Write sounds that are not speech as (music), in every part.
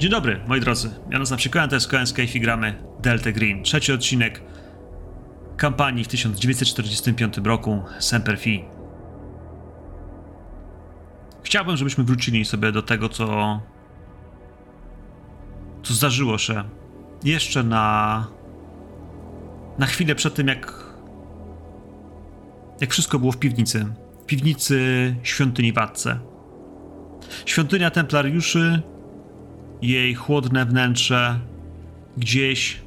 Dzień dobry, moi drodzy. Ja nazywam się Koen, to jest Koen Skype i gramy Delta Green. Trzeci odcinek kampanii w 1945 roku Semper Fi. Chciałbym, żebyśmy wrócili sobie do tego, co co zdarzyło się jeszcze na na chwilę przed tym, jak jak wszystko było w piwnicy. W piwnicy świątyni Wadce. Świątynia Templariuszy jej chłodne wnętrze gdzieś,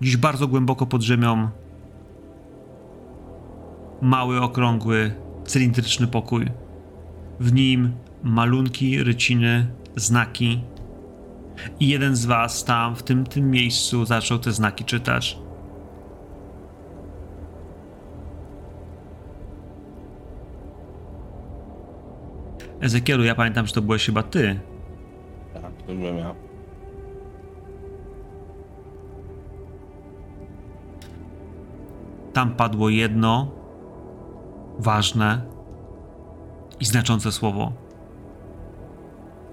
gdzieś bardzo głęboko pod ziemią. Mały, okrągły, cylindryczny pokój. W nim malunki, ryciny, znaki. I jeden z was tam, w tym, tym miejscu, zaczął te znaki czytać. Ezekielu, ja pamiętam, że to byłeś chyba ty, byłem ja. Tam padło jedno ważne i znaczące słowo.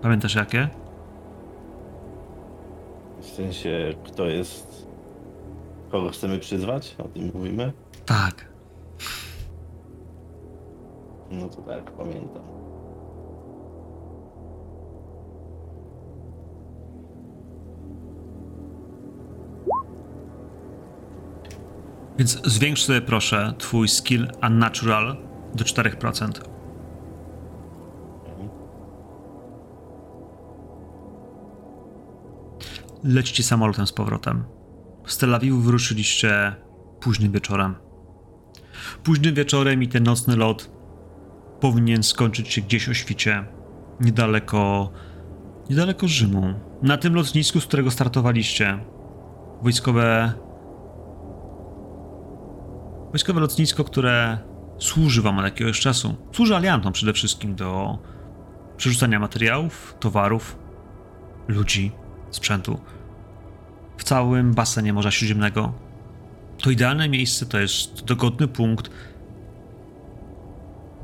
Pamiętasz jakie? W sensie, kto jest. Kogo chcemy przyzwać? O tym mówimy? Tak. No to tak, pamiętam. Więc zwiększ sobie proszę twój skill unnatural do 4%. Lecicie samolotem z powrotem. Z Tel Awiwu wyruszyliście późnym wieczorem. Późnym wieczorem i ten nocny lot powinien skończyć się gdzieś o świcie, niedaleko, niedaleko Rzymu. Na tym lotnisku, z którego startowaliście, wojskowe Wojskowe lotnisko, które służy wam od jakiegoś czasu. Służy aliantom przede wszystkim do przerzucania materiałów, towarów, ludzi, sprzętu w całym basenie Morza Śródziemnego. To idealne miejsce, to jest dogodny punkt.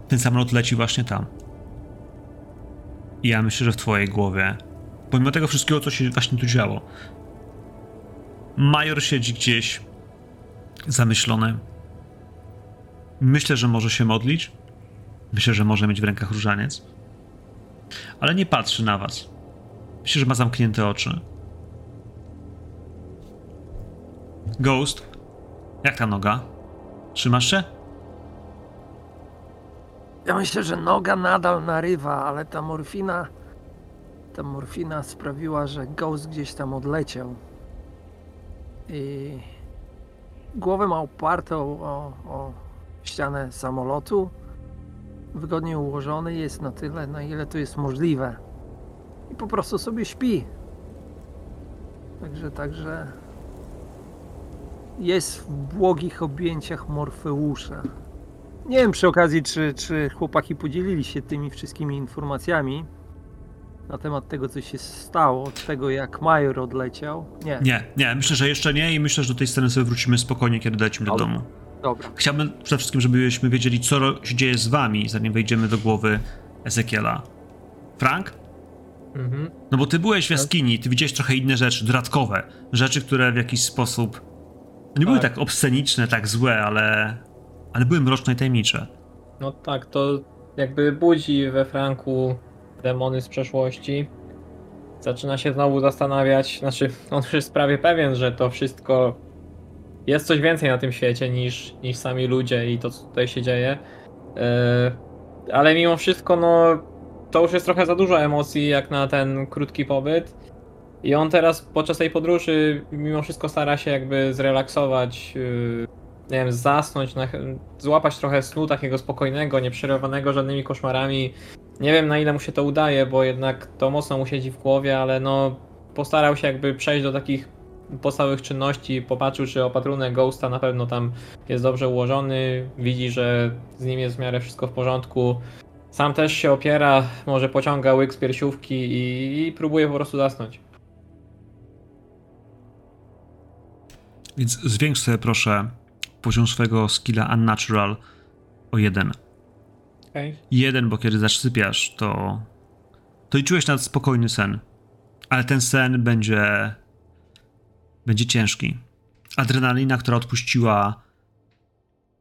Ten samolot leci właśnie tam. I ja myślę, że w twojej głowie, pomimo tego wszystkiego, co się właśnie tu działo, major siedzi gdzieś zamyślony, Myślę, że może się modlić. Myślę, że może mieć w rękach różaniec. Ale nie patrzy na was. Myślę, że ma zamknięte oczy. Ghost, jak ta noga? Trzymasz się? Ja myślę, że noga nadal narywa, ale ta morfina. Ta morfina sprawiła, że Ghost gdzieś tam odleciał. I głowę ma opartą o, o ścianę samolotu. Wygodnie ułożony jest na tyle, na ile to jest możliwe. I po prostu sobie śpi. Także, także jest w błogich objęciach Morfeusza. Nie wiem przy okazji, czy, czy chłopaki podzielili się tymi wszystkimi informacjami na temat tego, co się stało, od tego jak Major odleciał. Nie. Nie, nie, myślę, że jeszcze nie i myślę, że do tej sceny sobie wrócimy spokojnie, kiedy lecimy do domu. Dobra. Chciałbym przede wszystkim, żebyśmy wiedzieli, co się dzieje z wami, zanim wejdziemy do głowy Ezekiela. Frank? Mhm. No bo ty byłeś w tak. jaskini, ty widziałeś trochę inne rzeczy, dodatkowe. Rzeczy, które w jakiś sposób nie tak. były tak obsceniczne, tak złe, ale, ale były mroczne i tajemnicze. No tak, to jakby budzi we Franku demony z przeszłości. Zaczyna się znowu zastanawiać, znaczy (laughs) on już jest prawie pewien, że to wszystko jest coś więcej na tym świecie niż, niż sami ludzie i to, co tutaj się dzieje. Yy, ale mimo wszystko, no, to już jest trochę za dużo emocji, jak na ten krótki pobyt. I on teraz podczas tej podróży, mimo wszystko, stara się jakby zrelaksować, yy, nie wiem, zasnąć, na, złapać trochę snu takiego spokojnego, nieprzerywanego żadnymi koszmarami. Nie wiem na ile mu się to udaje, bo jednak to mocno mu siedzi w głowie, ale no postarał się jakby przejść do takich podstawowych czynności, popatrzył, czy opatrunek Ghosta na pewno tam jest dobrze ułożony, widzi, że z nim jest w miarę wszystko w porządku. Sam też się opiera, może pociąga łyk z piersiówki i, i próbuje po prostu zasnąć. Więc zwiększ sobie proszę poziom swojego skilla Unnatural o jeden. Okay. Jeden, bo kiedy zasypiasz, to to i czułeś nawet spokojny sen. Ale ten sen będzie. Będzie ciężki. Adrenalina, która odpuściła.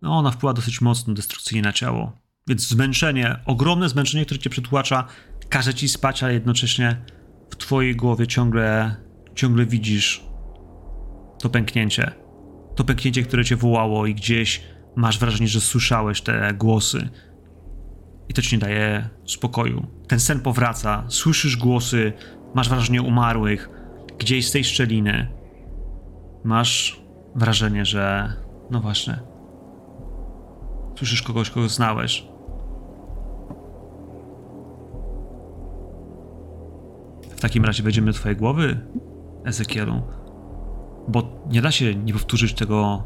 No, ona wpływa dosyć mocno destrukcyjnie na ciało. Więc zmęczenie, ogromne zmęczenie, które cię przytłacza, każe ci spać, ale jednocześnie w twojej głowie ciągle, ciągle widzisz to pęknięcie. To pęknięcie, które cię wołało i gdzieś masz wrażenie, że słyszałeś te głosy. I to ci nie daje spokoju. Ten sen powraca, słyszysz głosy, masz wrażenie umarłych, gdzieś z tej szczeliny. Masz wrażenie, że. No właśnie. Słyszysz kogoś, kogo znałeś. W takim razie wejdziemy do twojej głowy, Ezekielu. Bo nie da się nie powtórzyć tego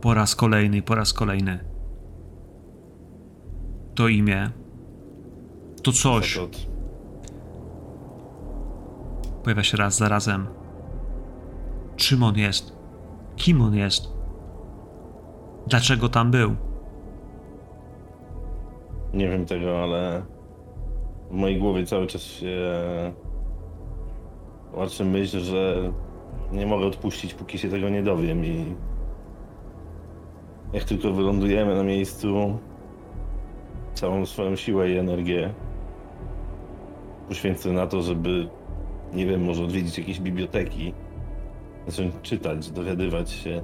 po raz kolejny i po raz kolejny. To imię. To coś pojawia się raz za razem. Czym on jest? Kim on jest? Dlaczego tam był? Nie wiem tego, ale w mojej głowie cały czas się łączy myśl, że nie mogę odpuścić, póki się tego nie dowiem i jak tylko wylądujemy na miejscu, całą swoją siłę i energię poświęcę na to, żeby, nie wiem, może odwiedzić jakieś biblioteki, zacząć czytać, dowiadywać się.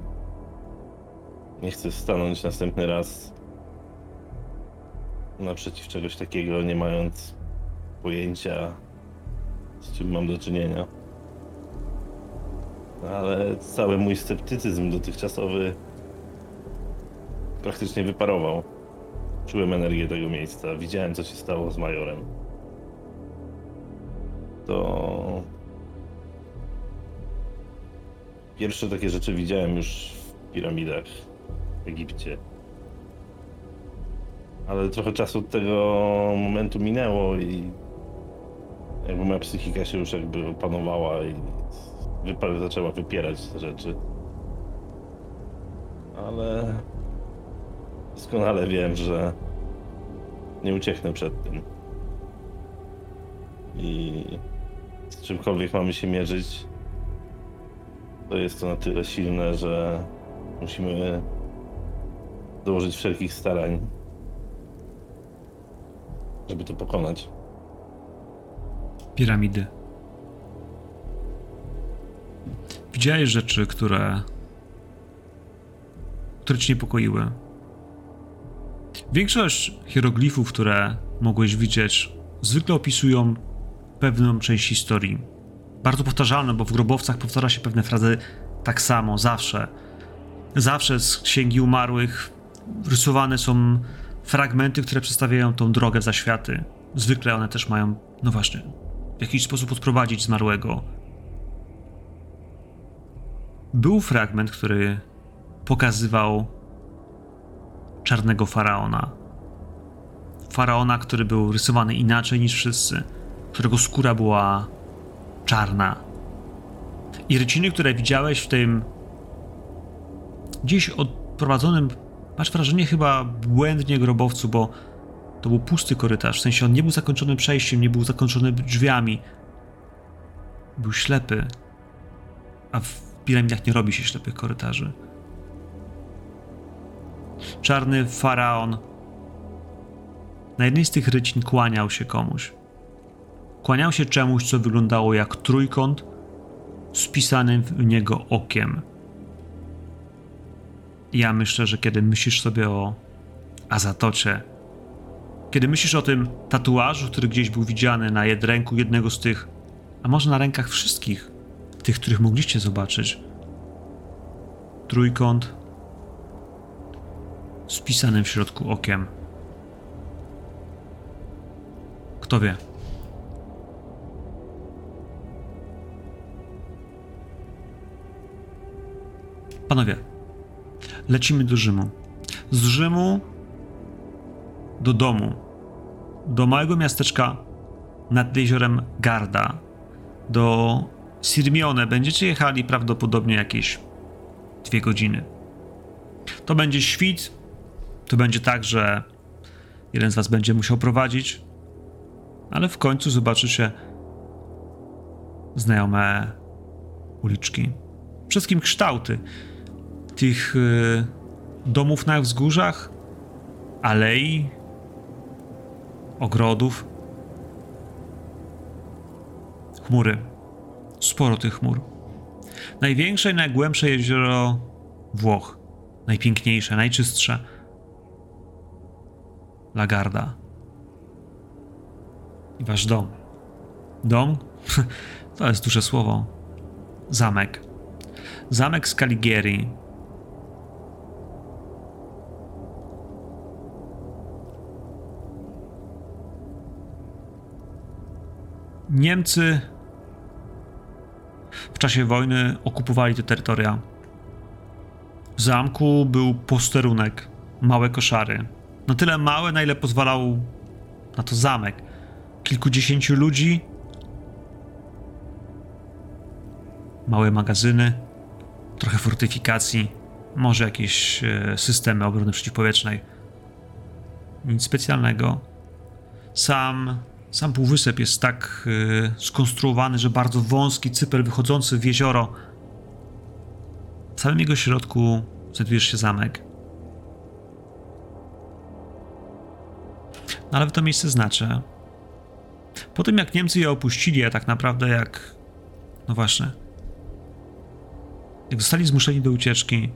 Nie chcę stanąć następny raz naprzeciw czegoś takiego, nie mając pojęcia, z czym mam do czynienia. Ale cały mój sceptycyzm dotychczasowy praktycznie wyparował. Czułem energię tego miejsca, widziałem co się stało z majorem. To. Pierwsze takie rzeczy widziałem już w piramidach w Egipcie. Ale trochę czasu od tego momentu minęło i jakby moja psychika się już jakby opanowała i wypa- zaczęła wypierać te rzeczy. Ale doskonale wiem, że nie ucieknę przed tym. I z czymkolwiek mamy się mierzyć, to jest to na tyle silne, że musimy dołożyć wszelkich starań, żeby to pokonać. Piramidy. Widziałeś rzeczy, które. które cię niepokoiły. Większość hieroglifów, które mogłeś widzieć, zwykle opisują pewną część historii. Bardzo powtarzalne, bo w grobowcach powtarza się pewne frazy tak samo, zawsze. Zawsze z księgi umarłych rysowane są fragmenty, które przedstawiają tą drogę w zaświaty. Zwykle one też mają, no właśnie, w jakiś sposób odprowadzić zmarłego. Był fragment, który pokazywał czarnego faraona. Faraona, który był rysowany inaczej niż wszyscy, którego skóra była czarna. I ryciny, które widziałeś w tym gdzieś odprowadzonym, masz wrażenie chyba błędnie grobowcu, bo to był pusty korytarz, w sensie on nie był zakończony przejściem, nie był zakończony drzwiami. Był ślepy. A w piramidach nie robi się ślepych korytarzy. Czarny faraon na jednej z tych rycin kłaniał się komuś. Kłaniał się czemuś, co wyglądało jak trójkąt z pisanym w niego okiem. Ja myślę, że kiedy myślisz sobie o Azatocie, kiedy myślisz o tym tatuażu, który gdzieś był widziany na jed ręku jednego z tych, a może na rękach wszystkich, tych, których mogliście zobaczyć, trójkąt z pisanym w środku okiem. Kto wie? Panowie, lecimy do Rzymu. Z Rzymu do domu, do małego miasteczka nad jeziorem Garda, do Sirmione. Będziecie jechali prawdopodobnie jakieś dwie godziny. To będzie świt, to będzie tak, że jeden z was będzie musiał prowadzić, ale w końcu zobaczycie znajome uliczki. Wszystkim kształty tych y, domów na wzgórzach, alei, ogrodów. Chmury. Sporo tych chmur. Największe i najgłębsze jezioro Włoch. Najpiękniejsze, najczystsze. Lagarda. I wasz dom. Dom? (laughs) To jest duże słowo. Zamek. Zamek z Calighieri. Niemcy w czasie wojny okupowali te terytoria. W zamku był posterunek, małe koszary. Na tyle małe, na ile pozwalał na to zamek. Kilkudziesięciu ludzi, małe magazyny, trochę fortyfikacji, może jakieś e, systemy obrony przeciwpowietrznej. Nic specjalnego. Sam, sam półwysep jest tak e, skonstruowany, że bardzo wąski cypel wychodzący w jezioro. W samym jego środku znajduje się zamek. No ale to miejsce znaczy. Po tym jak Niemcy je opuścili, a tak naprawdę jak. No właśnie. Jak zostali zmuszeni do ucieczki.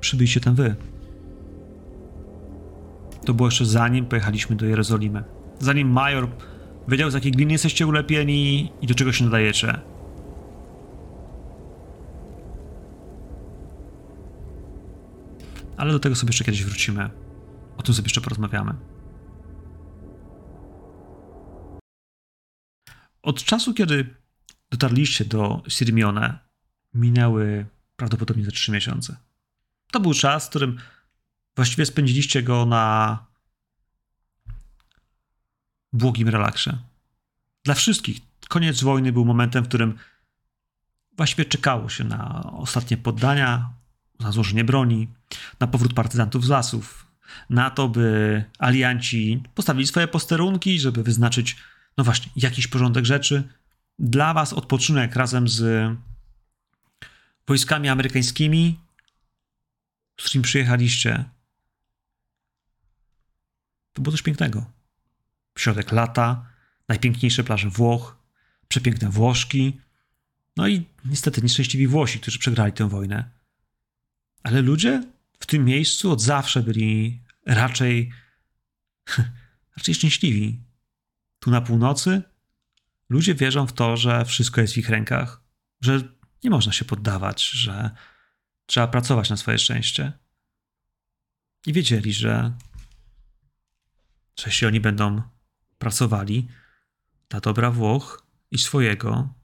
Przybyliście tam wy. To było jeszcze zanim pojechaliśmy do Jerozolimy. Zanim major wiedział, z jakiej gliny jesteście ulepieni i do czego się nadajecie. Ale do tego sobie jeszcze kiedyś wrócimy. O tym sobie jeszcze porozmawiamy. Od czasu, kiedy dotarliście do Sirmione, minęły prawdopodobnie ze 3 miesiące. To był czas, w którym właściwie spędziliście go na błogim relaksie. Dla wszystkich koniec wojny był momentem, w którym właściwie czekało się na ostatnie poddania, na złożenie broni, na powrót partyzantów z lasów, na to, by alianci postawili swoje posterunki, żeby wyznaczyć, no właśnie, jakiś porządek rzeczy. Dla was odpoczynek razem z wojskami amerykańskimi, z którymi przyjechaliście, to było coś pięknego. Środek lata, najpiękniejsze plaże Włoch, przepiękne Włoszki, no i niestety nieszczęśliwi Włosi, którzy przegrali tę wojnę. Ale ludzie w tym miejscu od zawsze byli raczej, (laughs) raczej szczęśliwi. Tu na północy ludzie wierzą w to, że wszystko jest w ich rękach, że nie można się poddawać, że trzeba pracować na swoje szczęście. I wiedzieli, że, że jeśli oni będą pracowali dla dobra Włoch i swojego,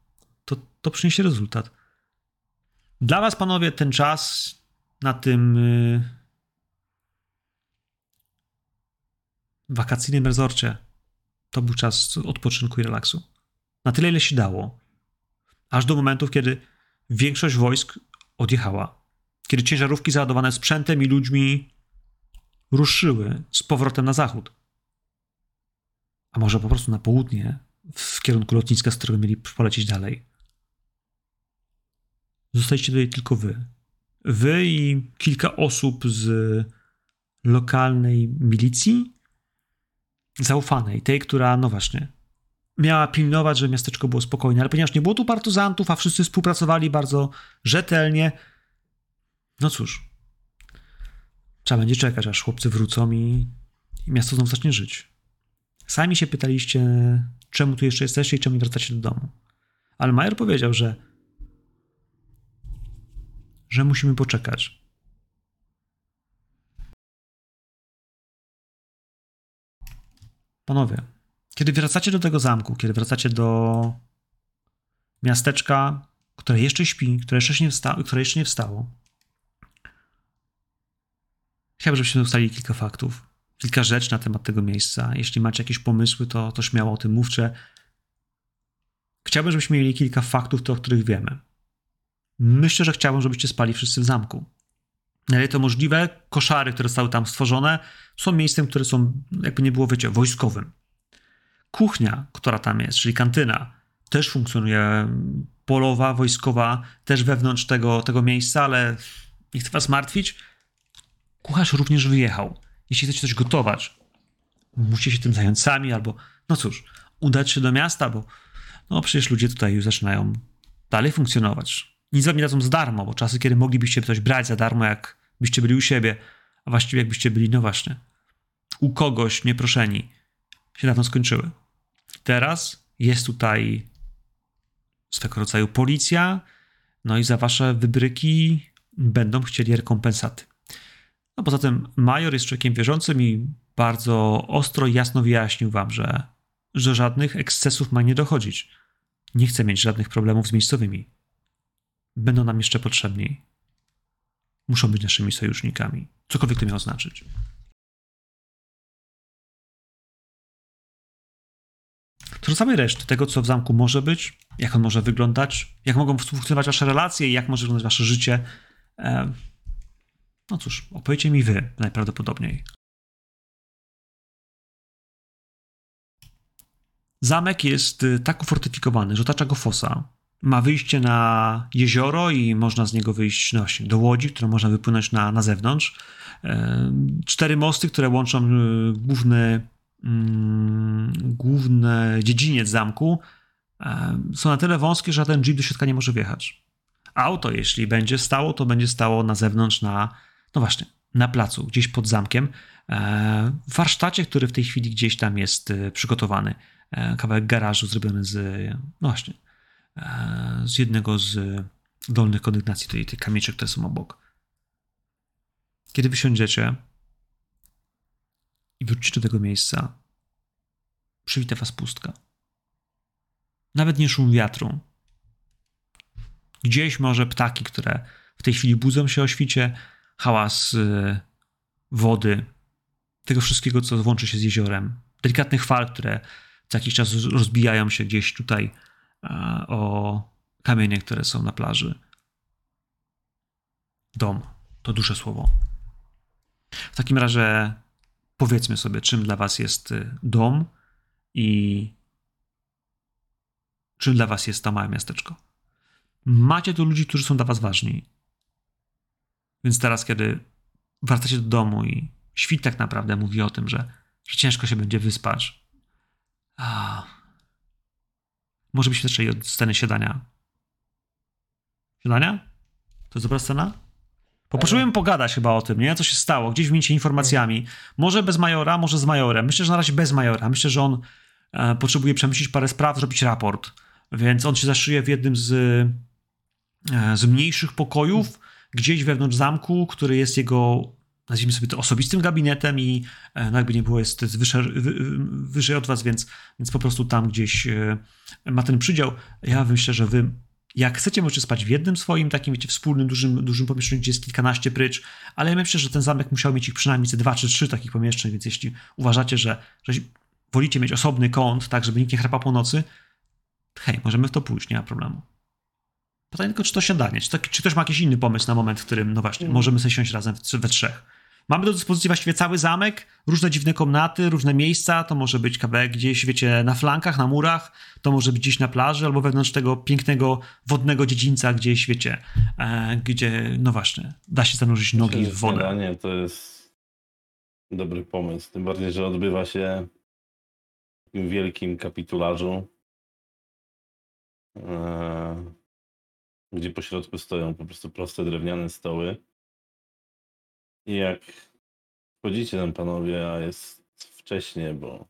to, to przyniesie rezultat. Dla was, panowie, ten czas na tym yy, wakacyjnym rezorcie to był czas odpoczynku i relaksu. Na tyle, ile się dało. Aż do momentów, kiedy większość wojsk odjechała. Kiedy ciężarówki załadowane sprzętem i ludźmi ruszyły z powrotem na zachód. A może po prostu na południe, w kierunku lotniska, z którego mieli polecieć dalej. Zostaliście tutaj tylko wy. Wy i kilka osób z lokalnej milicji, zaufanej, tej, która, no właśnie, miała pilnować, żeby miasteczko było spokojne, ale ponieważ nie było tu partyzantów, a wszyscy współpracowali bardzo rzetelnie, no cóż, trzeba będzie czekać, aż chłopcy wrócą i, i miasto znowu zacznie żyć. Sami się pytaliście, czemu tu jeszcze jesteście i czemu wracacie do domu. Ale Majer powiedział, że że musimy poczekać. Panowie, kiedy wracacie do tego zamku, kiedy wracacie do miasteczka, które jeszcze śpi, które jeszcze nie wstało, które jeszcze nie wstało, chciałbym, żebyście dostali kilka faktów, kilka rzeczy na temat tego miejsca. Jeśli macie jakieś pomysły, to, to śmiało o tym mówcie. Chciałbym, żebyśmy mieli kilka faktów, to, o których wiemy. Myślę, że chciałbym, żebyście spali wszyscy w zamku. Na ile to możliwe, koszary, które zostały tam stworzone, są miejscem, które są, jakby nie było, wiecie, wojskowym. Kuchnia, która tam jest, czyli kantyna, też funkcjonuje polowa, wojskowa, też wewnątrz tego, tego miejsca, ale nie chcę was martwić. Kucharz również wyjechał. Jeśli chcecie coś gotować, musicie się tym zająć sami, albo, no cóż, udać się do miasta, bo no przecież ludzie tutaj już zaczynają dalej funkcjonować. Nic wam nie dadzą za darmo, bo czasy, kiedy moglibyście coś brać za darmo, jak byście byli u siebie, a właściwie jakbyście byli, no właśnie, u kogoś nieproszeni, się dawno skończyły. Teraz jest tutaj swego rodzaju policja, no i za wasze wybryki będą chcieli rekompensaty. No poza tym major jest człowiekiem wierzącym i bardzo ostro i jasno wyjaśnił wam, że, że żadnych ekscesów ma nie dochodzić. Nie chce mieć żadnych problemów z miejscowymi. Będą nam jeszcze potrzebni. Muszą być naszymi sojusznikami. Cokolwiek to miało znaczyć. Co do całej reszty, tego co w zamku może być, jak on może wyglądać, jak mogą funkcjonować wasze relacje i jak może wyglądać wasze życie, e, no cóż, opowiecie mi wy najprawdopodobniej. Zamek jest y, tak ufortyfikowany, że otacza go fosa. Ma wyjście na jezioro i można z niego wyjść no właśnie, do łodzi, którą można wypłynąć na, na zewnątrz. E, Cztery mosty, które łączą y, główny, mm, główny dziedziniec zamku, e, są na tyle wąskie, że ten jeep do środka nie może wjechać. Auto, jeśli będzie stało, to będzie stało na zewnątrz, na, no właśnie, na placu, gdzieś pod zamkiem, e, w warsztacie, który w tej chwili gdzieś tam jest y, przygotowany e, kawałek garażu zrobiony z, no właśnie, e, z jednego z dolnych kondygnacji tej, tej kamieczek, które są obok. Kiedy wysiądziecie i wrócicie do tego miejsca, przywita was pustka. Nawet nie szum wiatru. Gdzieś może ptaki, które w tej chwili budzą się o świcie, hałas y, wody, tego wszystkiego, co łączy się z jeziorem, delikatnych fal, które co jakiś czas rozbijają się gdzieś tutaj o kamienie, które są na plaży. Dom to duże słowo. W takim razie powiedzmy sobie, czym dla Was jest y, dom i czym dla Was jest to małe miasteczko. Macie tu ludzi, którzy są dla Was ważni. Więc teraz, kiedy wracacie do domu i świt tak naprawdę mówi o tym, że, że ciężko się będzie wyspać, a, może byśmy zaczęli od sceny siadania. Siadania? To jest dobra scena? Bo potrzebujemy pogadać chyba o tym, nie? Co się stało, gdzieś wymienić informacjami. Może bez majora, może z majorem. Myślę, że na razie bez majora. Myślę, że on e, potrzebuje przemyśleć parę spraw, zrobić raport. Więc on się zaszyje w jednym z, e, z mniejszych pokojów, gdzieś wewnątrz zamku, który jest jego, nazwijmy sobie to, osobistym gabinetem i e, no jakby nie było, jest wyżej, wy, wyżej od was, więc, więc po prostu tam gdzieś e, ma ten przydział. Ja myślę, że wy jak chcecie, możecie spać w jednym swoim, takim, wiecie, wspólnym, dużym, dużym pomieszczeniu, gdzie jest kilkanaście prycz, ale ja myślę, że ten zamek musiał mieć ich przynajmniej dwa czy trzy takich pomieszczeń, więc jeśli uważacie, że, że wolicie mieć osobny kąt, tak, żeby nikt nie chrapał po nocy, hej, możemy w to pójść, nie ma problemu. Pytanie tylko, czy to siadanie, czy, to, czy ktoś ma jakiś inny pomysł na moment, w którym, no właśnie, Mm. możemy sobie siąść razem w, we trzech. Mamy do dyspozycji właściwie cały zamek, różne dziwne komnaty, różne miejsca, to może być kawałek gdzieś, wiecie, na flankach, na murach, to może być gdzieś na plaży, albo wewnątrz tego pięknego wodnego dziedzińca gdzieś, wiecie, e, gdzie, no właśnie, da się zanurzyć nogi Myślę, w wodę. śniadanie to jest dobry pomysł. Tym bardziej, że odbywa się w takim wielkim kapitularzu, e, gdzie po środku stoją po prostu proste drewniane stoły. I jak wchodzicie tam panowie, a jest wcześnie, bo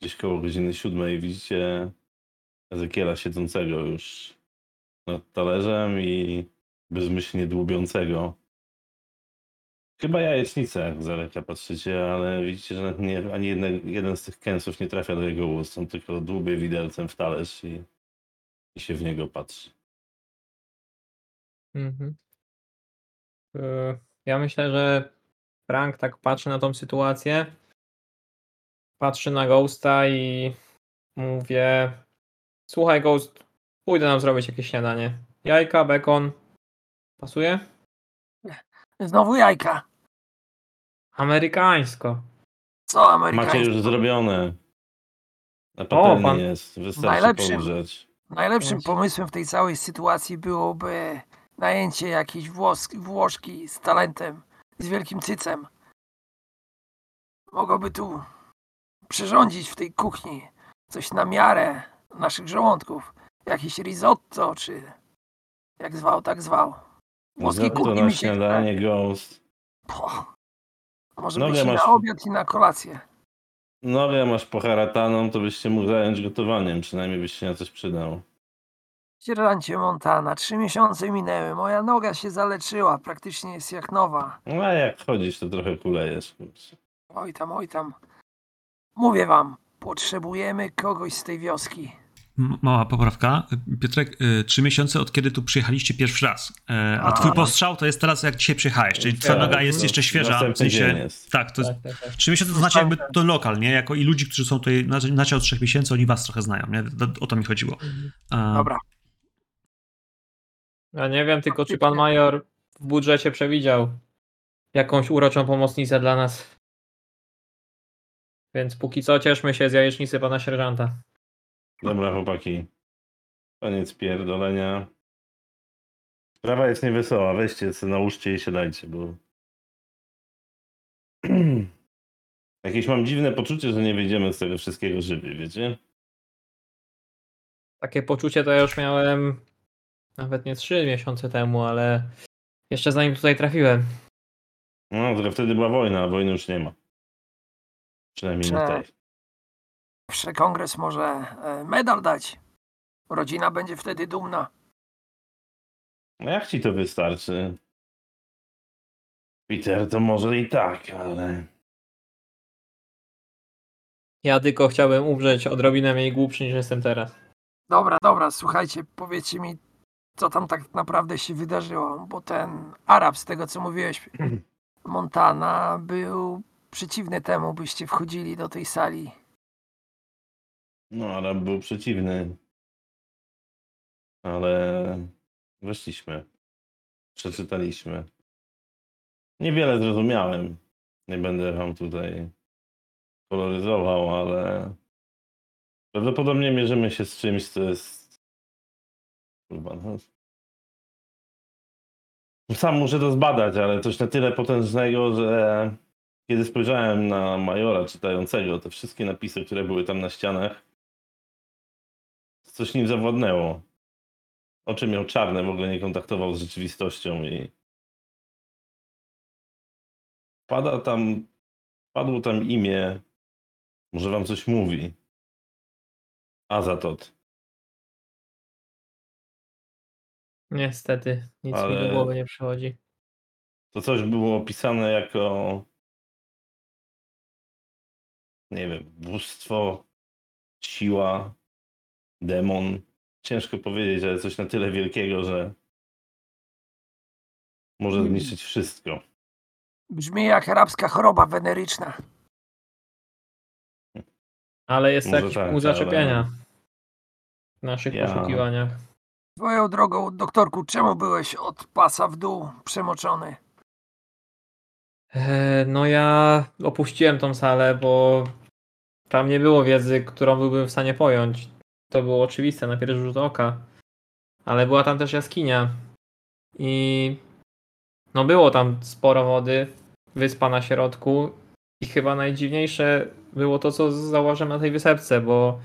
gdzieś koło godziny siódmej widzicie Ezekiela siedzącego już nad talerzem i bezmyślnie dłubiącego Chyba jajecznicę, jak z daleka patrzycie, ale widzicie, że nie, ani jeden, jeden z tych kęsów nie trafia do jego ust. On tylko dłubie widelcem w talerz i, i się w niego patrzy. Mhm. E, Ja myślę, że Frank tak patrzy na tą sytuację. Patrzy na Ghosta i mówię: Słuchaj, Ghost, pójdę nam zrobić jakieś śniadanie. Jajka, bekon. Pasuje? Znowu jajka. Amerykańsko. Co amerykańskie? Macie już zrobione. Na patelni pan- jest, wystarczy Najlepszym. Najlepszym Właśnie. pomysłem w tej całej sytuacji byłoby najęcie jakiejś włos- Włoszki z talentem, z wielkim cycem. Mogłoby tu przyrządzić w tej kuchni coś na miarę naszych żołądków. Jakieś risotto, czy jak zwał, tak zwał. Włoskiej to kuchni na mi się śniadanie Ghost. Może Nogę być masz- na obiad i na kolację. Nogę masz poharataną, to byś się mógł zająć gotowaniem. Przynajmniej byś się na coś przydał. Sierżancie Montana, trzy miesiące minęły, moja noga się zaleczyła, praktycznie jest jak nowa. No a jak chodzisz, to trochę kulejesz. Oj tam, oj tam. Mówię wam, potrzebujemy kogoś z tej wioski. M- Mała poprawka. Piotrek, y, trzy miesiące od kiedy tu przyjechaliście pierwszy raz. E, A A. twój postrzał to jest teraz jak dzisiaj przyjechałeś, czyli twoja Tak, noga jest no, jeszcze świeża. W sensie, jest. tak, to jest, Tak, tak, tak. trzy miesiące to znaczy jakby to lokal, nie? Jako i ludzi, którzy są tutaj, znaczy znacie od trzech miesięcy, oni was trochę znają, nie? O to mi chodziło. Dobra, Ja nie wiem tylko, czy pan major w budżecie przewidział jakąś uroczą pomocnicę dla nas. Więc póki co cieszmy się z jajecznicy pana sierżanta. Dobra, chłopaki. Koniec pierdolenia. Sprawa jest niewesoła. Weźcie się, nałóżcie i siadajcie, bo... (clears throat) Jakieś mam dziwne poczucie, że nie wyjdziemy z tego wszystkiego żywi, wiecie? Takie poczucie to ja już miałem nawet nie trzy miesiące temu, ale jeszcze zanim tutaj trafiłem. No, tylko wtedy była wojna, a wojny już nie ma. Przynajmniej na Prze- tej. Zawsze kongres może e, medal dać. Rodzina będzie wtedy dumna. No jak ci to wystarczy? Peter, to może i tak, ale... Ja tylko chciałem umrzeć odrobinę mniej głupszy niż jestem teraz. Dobra, dobra, słuchajcie, powiedzcie mi, co tam tak naprawdę się wydarzyło, bo ten Arab, z tego co mówiłeś, (clears throat) Montana, był przeciwny temu, byście wchodzili do tej sali. No, Arab był przeciwny. Ale weszliśmy. Przeczytaliśmy. Niewiele zrozumiałem. Nie będę wam tutaj koloryzował, ale prawdopodobnie mierzymy się z czymś, co jest. No. Sam muszę to zbadać, ale coś na tyle potężnego, że kiedy spojrzałem na majora czytającego te wszystkie napisy, które były tam na ścianach, coś nim zawładnęło. Oczy miał czarne, w ogóle nie kontaktował z rzeczywistością i pada tam, padło tam imię, może wam coś mówi. Azatot. Niestety, nic mi Ale- do głowy nie przychodzi. To coś było opisane jako nie wiem, bóstwo, siła, demon. Ciężko powiedzieć, ale coś na tyle wielkiego, że może Mm. zniszczyć wszystko. Brzmi jak arabska choroba weneryczna. Ale jest Może jakiś tak, punkt ale- zaczepienia w naszych Ja- poszukiwaniach. Swoją drogą, doktorku, czemu byłeś od pasa w dół przemoczony? E, No ja opuściłem tą salę, bo tam nie było wiedzy, którą byłbym w stanie pojąć. To było oczywiste na pierwszy rzut oka. Ale była tam też jaskinia. I no było tam sporo wody, wyspa na środku. I chyba najdziwniejsze było to, co zauważyłem na tej wysepce, bo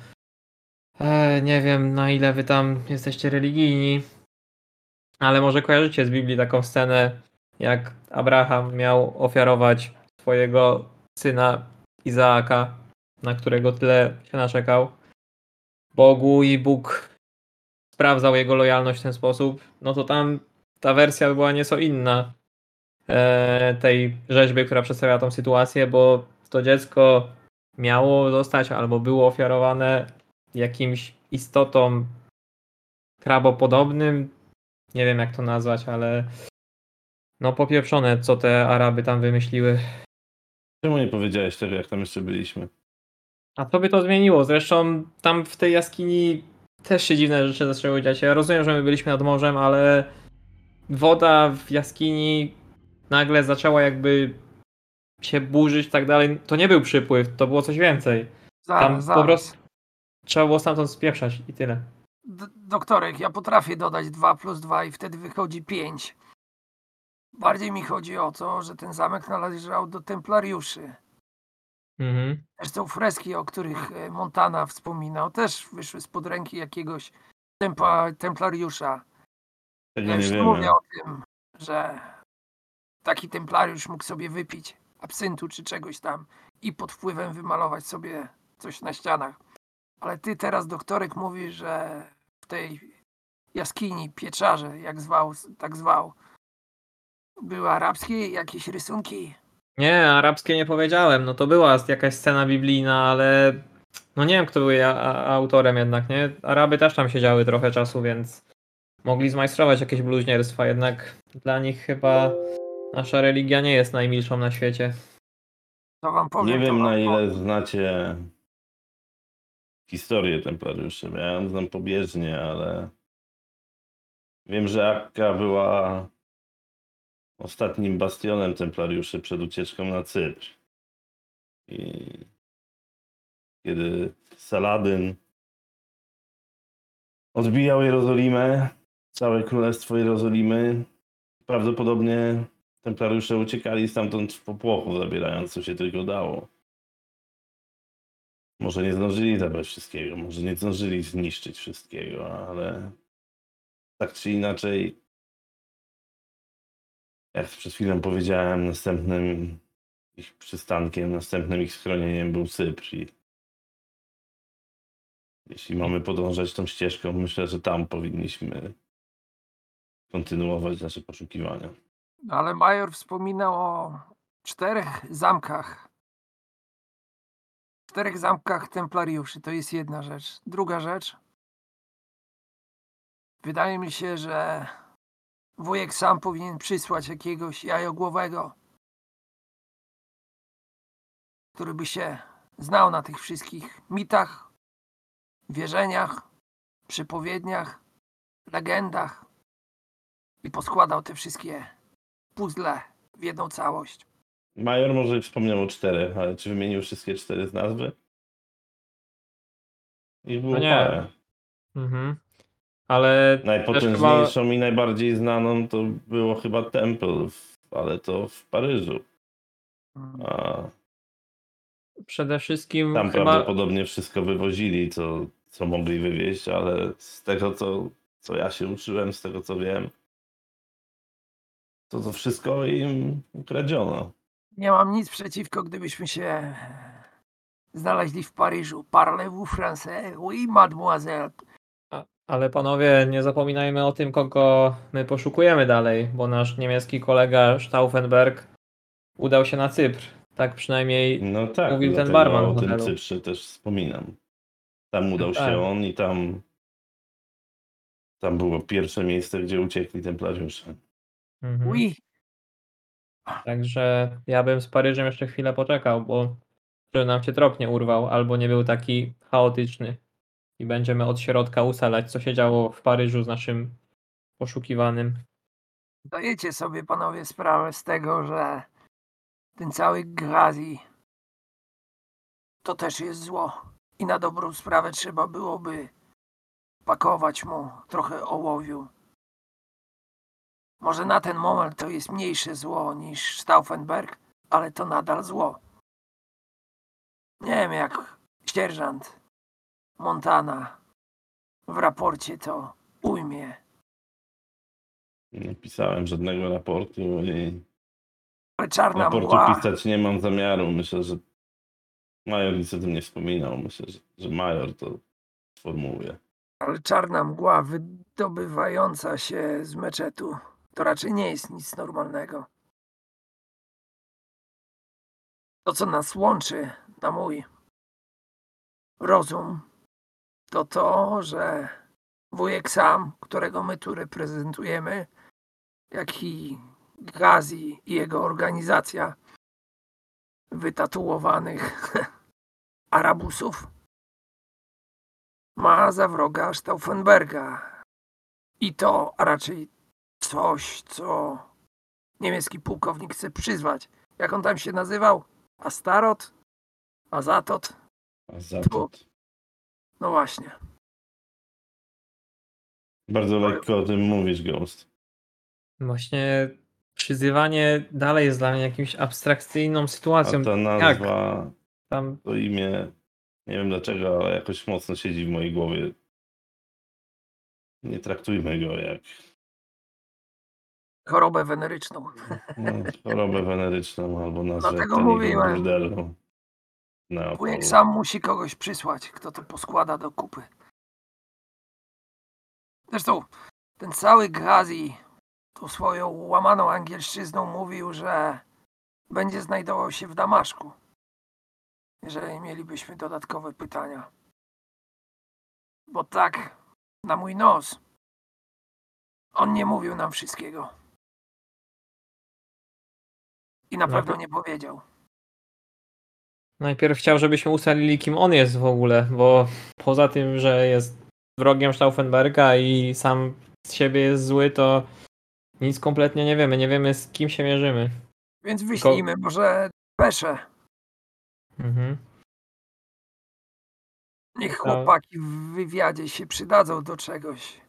e, nie wiem na ile wy tam jesteście religijni, ale może kojarzycie z Biblii taką scenę, jak Abraham miał ofiarować swojego syna Izaaka, na którego tyle się naczekał, Bogu i Bóg sprawdzał jego lojalność w ten sposób, no to tam ta wersja była nieco inna e, tej rzeźby, która przedstawia tą sytuację, bo to dziecko miało zostać albo było ofiarowane jakimś istotom krabopodobnym, nie wiem jak to nazwać, ale no popieprzone, co te Araby tam wymyśliły. Czemu nie powiedziałeś tego, jak tam jeszcze byliśmy? A to by to zmieniło. Zresztą tam w tej jaskini też się dziwne rzeczy zaczęły dziać. Ja rozumiem, że my byliśmy nad morzem, ale woda w jaskini nagle zaczęła jakby się burzyć i tak dalej, to nie był przypływ, to było coś więcej. Zaraz, Tam zaraz. po prostu trzeba było stamtąd spieprzać i tyle. D- doktorek, ja potrafię dodać 2 plus 2 i wtedy wychodzi 5. Bardziej mi chodzi o to, że ten zamek należał do templariuszy. Mhm. Zresztą freski, o których e, Montana wspominał, też wyszły spod ręki jakiegoś tempa, templariusza. Ja nie już mówię o tym, że taki templariusz mógł sobie wypić absyntu czy czegoś tam i pod wpływem wymalować sobie coś na ścianach. Ale ty teraz, doktorek, mówisz, że w tej jaskini, pieczarze, jak zwał, tak zwał, były arabskie jakieś rysunki. Nie, arabskie nie powiedziałem. No to była jakaś scena biblijna, ale no nie wiem, kto był ja- a- autorem jednak, nie? Araby też tam siedziały trochę czasu, więc mogli zmajstrować jakieś bluźnierstwa, jednak dla nich chyba nasza religia nie jest najmilszą na świecie. To wam powiem. Nie to wiem wam na ile powiem. znacie historię templariuszy. Ja ją znam pobieżnie, ale wiem, że Akka była ostatnim bastionem templariuszy przed ucieczką na Cypr. I kiedy Saladyn odbijał Jerozolimę, całe królestwo Jerozolimy, prawdopodobnie templariusze uciekali stamtąd w popłochu, zabierając co się tylko dało. Może nie zdążyli zabrać wszystkiego, może nie zdążyli zniszczyć wszystkiego, ale tak czy inaczej, jak przed chwilą powiedziałem, następnym ich przystankiem, następnym ich schronieniem był Cypr. I jeśli mamy podążać tą ścieżką, myślę, że tam powinniśmy kontynuować nasze poszukiwania. Ale major wspominał o czterech zamkach. Czterech zamkach templariuszy. To jest jedna rzecz. Druga rzecz. Wydaje mi się, że wujek sam powinien przysłać jakiegoś jajogłowego, który by się znał na tych wszystkich mitach, wierzeniach, przypowiedniach, legendach i poskładał te wszystkie puzzle w jedną całość. Major może wspomniał o czterech, ale czy wymienił wszystkie cztery z nazwy? Ich było No nie. parę. Mhm. Ale też. Najpotężniejszą i najbardziej znaną to było chyba Temple, w- ale to w Paryżu. A Przede wszystkim tam chyba... prawdopodobnie wszystko wywozili, co, co mogli wywieźć, ale z tego, co, co ja się uczyłem, z tego, co wiem, to to wszystko im ukradziono. Nie mam nic przeciwko, gdybyśmy się znaleźli w Paryżu. Parlez-vous français? Oui, mademoiselle. A- Ale panowie, nie zapominajmy o tym, kogo my poszukujemy dalej, bo nasz niemiecki kolega Stauffenberg udał się na Cypr. Tak przynajmniej No tak, Mówił ten barman w o tym. Cyprze też wspominam. Tam udał Tak. się on i tam tam było pierwsze miejsce, gdzie uciekli templariusze. Mhm. Oui. Także ja bym z Paryżem jeszcze chwilę poczekał, bo żeby nam się trop nie urwał, albo nie był taki chaotyczny i będziemy od środka ustalać, co się działo w Paryżu z naszym poszukiwanym. Zdajecie sobie, panowie, sprawę z tego, że ten cały Grazi to też jest zło. I na dobrą sprawę trzeba byłoby pakować mu trochę ołowiu. Może na ten moment to jest mniejsze zło niż Stauffenberg, ale to nadal zło. Nie wiem jak sierżant Montana w raporcie to ujmie. Nie pisałem żadnego raportu i Ale czarna raportu mgła. pisać nie mam zamiaru. Myślę, że major nic o tym nie wspominał. Myślę, że, że major to sformułuje. Ale czarna mgła wydobywająca się z meczetu to raczej nie jest nic normalnego. To, co nas łączy na mój rozum, to to, że wujek sam, którego my tu reprezentujemy, jak i Gazi i jego organizacja wytatuowanych (laughs) Arabusów ma za wroga Stauffenberga. I to raczej coś, co niemiecki pułkownik chce przyzwać. Jak on tam się nazywał? Astarot? Azatot? A za to No właśnie. bardzo lekko o tym mówisz, Ghost. Właśnie przyzywanie dalej jest dla mnie jakimś abstrakcyjną A sytuacją. ta nazwa, Tam to imię, nie wiem dlaczego, ale jakoś mocno siedzi w mojej głowie. Nie traktujmy go jak Chorobę weneryczną. no, chorobę weneryczną albo nazwę Dlatego mówiłem. burdelu. Neapolu. Wujek sam musi kogoś przysłać, kto to poskłada do kupy. Zresztą ten cały Gazi tą swoją łamaną angielszczyzną mówił, że będzie znajdował się w Damaszku. Jeżeli mielibyśmy dodatkowe pytania. Bo tak, na mój nos, on nie mówił nam wszystkiego. I na No pewno nie powiedział. najpierw chciał, żebyśmy ustalili, kim on jest w ogóle, bo poza tym, że jest wrogiem Stauffenberga i sam z siebie jest zły, to nic kompletnie nie wiemy. Nie wiemy, z kim się mierzymy. Więc wyślijmy może peszę. Mhm. Niech chłopaki w wywiadzie się przydadzą do czegoś.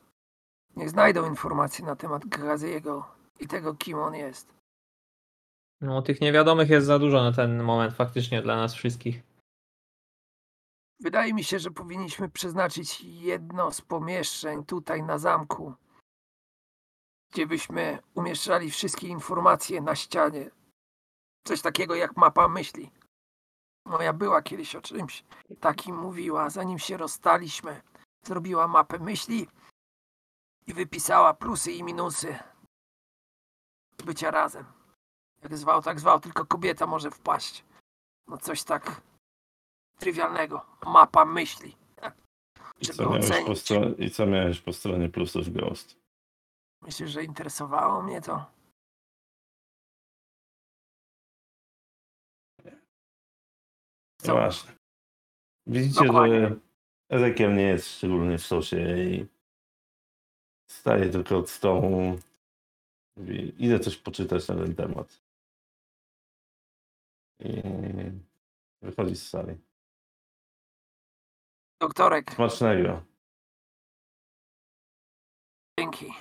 Niech znajdą informacje na temat Graziego i tego, kim on jest. No, tych niewiadomych jest za dużo na ten moment faktycznie dla nas wszystkich. Wydaje mi się, że powinniśmy przeznaczyć jedno z pomieszczeń tutaj na zamku, gdzie byśmy umieszczali wszystkie informacje na ścianie. Coś takiego jak mapa myśli. Moja była kiedyś o czymś takim mówiła, zanim się rozstaliśmy. Zrobiła mapę myśli i wypisała plusy i minusy bycia razem. Jak zwał, tak zwał, tylko kobieta może wpaść. No coś tak trywialnego. Mapa myśli. I co, miałeś po stronie, I co miałeś po stronie plusów Ghost? Myślisz, że interesowało mnie to? Co? Nieważne. Widzicie, Dokładnie. że Ezekiel nie jest szczególnie w sosie i staje tylko od stołu. Mówi, idę coś poczytać na ten temat. I wychodzi z sali. Doktorek, Smacznego. dzięki.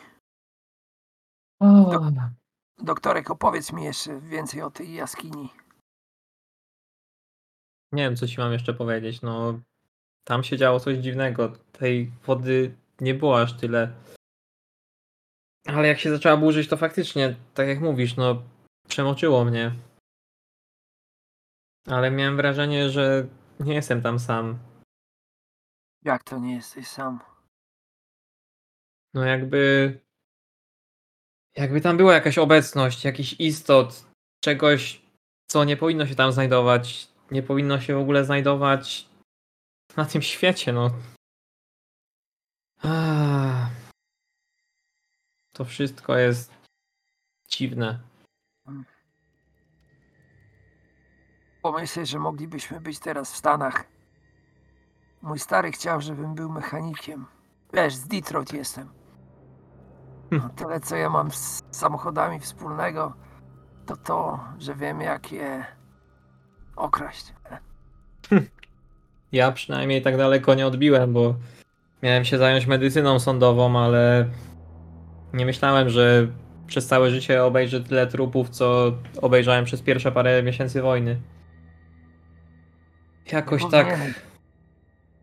Doktorek, opowiedz mi jeszcze więcej o tej jaskini. Nie wiem, co ci mam jeszcze powiedzieć. No, tam się działo coś dziwnego. Tej wody nie było aż tyle. Ale jak się zaczęła burzyć, to faktycznie, tak jak mówisz, no, przemoczyło mnie. Ale miałem wrażenie, że nie jestem tam sam. Jak to nie jesteś sam? No, jakby. Jakby tam była jakaś obecność, jakiś istot, czegoś, co nie powinno się tam znajdować. Nie powinno się w ogóle znajdować na tym świecie, no. Ah. To wszystko jest dziwne. Pomyśl, że moglibyśmy być teraz w Stanach. Mój stary chciał, żebym był mechanikiem. Wiesz, z Detroit jestem. No, tyle, co ja mam z samochodami wspólnego, to to, że wiem, jak je okraść. Ja przynajmniej tak daleko nie odbiłem, bo miałem się zająć medycyną sądową, ale nie myślałem, że przez całe życie obejrzę tyle trupów, co obejrzałem przez pierwsze parę miesięcy wojny. Jakoś tak Powinieneś-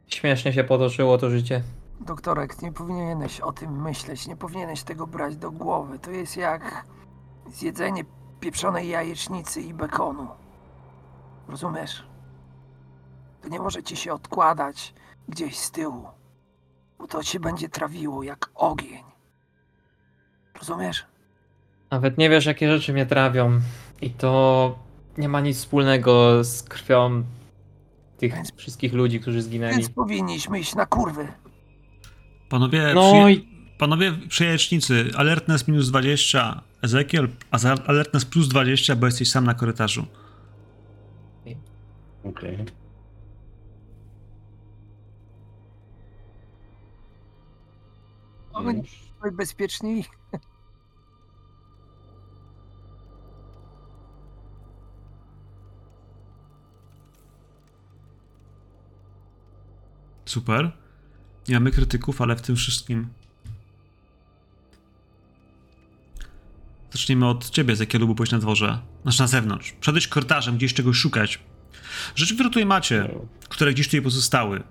śmiesznie się potoczyło to życie. Doktorek, nie powinieneś o tym myśleć, nie powinieneś tego brać do głowy. To jest jak zjedzenie pieprzonej jajecznicy i bekonu. Rozumiesz? To nie może ci się odkładać gdzieś z tyłu, bo to ci będzie trawiło jak ogień. Rozumiesz? Nawet nie wiesz, jakie rzeczy mnie trawią. I to nie ma nic wspólnego z krwią tych Więc- wszystkich ludzi, którzy zginęli. Więc powinniśmy iść na kurwy. Panowie, No przyje... i Panowie przyjecznicy, alertness minus 20, Ezekiel, a za- alertness plus 20, bo jesteś sam na korytarzu. Okej. Mamy najbezpieczniej. Super. Nie mamy krytyków, ale w tym wszystkim. Zacznijmy od ciebie, z jakiego byłeś na dworze. Znaczy na zewnątrz. Przedejść korytarzem, gdzieś czegoś szukać. Rzeczy, które tutaj macie, które gdzieś tutaj pozostały.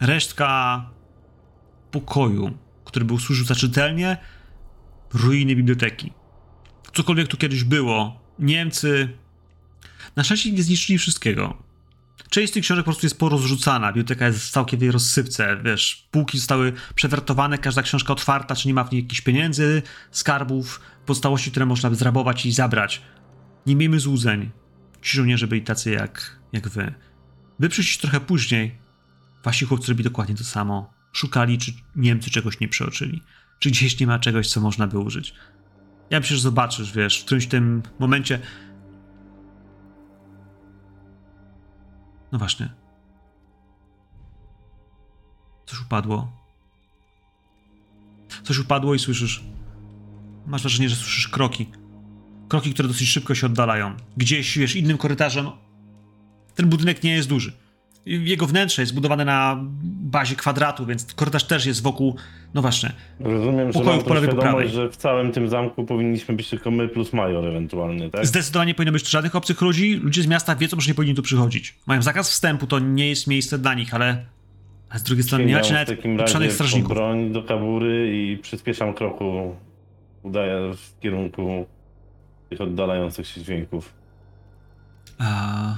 Resztka pokoju, który był służył za czytelnię, ruiny biblioteki. Cokolwiek tu kiedyś było. Niemcy. Na szczęście nie zniszczyli wszystkiego. Część z tych książek po prostu jest porozrzucana. Biblioteka jest w całkowitej rozsypce. Wiesz, półki zostały przewertowane, każda książka otwarta, czy nie ma w niej jakichś pieniędzy, skarbów, pozostałości, które można by zrabować i zabrać. Nie miejmy złudzeń. Ci żołnierze byli tacy jak, jak wy. Wy przyszliście trochę później. Wasi chłopcy robili dokładnie to samo. Szukali, czy Niemcy czegoś nie przeoczyli. Czy gdzieś nie ma czegoś, co można by użyć. Ja myślę, że zobaczysz, wiesz, w którymś tym momencie. No właśnie. Coś upadło. Coś upadło i słyszysz. Masz wrażenie, że słyszysz kroki. Kroki, które dosyć szybko się oddalają. Gdzieś, wiesz, innym korytarzem. Ten budynek nie jest duży. Jego wnętrze jest zbudowane na bazie kwadratu, więc korytarz też jest wokół. No właśnie. Rozumiem, że mam po lewej, po prawej. że w całym tym zamku powinniśmy być tylko my plus major ewentualnie, tak? Zdecydowanie nie powinno być tu żadnych obcych ludzi. Ludzie z miasta wiedzą, że nie powinni tu przychodzić. Mają zakaz wstępu, to nie jest miejsce dla nich, ale. Ale z drugiej strony nie macie nawet po strażników. broń do kabury i przyspieszam kroku. Udaję w kierunku tych oddalających się dźwięków. A,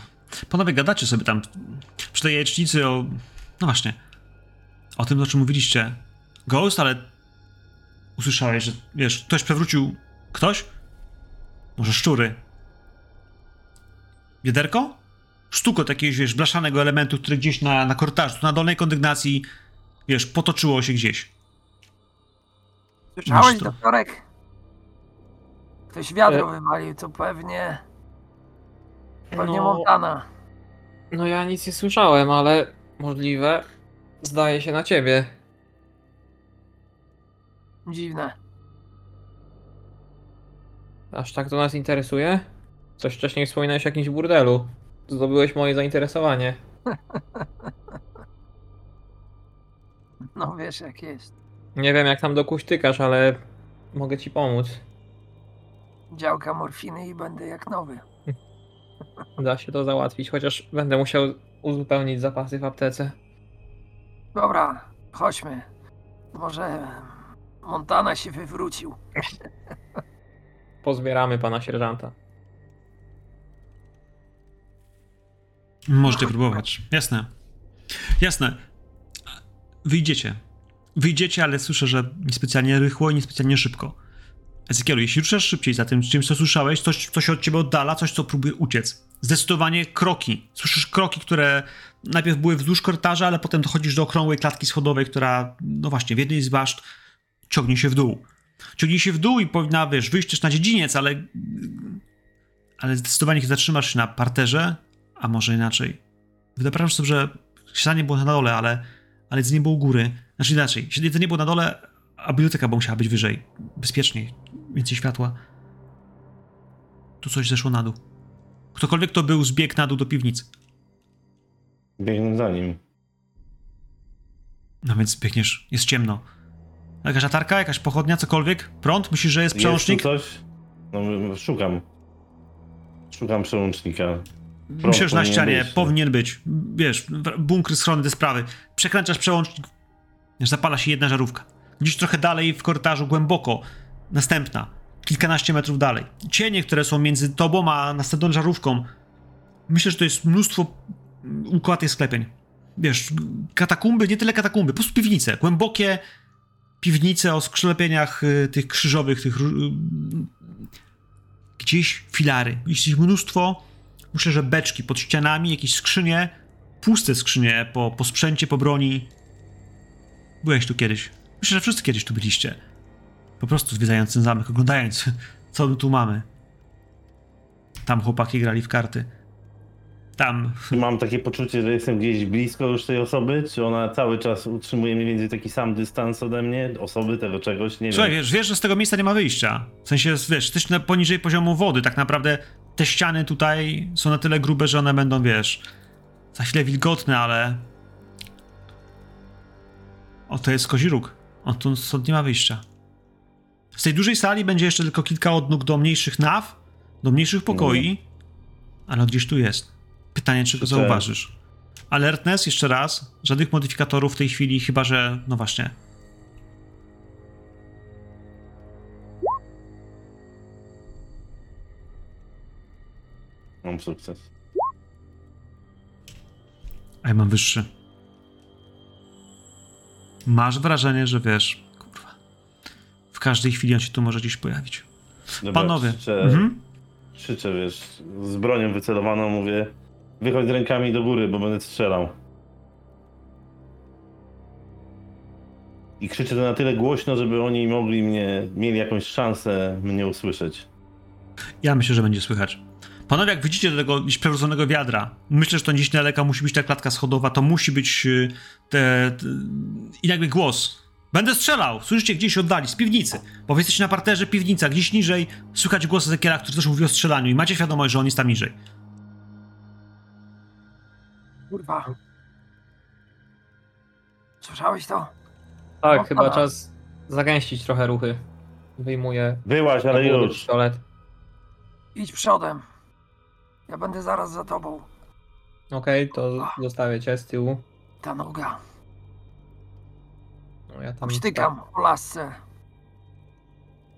panowie, gadacie sobie tam przy tej jajecznicy o. No właśnie. O tym, o czym mówiliście. Ghost, ale. Usłyszałeś, że wiesz, ktoś przewrócił. Ktoś? Może szczury. Wiederko? Sztuko jakiegoś, wiesz, blaszanego elementu, który gdzieś na, na korytarzu, na dolnej kondygnacji, wiesz, potoczyło się gdzieś. Słyszałeś, doktorek? Ktoś wiadro E- wywalił, to pewnie... Pewnie No, Montana. no ja nic nie słyszałem, ale możliwe. Zdaje się na ciebie. Dziwne. Aż tak to nas interesuje? Coś wcześniej wspominałeś o jakimś burdelu. Zdobyłeś moje zainteresowanie. (laughs) No wiesz jak jest. Nie wiem jak tam dokuśtykasz, ale mogę ci pomóc. Działka morfiny i będę jak nowy. (laughs) Da się to załatwić, chociaż będę musiał uzupełnić zapasy w aptece. Dobra, chodźmy. Może Montana się wywrócił. Pozbieramy pana sierżanta. Możecie próbować. Jasne. Jasne. Wyjdziecie. Wyjdziecie, ale słyszę, że niespecjalnie rychło i niespecjalnie szybko. Ezekielu, jeśli ruszasz szybciej za tym czymś, co słyszałeś, coś, co się od ciebie oddala, coś, co próbuje uciec. Zdecydowanie kroki. Słyszysz kroki, które najpierw były wzdłuż korytarza, ale potem dochodzisz do okrągłej klatki schodowej, która, no właśnie, w jednej z baszt ciągnie się w dół. Ciągnie się w dół i powinna, wiesz, wyjść też na dziedziniec, ale... Ale zdecydowanie, zatrzymasz się na parterze, a może inaczej. Wyobrażam sobie, że siadanie było na dole, ale, ale jedzenie było u góry. Znaczy inaczej, jedzenie było na dole, a biblioteka by musiała być wyżej. Bezpieczniej, więcej światła. Tu coś zeszło na dół. Ktokolwiek to był, zbiegł na dół do piwnicy. Biegnę za nim. No więc biegniesz, jest ciemno. Jakaś latarka, jakaś pochodnia, cokolwiek? Prąd? Myślisz, że jest przełącznik? Jest coś? No, szukam. Szukam przełącznika. Myślę, że na ścianie być, no. powinien być. Wiesz, bunkry, schrony, te sprawy. Przekręcasz przełącznik, zapala się jedna żarówka. Gdzieś trochę dalej w korytarzu, głęboko, następna. Kilkanaście metrów dalej. Cienie, które są między tobą a następną żarówką. Myślę, że to jest mnóstwo układnych sklepień. Wiesz, katakumby, nie tyle katakumby, po prostu piwnice. Głębokie piwnice o skrzlepieniach y, tych krzyżowych, tych... y, gdzieś filary. Jest ich mnóstwo. Myślę, że beczki pod ścianami, jakieś skrzynie, puste skrzynie po, po sprzęcie, po broni. Byłeś tu kiedyś. Myślę, że wszyscy kiedyś tu byliście. Po prostu zwiedzając ten zamek, oglądając, (laughs) co my tu mamy. Tam chłopaki grali w karty. Tam. (laughs) Mam takie poczucie, że jestem gdzieś blisko już tej osoby? Czy ona cały czas utrzymuje mniej więcej taki sam dystans ode mnie? Osoby, tego czegoś? Nie Słuchaj, wiem. wiesz, wiesz, że z tego miejsca nie ma wyjścia. W sensie, wiesz, jesteś poniżej poziomu wody. Tak naprawdę te ściany tutaj są na tyle grube, że one będą, wiesz, za chwilę wilgotne, ale O, to jest kozi róg. On tu stąd nie ma wyjścia. Z tej dużej sali będzie jeszcze tylko kilka odnóg do mniejszych naw, do mniejszych pokoi, ale on gdzieś tu jest. Pytanie, czy go zauważysz. Alertness, jeszcze raz, żadnych modyfikatorów w tej chwili, chyba że, no właśnie. Mam sukces. A ja mam wyższy. Masz wrażenie, że wiesz, kurwa, w każdej chwili on się tu może gdzieś pojawić. Dobra, Panowie. Krzyczę, Mhm. krzyczę, wiesz, z bronią wycelowaną mówię wychodź z rękami do góry, bo będę strzelał. I krzyczę to na tyle głośno, żeby oni mogli mnie, mieli jakąś szansę mnie usłyszeć. Ja myślę, że będzie słychać. Panowie, jak widzicie do tego gdzieś przewróconego wiadra, myślę, że to gdzieś daleka musi być ta klatka schodowa, to musi być y, te, te, i nagle głos. Będę strzelał! Słyszycie gdzieś oddali, z piwnicy. Bo wy jesteście na parterze, piwnica, gdzieś niżej słychać głos Ezekiela, który też mówi o strzelaniu i macie świadomość, że on jest tam niżej. Kurwa. Słyszałeś to? Tak, O, chyba czas zagęścić trochę ruchy. Wyjmuję Byłaś, ale już. pistolet. Idź przodem. Ja będę zaraz za tobą. Okej, to zostawię cię z tyłu. Ta noga. No, ja tam po lasce.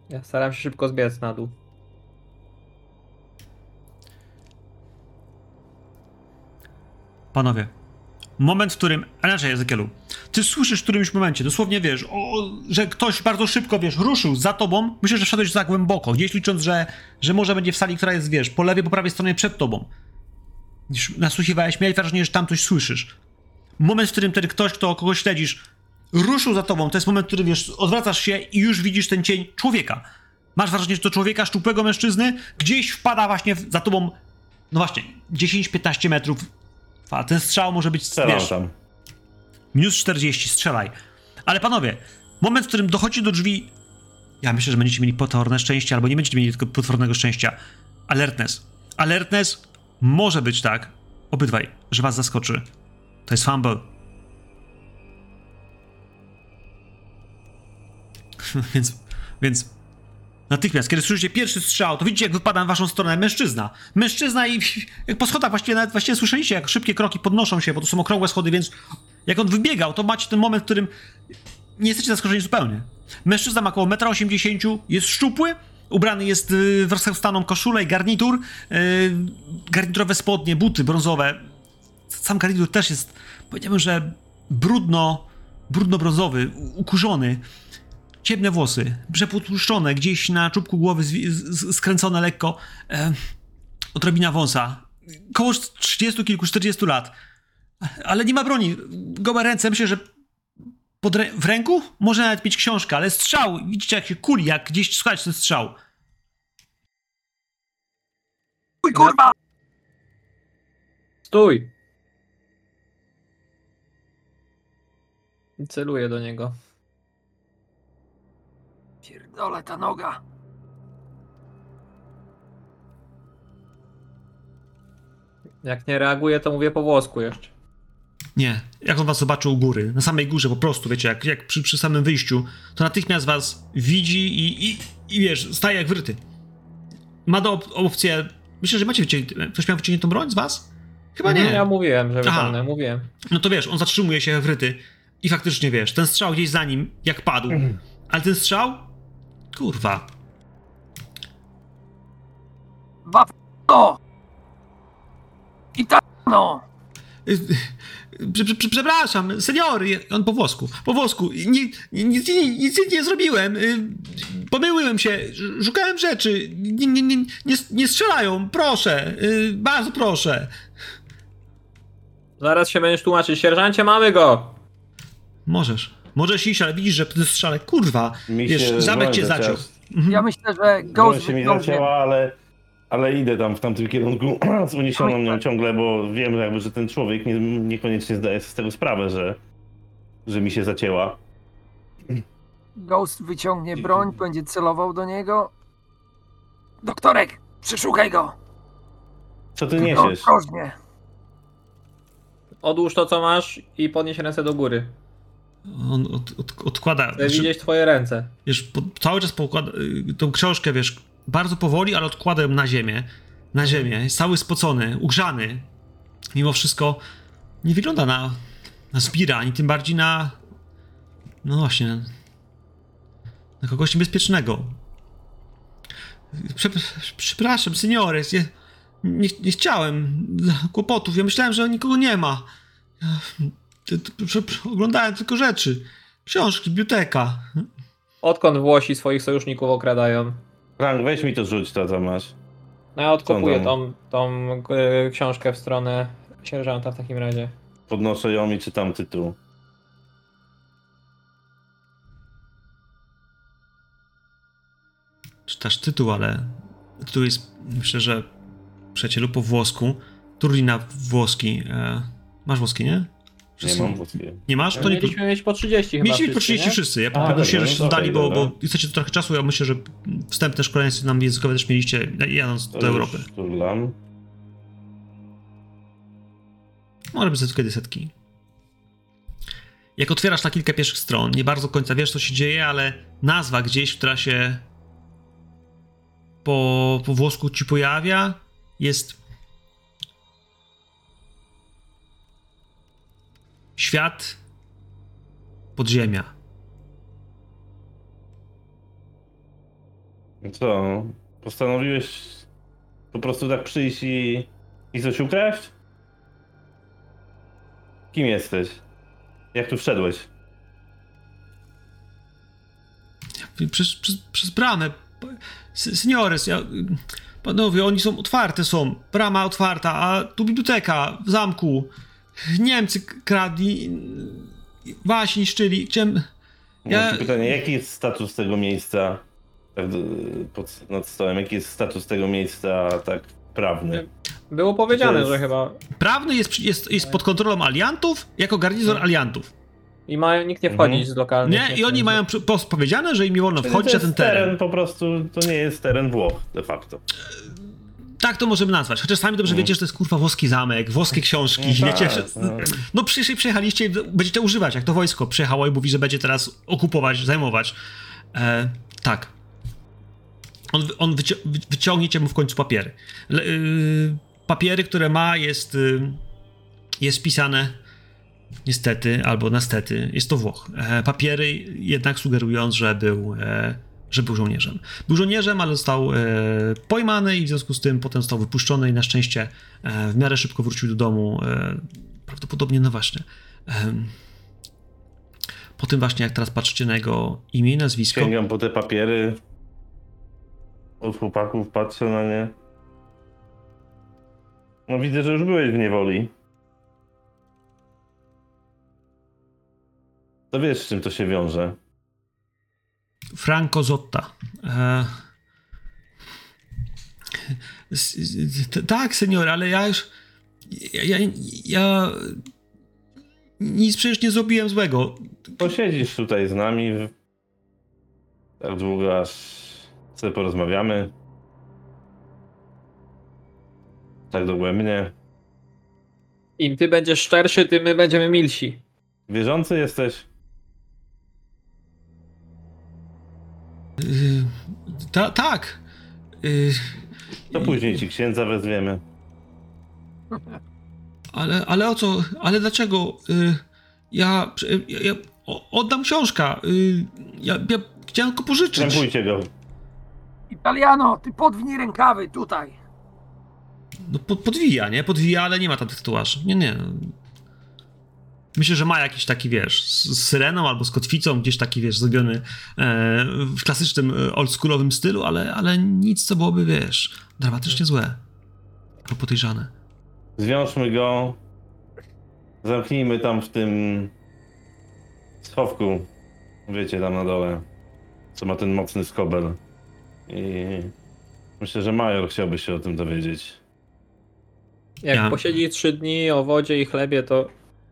Ja staram się szybko zbiec na dół. Panowie, moment, w którym. A inaczej, Ezekielu, ty słyszysz w którymś momencie, dosłownie wiesz, o, że ktoś bardzo szybko, wiesz, ruszył za tobą. Myślę, że wszedłeś za głęboko, gdzieś licząc, że, że może będzie w sali, która jest, wiesz, po lewej, po prawej stronie przed tobą. Nasłuchiwałeś, miałeś wrażenie, że tam coś słyszysz. Moment, w którym wtedy ktoś, kto kogoś śledzisz, ruszył za tobą, to jest moment, w którym, wiesz, odwracasz się i już widzisz ten cień człowieka. Masz wrażenie, że to człowieka, szczupłego mężczyzny, gdzieś wpada właśnie za tobą, no właśnie, 10-15 metrów. A ten strzał może być, Strzelam wiesz, tam. Minus 40, strzelaj. Ale panowie, moment, w którym dochodzi do drzwi. Ja myślę, że będziecie mieli potworne szczęście, albo nie będziecie mieli tylko potwornego szczęścia. Alertness. Alertness może być tak, obydwaj, że was zaskoczy. To jest fumble. (laughs) więc, więc natychmiast, kiedy słyszycie pierwszy strzał, to widzicie, jak wypada w waszą stronę mężczyzna. Mężczyzna i jak po schodach właściwie nawet właściwie słyszeliście, jak szybkie kroki podnoszą się, bo to są okrągłe schody, więc jak on wybiegał, to macie ten moment, w którym nie jesteście zaskoczeni zupełnie. Mężczyzna ma około 1,80 m, jest szczupły, ubrany jest yy, w rozchestaną koszulę i garnitur, yy, garniturowe spodnie, buty brązowe. Sam garnitur też jest, powiedziałbym, że brudno, brudno-brązowy, ukurzony. Ciemne włosy, przepotłuszczone, gdzieś na czubku głowy zwi- z- z- skręcone lekko. E, odrobina wąsa. Koło 30 kilku, 40 lat. Ale nie ma broni. Gołe ręce, myślę, że pod rę- w ręku może nawet mieć książkę, ale strzał, widzicie jak się kuli, jak gdzieś słychać ten strzał. Uj, kurwa! Stój! I Celuję do niego. Pierdolę, ta noga. Jak nie reaguje, to mówię po włosku jeszcze. Nie, jak on was zobaczył u góry, na samej górze po prostu, wiecie, jak, jak przy, przy samym wyjściu, to natychmiast was widzi i, i, i wiesz, staje jak wryty. Ma do op- opcję, myślę, że macie wyciągniętą, ktoś miał wyciągniętą broń z was? Chyba nie. No, Ja mówiłem, że wyciągnę, mówiłem. No to wiesz, on zatrzymuje się wryty i faktycznie wiesz, ten strzał gdzieś za nim, jak padł. Ale ten strzał? Kurwa. No! I. No! Prze, prze, przepraszam, seniory, on po włosku, po włosku, nic, nie, nic nie zrobiłem, y, pomyliłem się, sz- szukałem rzeczy, nie, nie, nie, nie, nie strzelają, proszę, y, bardzo proszę. Zaraz się będziesz tłumaczyć. Sierżancie, mamy go! Możesz, możesz iść, ale widzisz, że ten strzale, kurwa, Mi wiesz, zamek cię zaciął. Mhm. Ja myślę, że Ghost się mi zacięła, ale, ale idę tam w tamtym kierunku (clears throat) z uniesioną nią ciągle, bo wiem jakby, że ten człowiek nie, niekoniecznie zdaje sobie z tego sprawę, że, że mi się zacięła. Ghost wyciągnie broń, będzie celował do niego. Doktorek, przeszukaj go! Co ty niesiesz? ostrożnie. Odłóż to, co masz i podnieś ręce do góry. On od, od, odkłada. Chcę znaczy, widzieć twoje ręce. wiesz, po, cały czas pokłada y, tą książkę, wiesz, bardzo powoli, ale odkłada ją na ziemię. Na ziemię. Jest cały spocony, ugrzany. Mimo wszystko nie wygląda na, na zbira, ani tym bardziej na. No właśnie. Na, na kogoś niebezpiecznego. Prze, przepraszam, seniores. Nie, nie, nie chciałem kłopotów. Ja myślałem, że nikogo nie ma. Oglądałem tylko rzeczy. Książki, biblioteka. Odkąd Włosi swoich sojuszników okradają? Frank, weź mi to rzuć, to co masz. No ja odkopuję tą, tą e, książkę w stronę sierżanta w takim razie. Podnoszę ją i czytam tytuł. Czytasz tytuł, ale tytuł jest, myślę, że przyjacielu po włosku. Turlina włoski. E, masz włoski, nie? Nie mam. Nie masz? To nie. Mieliśmy mieć po 30 chyba Mieliśmy po wszyscy, 30 nie? wszyscy. Ja A, poprosiłem, dobra, żeście no to dodali, bo, bo chcecie tu trochę czasu. Ja myślę, że wstępne szkolenie nam językowe też mieliście, jadąc To do Europy. Turlam. Może być setki setki. Jak otwierasz na kilka pierwszych stron, nie bardzo do końca wiesz, co się dzieje, ale nazwa gdzieś, która się po, po włosku ci pojawia, jest świat podziemia. Co? Postanowiłeś po prostu tak przyjść i, i coś ukraść? Kim jesteś? Jak tu wszedłeś? Przez, przez, przez bramę. Seniores, ja, panowie, oni są otwarte, są. Brama otwarta, a tu biblioteka w zamku. Niemcy kradli, wasi niszczyli. Chciałem. Ja... Ci pytanie, jaki jest status tego miejsca tak, d- pod, nad stołem? Jaki jest status tego miejsca tak prawny? Było powiedziane, jest- że chyba. Prawny jest, jest, jest pod kontrolą aliantów, jako garnizon aliantów. I mają nikt nie wchodzić Mhm. z lokalnych. Nie? I oni mają powiedziane, że im nie wolno Czyli wchodzić na ten jest teren. po prostu, to nie jest teren Włoch de facto. Tak to możemy nazwać. Chociaż sami dobrze Mhm. wiecie, że to jest kurwa włoski zamek, włoskie książki, No wiecie. tak, że- no. No przyjechali, przyjechaliście, i będziecie używać, jak to wojsko przyjechało i mówi, że będzie teraz okupować, zajmować. E, tak. On, on wyci- wy- wyciągniecie mu w końcu papiery. Le, y, papiery, które ma, jest, y, jest pisane niestety, albo nastety, jest to Włoch. E, papiery jednak sugerując, że był, e, że był żołnierzem. Był żołnierzem, ale został e, pojmany i w związku z tym potem został wypuszczony i na szczęście e, w miarę szybko wrócił do domu. E, prawdopodobnie, no właśnie. po tym właśnie, jak teraz patrzycie na jego imię i nazwisko, Sięgam po te papiery. Od chłopaków patrzę na nie. No widzę, że już byłeś w niewoli. To wiesz, z czym to się wiąże. Franco Zotta. E, s- s- t- tak, senior, ale ja już. Ja, ja, ja nic przecież nie zrobiłem złego. Posiedzisz tutaj z nami w... tak długo, aż sobie porozmawiamy. Tak dogłębnie. Im ty będziesz szczerszy, tym my będziemy milsi. Wierzący jesteś? Y, ta, tak. Y, To później ci księdza wezwiemy. ale, ale o co? Ale dlaczego? Y, ja, ja, ja oddam książkę. Y, ja, ja chciałem tylko pożyczyć. Krępujcie go. Italiano, ty podwinij rękawy tutaj. No pod, podwija, nie? Podwija, ale nie ma tam tych. Nie, nie. Myślę, że ma jakiś taki, wiesz, z, syreną albo z kotwicą, gdzieś taki, wiesz, zrobiony e, w klasycznym, e, oldschoolowym stylu, ale, ale nic, co byłoby, wiesz, dramatycznie złe. Albo podejrzane. Zwiążmy go. Zamknijmy tam w tym schowku. Wiecie, tam na dole. Co ma ten mocny skobel. I myślę, że major chciałby się o tym dowiedzieć. Jak Ja- posiedzi trzy dni o wodzie i chlebie, to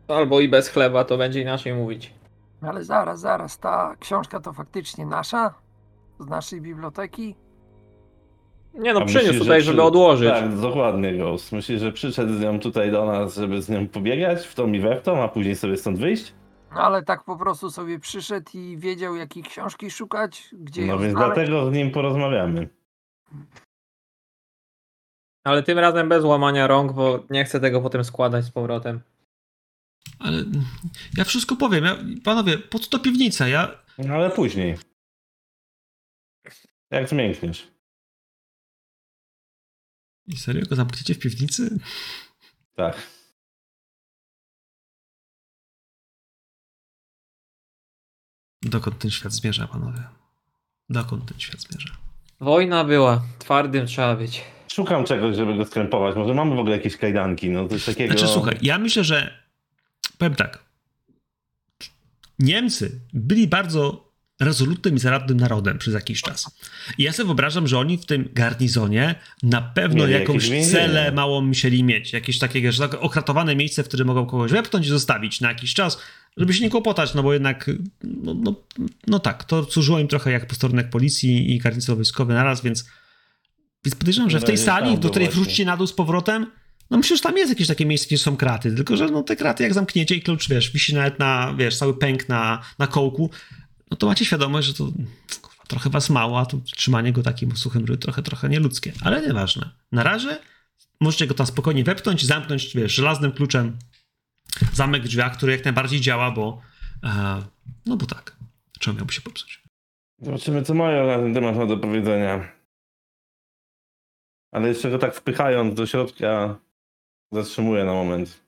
albo i bez chleba, to będzie inaczej mówić. Ale zaraz, zaraz, ta książka to faktycznie nasza? Z naszej biblioteki? Nie no, A przyniósł myślisz, tutaj, że żeby przy- odłożyć. Tak, dokładnie, Ghost. Myślisz, że przyszedł z nią tutaj do nas, żeby z nią pobiegać w tą i we w tą, a później sobie stąd wyjść? Ale tak po prostu sobie przyszedł i wiedział, jakiej książki szukać, gdzie No ją więc znaleźć. dlatego z nim porozmawiamy. Ale tym razem bez łamania rąk, bo nie chcę tego potem składać z powrotem. Ale ja wszystko powiem. Ja, panowie, po co to piwnica? Ja. No ale później. Jak zmiękniesz. I serio go zamkniecie w piwnicy? Tak. Dokąd ten świat zmierza, panowie? Dokąd ten świat zmierza? Wojna była, twardym trzeba być. Szukam czegoś, żeby go skrępować. Może mamy w ogóle jakieś kajdanki, no coś takiego. Znaczy, słuchaj, ja myślę, że powiem tak. Niemcy byli bardzo rezolutnym i zaradnym narodem przez jakiś czas. I ja sobie wyobrażam, że oni w tym garnizonie na pewno Mieli jakąś celę małą musieli mieć. Jakieś takie, że tak okratowane miejsce, w którym mogą kogoś wepchnąć i zostawić na jakiś czas, żeby się nie kłopotać, no bo jednak, no, no, no tak, to służyło im trochę jak posterunek policji i garnizon wojskowy naraz, więc, więc podejrzewam, że w tej No, sali, tam do której wrócicie na dół z powrotem, no myślę, że tam jest jakieś takie miejsce, gdzie są kraty, tylko że no te kraty jak zamkniecie i klucz, wiesz, wisi nawet na, wiesz, cały pęk na, na kołku, no to macie świadomość, że to kurwa, trochę was mało, a tu trzymanie go takim suchym ryj trochę, trochę nieludzkie, ale nieważne. Na razie możecie go tam spokojnie wepchnąć, zamknąć, wiesz, żelaznym kluczem zamek w drzwiach, który jak najbardziej działa, bo e, no bo tak, czemu miałby się popsuć? Zobaczymy, co mają na ten temat ma do powiedzenia. Ale jeszcze go tak wpychając do środka, zatrzymuję na moment.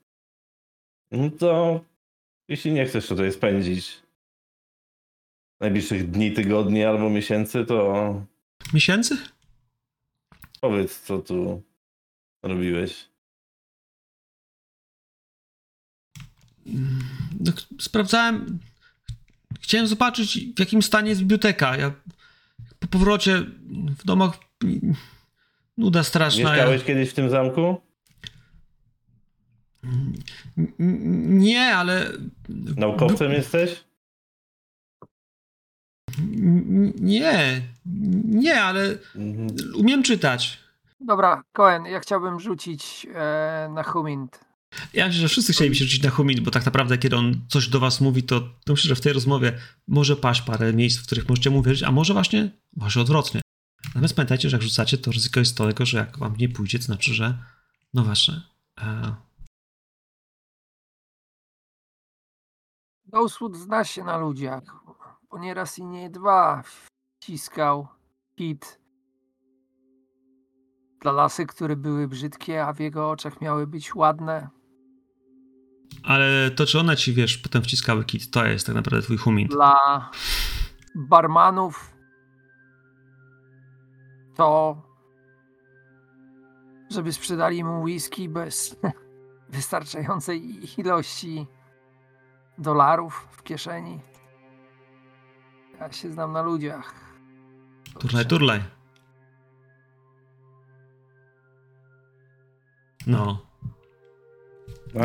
No to jeśli nie chcesz tutaj spędzić najbliższych dni, tygodni albo miesięcy, to Miesięcy? powiedz, co tu robiłeś. No, sprawdzałem. Chciałem zobaczyć, w jakim stanie jest biblioteka. Ja po powrocie w domach nuda straszna. Mieszkałeś kiedyś w tym zamku? Nie, ale. Naukowcem jesteś? Nie, nie, ale Mhm. umiem czytać. Dobra, Cohen, ja chciałbym rzucić e, na Humint. Ja myślę, że wszyscy chcieliby się rzucić na humid, bo tak naprawdę, kiedy on coś do was mówi, to, to myślę, że w tej rozmowie może paść parę miejsc, w których możecie mu wierzyć, a może właśnie, może odwrotnie. Natomiast pamiętajcie, że jak rzucacie, to ryzyko jest tego, że jak wam nie pójdzie, to znaczy, że no właśnie. E, Ghostwood zna się na ludziach, bo nie raz i nie dwa wciskał hit dla lasy, które były brzydkie, a w jego oczach miały być ładne. ale to, czy one ci, wiesz, potem wciskały kit, to jest tak naprawdę twój humid. Dla barmanów to żeby sprzedali mu whisky bez (laughs) wystarczającej ilości dolarów w kieszeni. Ja się znam na ludziach. Turlaj, turlaj. No,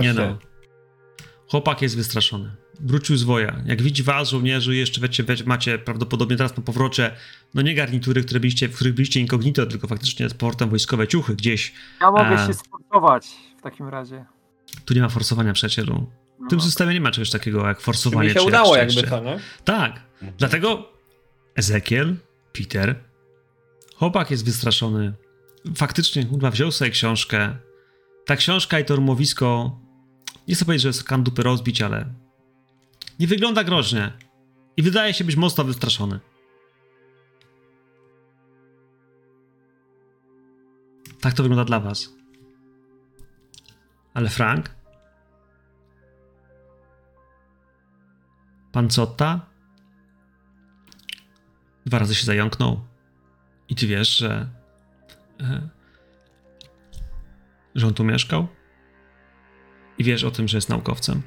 nie no. Chłopak jest wystraszony. Wrócił z woja. Jak widzi was, żołnierzy, jeszcze wiecie, wiecie, macie prawdopodobnie teraz na powrocie, no nie garnitury, które byliście, w których byliście incognito, tylko faktycznie z portem wojskowe ciuchy gdzieś. Ja mogę A. się sportować w takim razie. Tu nie ma forsowania, przyjacielu. W tym No. systemie nie ma czegoś takiego jak Czy forsowanie. mi się udało jak jakby to, nie? Tak. Dlatego Ezekiel, Peter, chłopak jest wystraszony. Faktycznie, kurwa, wziął sobie książkę. Ta książka i to rumowisko, nie chcę powiedzieć, że jest kan dupy rozbić, ale nie wygląda groźnie. I wydaje się być mocno wystraszony. Tak to wygląda dla was. Ale Frank? Pan Cotta? Dwa razy się zająknął. I ty wiesz, że. e, że on tu mieszkał? I wiesz o tym, że jest naukowcem?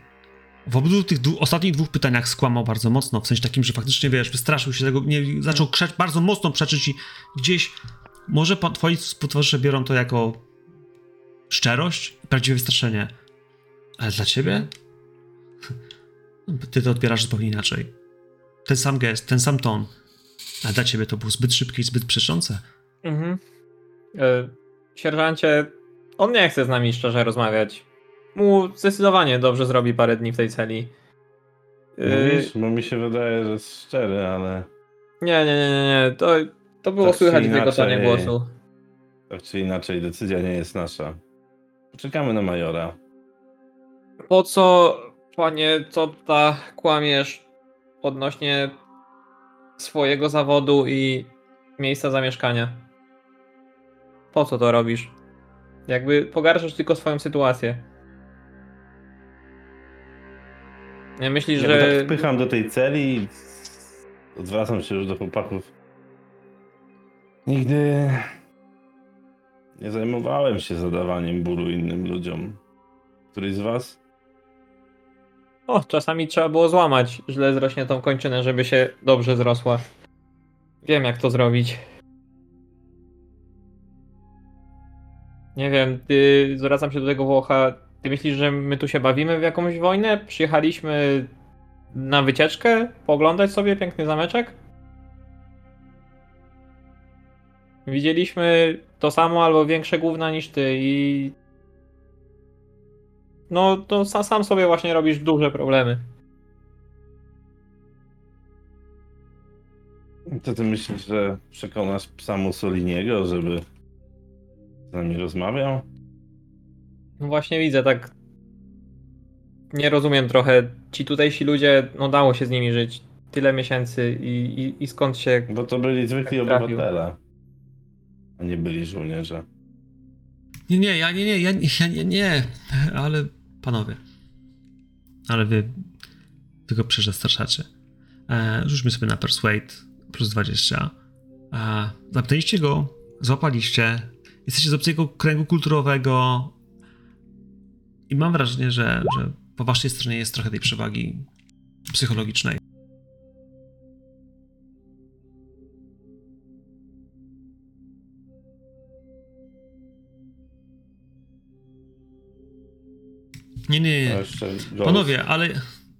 W obydwu tych ostatnich dwóch pytaniach skłamał bardzo mocno, w sensie takim, że faktycznie, wiesz, wystraszył się tego, nie, zaczął krzać bardzo mocno, przeczyć i gdzieś, może pa, twoi współtowarzysze biorą to jako szczerość i prawdziwe wystraszenie, ale dla ciebie? Ty to odbierasz zupełnie inaczej. Ten sam gest, ten sam ton, ale dla ciebie to było zbyt szybkie i zbyt przeczące. Mhm. E, Sierżancie, on nie chce z nami szczerze rozmawiać. Mu zdecydowanie dobrze zrobi parę dni w tej celi. Yy, Mówisz? Bo mi się wydaje, że jest szczery, ale nie, nie, nie, nie, nie. To, to było Tak słychać w jego tonie inaczej- głosu. tak czy inaczej decyzja nie jest nasza. Poczekamy na majora. Po co, panie Copta, kłamiesz odnośnie swojego zawodu i miejsca zamieszkania? Po co to robisz? Jakby pogarszasz tylko swoją sytuację. Nie myślisz, Ja że... że... tak wpycham do tej celi i odwracam się już do chłopaków. Nigdy nie zajmowałem się zadawaniem bólu innym ludziom. Któryś z was? O, czasami trzeba było złamać źle zrośniętą kończynę, żeby się dobrze zrosła. Wiem, jak to zrobić. Nie wiem, ty, zwracam się do tego Włocha. Ty myślisz, że my tu się bawimy w jakąś wojnę? Przyjechaliśmy na wycieczkę? Pooglądać sobie piękny zameczek? Widzieliśmy to samo albo większe gówna niż ty i... No, to sa- sam sobie właśnie robisz duże problemy. To ty myślisz, że przekonasz psa Mussoliniego, żeby z nami rozmawiał? No właśnie widzę, tak. Nie rozumiem trochę. Ci tutejsi ludzie, no dało się z nimi żyć tyle miesięcy i, i, i skąd się. Bo to byli zwykli Tak obywatele, a nie byli żołnierze. Nie, nie, ja nie, nie, ja, ja nie, nie, ale panowie. Ale wy, wy go przestraszacie. E, rzućmy sobie na Persuade plus 20. E, zapytaliście go, złapaliście, jesteście z obcego kręgu kulturowego i mam wrażenie, że, że po waszej stronie jest trochę tej przewagi psychologicznej. Nie, nie, nie. Panowie, ale.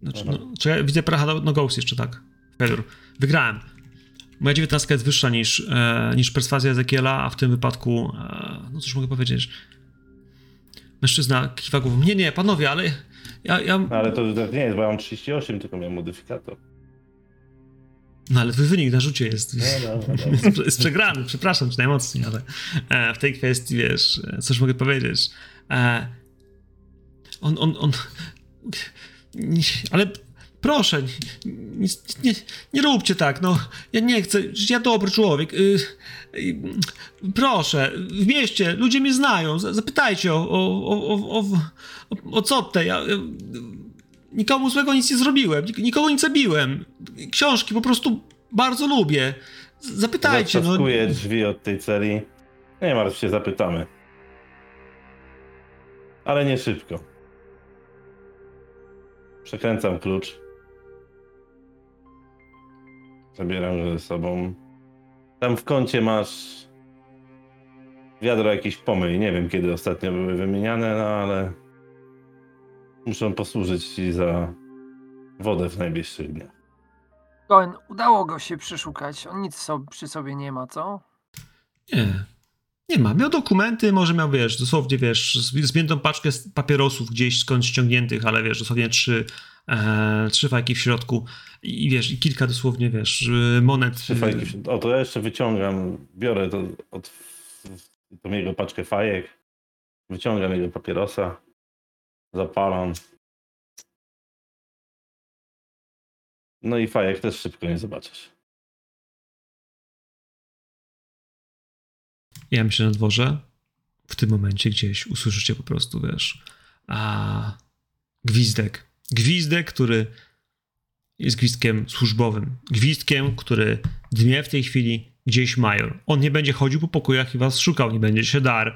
Znaczy, no, czekaj, widzę pracha, no, no Ghost jeszcze, tak. Failure. Wygrałem. Moja 19 jest wyższa niż, e, niż perswazja Ezekiela, a w tym wypadku. E, no cóż mogę powiedzieć? Mężczyzna kiwa głową. Nie, nie, panowie, ale. Ja, ja, No, ale to nie jest, bo ja mam 38, tylko miałem modyfikator. no ale twój wynik na rzucie jest. No, no, no, no. (laughs) jest, jest przegrany, przepraszam cię najmocniej, ale e, w tej kwestii, wiesz, e, coś mogę powiedzieć. E, on, on, on, ale proszę, nie, nie, nie róbcie tak, no, ja nie chcę, ja dobry człowiek, y, y, proszę, w mieście ludzie mnie znają, zapytajcie o, o, o, o, o, co te, ja, nikomu złego nic nie zrobiłem, nik- nikogo nie zabiłem, książki po prostu bardzo lubię, zapytajcie, no. Drzwi od tej celi. Nie martw się, zapytamy. Ale nie szybko. Przekręcam klucz. Zabieram go ze sobą. Tam w kącie masz wiadro jakichś pomyj. Nie wiem, kiedy ostatnio były wymieniane, no ale muszą posłużyć ci za wodę w najbliższych dniach. Cohen, udało go się przeszukać. On nic so, przy sobie nie ma, co? Nie. Nie ma. Miał dokumenty, może miał, wiesz, dosłownie, wiesz, z- zbiętą paczkę papierosów gdzieś skąd ściągniętych, ale wiesz, dosłownie trzy, e, trzy fajki w środku i wiesz, i kilka dosłownie, wiesz, y, monet. Trzy fajki. w- O, to ja jeszcze wyciągam, biorę to od tą jego paczkę fajek, wyciągam jego papierosa, zapalam. No i fajek też szybko nie zobaczysz. Ja myślę na dworze, w tym momencie gdzieś usłyszycie po prostu, wiesz, a gwizdek. Gwizdek, który jest gwizdkiem służbowym. Gwizdkiem, który dmie w tej chwili gdzieś major. On nie będzie chodził po pokojach i was szukał, nie będzie się dar.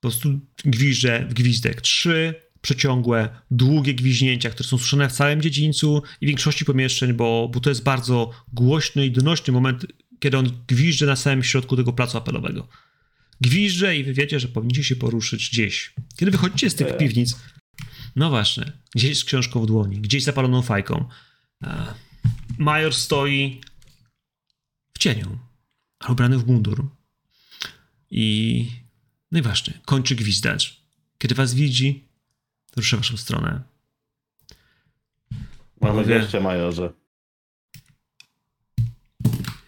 Po prostu gwizdże w gwizdek. Trzy przeciągłe, długie gwiźnięcia, które są słyszane w całym dziedzińcu i większości pomieszczeń, bo, bo to jest bardzo głośny i donośny moment, kiedy on gwizdże na samym środku tego placu apelowego. Gwizdże i wy wiecie, że powinniście się poruszyć gdzieś. Kiedy wychodzicie z tych Tak. piwnic, no właśnie, gdzieś z książką w dłoni, gdzieś zapaloną fajką. E, Major stoi w cieniu, ale ubrany w mundur. I no i właśnie, kończy gwizdać. Kiedy was widzi, rusza w waszą stronę. Ma Mamy Panowie, gościa, majorze.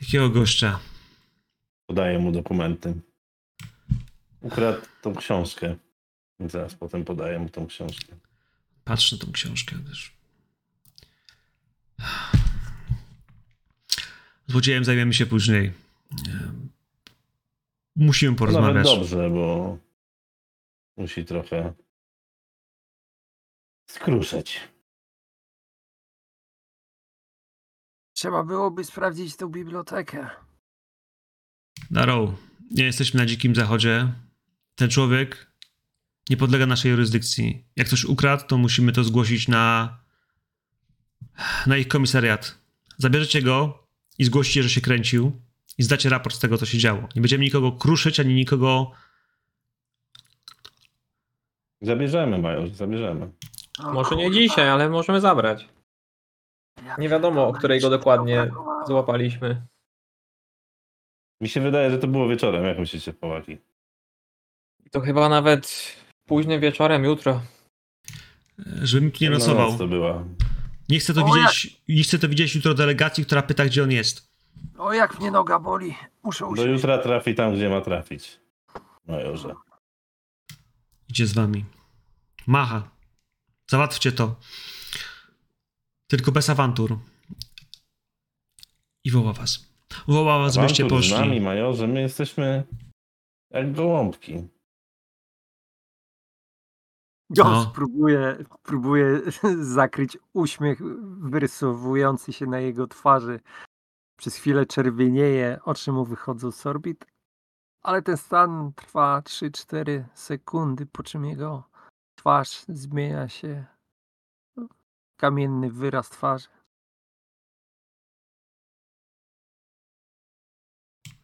jakiego gościa? Podaję mu dokumenty. Ukradł tą książkę. Zaraz potem podaję mu tą książkę. Patrz na tą książkę też. Złodziejem zajmiemy się później. Em, Musimy To porozmawiać. Nawet dobrze, bo musi trochę skruszeć. Trzeba byłoby sprawdzić tą bibliotekę. Darrow, nie jesteśmy na dzikim zachodzie. Ten człowiek nie podlega naszej jurysdykcji. Jak ktoś ukradł, to musimy to zgłosić na, na ich komisariat. Zabierzecie go i zgłosicie, że się kręcił i zdacie raport z tego, co się działo. Nie będziemy nikogo kruszyć, ani nikogo... Zabierzemy, majorze, zabierzemy. Może nie dzisiaj, ale możemy zabrać. Nie wiadomo, o której go dokładnie złapaliśmy. Mi się wydaje, że to było wieczorem. Jak myślicie, To chyba nawet późnym wieczorem, jutro. Żeby mi tu nie No, nocował. noc to była. Nie chcę to O, widzieć, nie chcę to widzieć jutro delegacji, która pyta, gdzie on jest. O, jak mnie noga boli. Muszę Do usiąść. jutra trafi tam, gdzie ma trafić. Majorze. Idzie z wami. Macha. Załatwcie to. Tylko bez awantur. I woła was. Woła was, żebyście Awantur z nami, majorze, my jesteśmy jak gołąbki. Ghost No. próbuje, próbuje (laughs) zakryć uśmiech wyrysowujący się na jego twarzy. Przez chwilę czerwienieje, oczy mu wychodzą z orbit, ale ten stan trwa 3-4 sekundy, po czym jego twarz zmienia się w kamienny wyraz twarzy.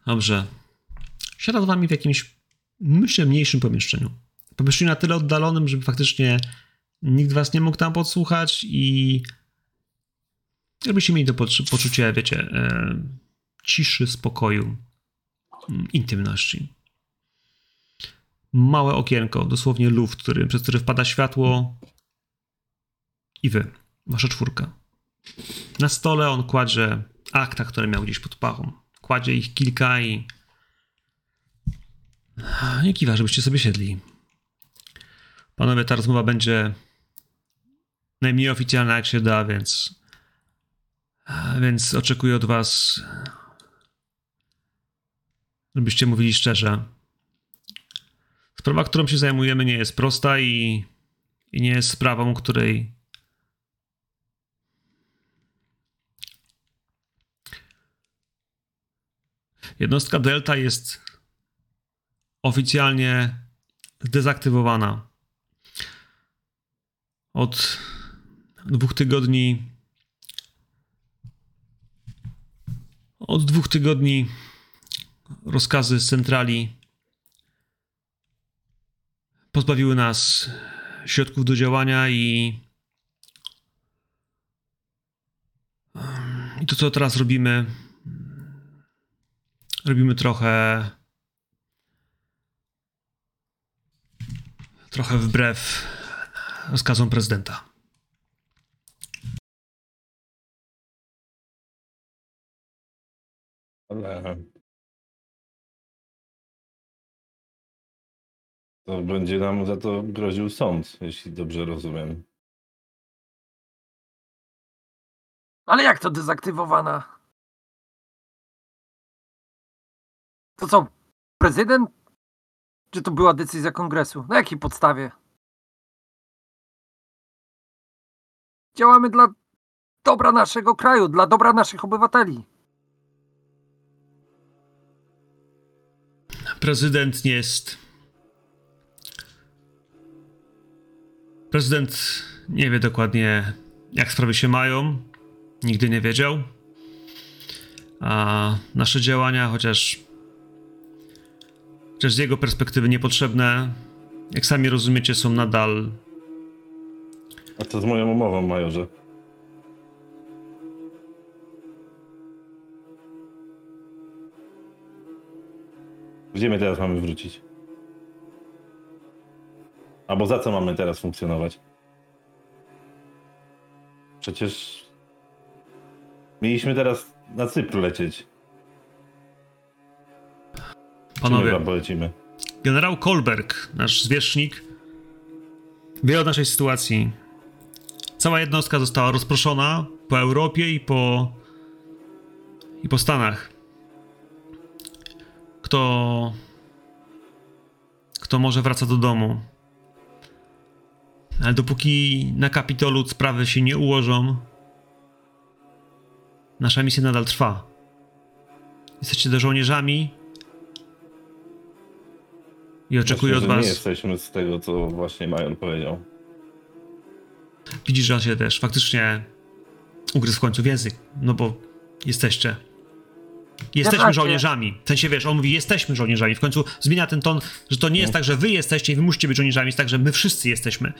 Dobrze. Siada z wami w jakimś, myślę, mniejszym pomieszczeniu. Pomieszczeniu na tyle oddalonym, żeby faktycznie nikt was nie mógł tam podsłuchać i żebyście mieli to poczu- poczucie, wiecie, e, ciszy, spokoju, mm, intymności. Małe okienko, dosłownie luft, który, przez który wpada światło i wy, wasza czwórka. Na stole on kładzie akta, które miał gdzieś pod pachą. Kładzie ich kilka i nie kiwa, żebyście sobie siedli. Panowie, ta rozmowa będzie najmniej oficjalna, jak się da, więc więc oczekuję od was żebyście mówili szczerze. Sprawa, którą się zajmujemy, nie jest prosta i, i nie jest sprawą, której jednostka Delta jest oficjalnie zdezaktywowana. Od dwóch tygodni. Od dwóch tygodni rozkazy z centrali pozbawiły nas środków do działania i. I to, co teraz robimy, robimy trochę. Trochę wbrew rozkazom prezydenta. Ale... To będzie nam za to groził sąd, jeśli dobrze rozumiem. Ale jak to dezaktywowana? To co, prezydent? Czy to była decyzja kongresu? Na jakiej podstawie? Działamy dla dobra naszego kraju, dla dobra naszych obywateli. Prezydent nie jest. Prezydent nie wie dokładnie, jak sprawy się mają. Nigdy nie wiedział. A nasze działania, chociaż. chociaż z jego perspektywy niepotrzebne, jak sami rozumiecie, są nadal A co z moją umową, majorze? Gdzie my teraz mamy wrócić? Albo za co mamy teraz funkcjonować? Przecież Mieliśmy teraz na Cypr lecieć. Panowie, tam polecimy? generał Kolberg, nasz zwierzchnik, wie o naszej sytuacji. Cała jednostka została rozproszona po Europie i po i po Stanach. Kto kto może wraca do domu. Ale dopóki na Kapitolu sprawy się nie ułożą, nasza misja nadal trwa. Jesteście do żołnierzami i oczekuję Myślę, od was. Nie jesteśmy z tego, co właśnie Major powiedział. Widzisz, że on się też faktycznie ugryzł w końcu w język, no bo jesteście. Jesteśmy żołnierzami. W sensie, wiesz, on mówi, jesteśmy żołnierzami. W końcu zmienia ten ton, że to nie jest tak, że wy jesteście i wy musicie być żołnierzami, jest tak, że my wszyscy jesteśmy.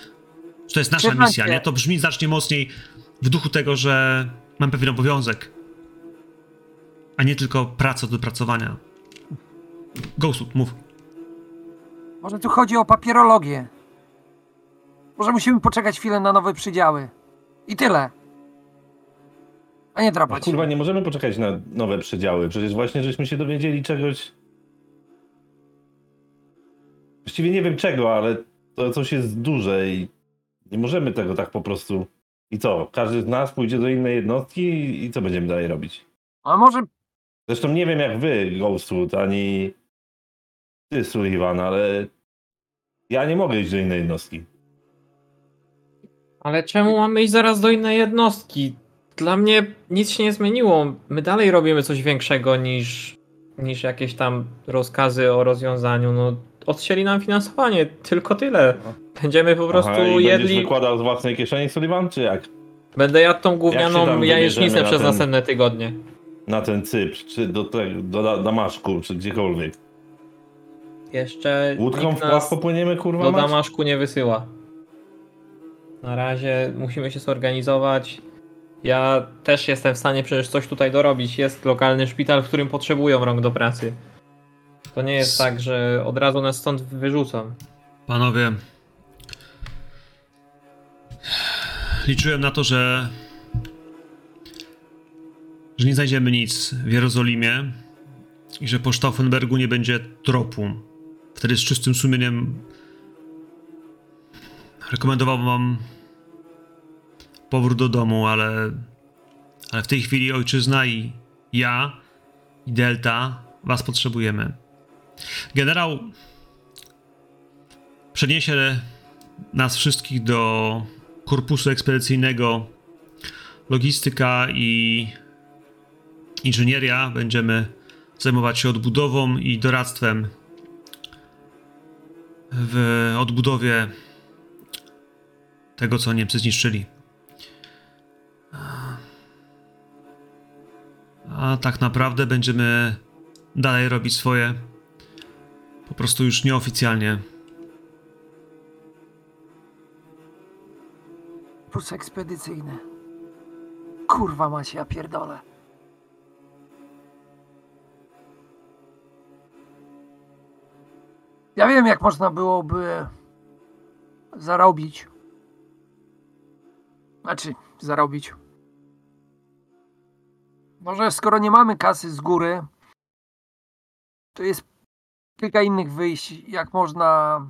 Że to jest nasza misja, się. nie? To brzmi znacznie mocniej w duchu tego, że mam pewien obowiązek, a nie tylko pracę do wypracowania. Ghostwood, mów. Może tu chodzi o papierologię. Może musimy poczekać chwilę na nowe przydziały. I tyle. A nie drapać. kurwa, nie możemy poczekać na nowe przedziały. Przecież właśnie żeśmy się dowiedzieli czegoś. Właściwie nie wiem czego, ale to coś jest duże i nie możemy tego tak po prostu. I co? Każdy z nas pójdzie do innej jednostki i- i co będziemy dalej robić? A może Zresztą nie wiem jak wy, Ghostwood, ani ty, Sullivan, ale ja nie mogę iść do innej jednostki. Ale czemu mamy iść zaraz do innej jednostki? Dla mnie nic się nie zmieniło. My dalej robimy coś większego niż, niż jakieś tam rozkazy o rozwiązaniu. No, odcięli nam finansowanie, tylko tyle. Będziemy po prostu Aha, i będziesz jedli. wykładał z własnej kieszeni, Sullivan, czy jak? Będę jadł tą Jak się gównianą tam wybierzemy na przez ten- następne tygodnie. Na ten Cypr, czy do, tego, do Da- Damaszku, czy gdziekolwiek. Jeszcze Łódką w nas pław popłyniemy, kurwa do mać? Damaszku nie wysyła. Na razie musimy się zorganizować. Ja też jestem w stanie przecież coś tutaj dorobić. Jest lokalny szpital, w którym potrzebują rąk do pracy. To nie jest tak, że od razu nas stąd wyrzucą. Panowie, liczyłem na to, że że nie znajdziemy nic w Jerozolimie i że po Stauffenbergu nie będzie tropu. Wtedy z czystym sumieniem rekomendowałbym wam powrót do domu, ale ale w tej chwili ojczyzna i ja i Delta was potrzebujemy. Generał przeniesie nas wszystkich do korpusu ekspedycyjnego. Logistyka i inżynieria. Będziemy zajmować się odbudową i doradztwem w odbudowie tego, co Niemcy zniszczyli. A tak naprawdę będziemy dalej robić swoje, po prostu już nieoficjalnie. Plus ekspedycyjny. Kurwa macie, ja pierdolę. Ja wiem, jak można byłoby zarobić. Znaczy, zarobić. Może skoro nie mamy kasy z góry, to jest kilka innych wyjść, jak można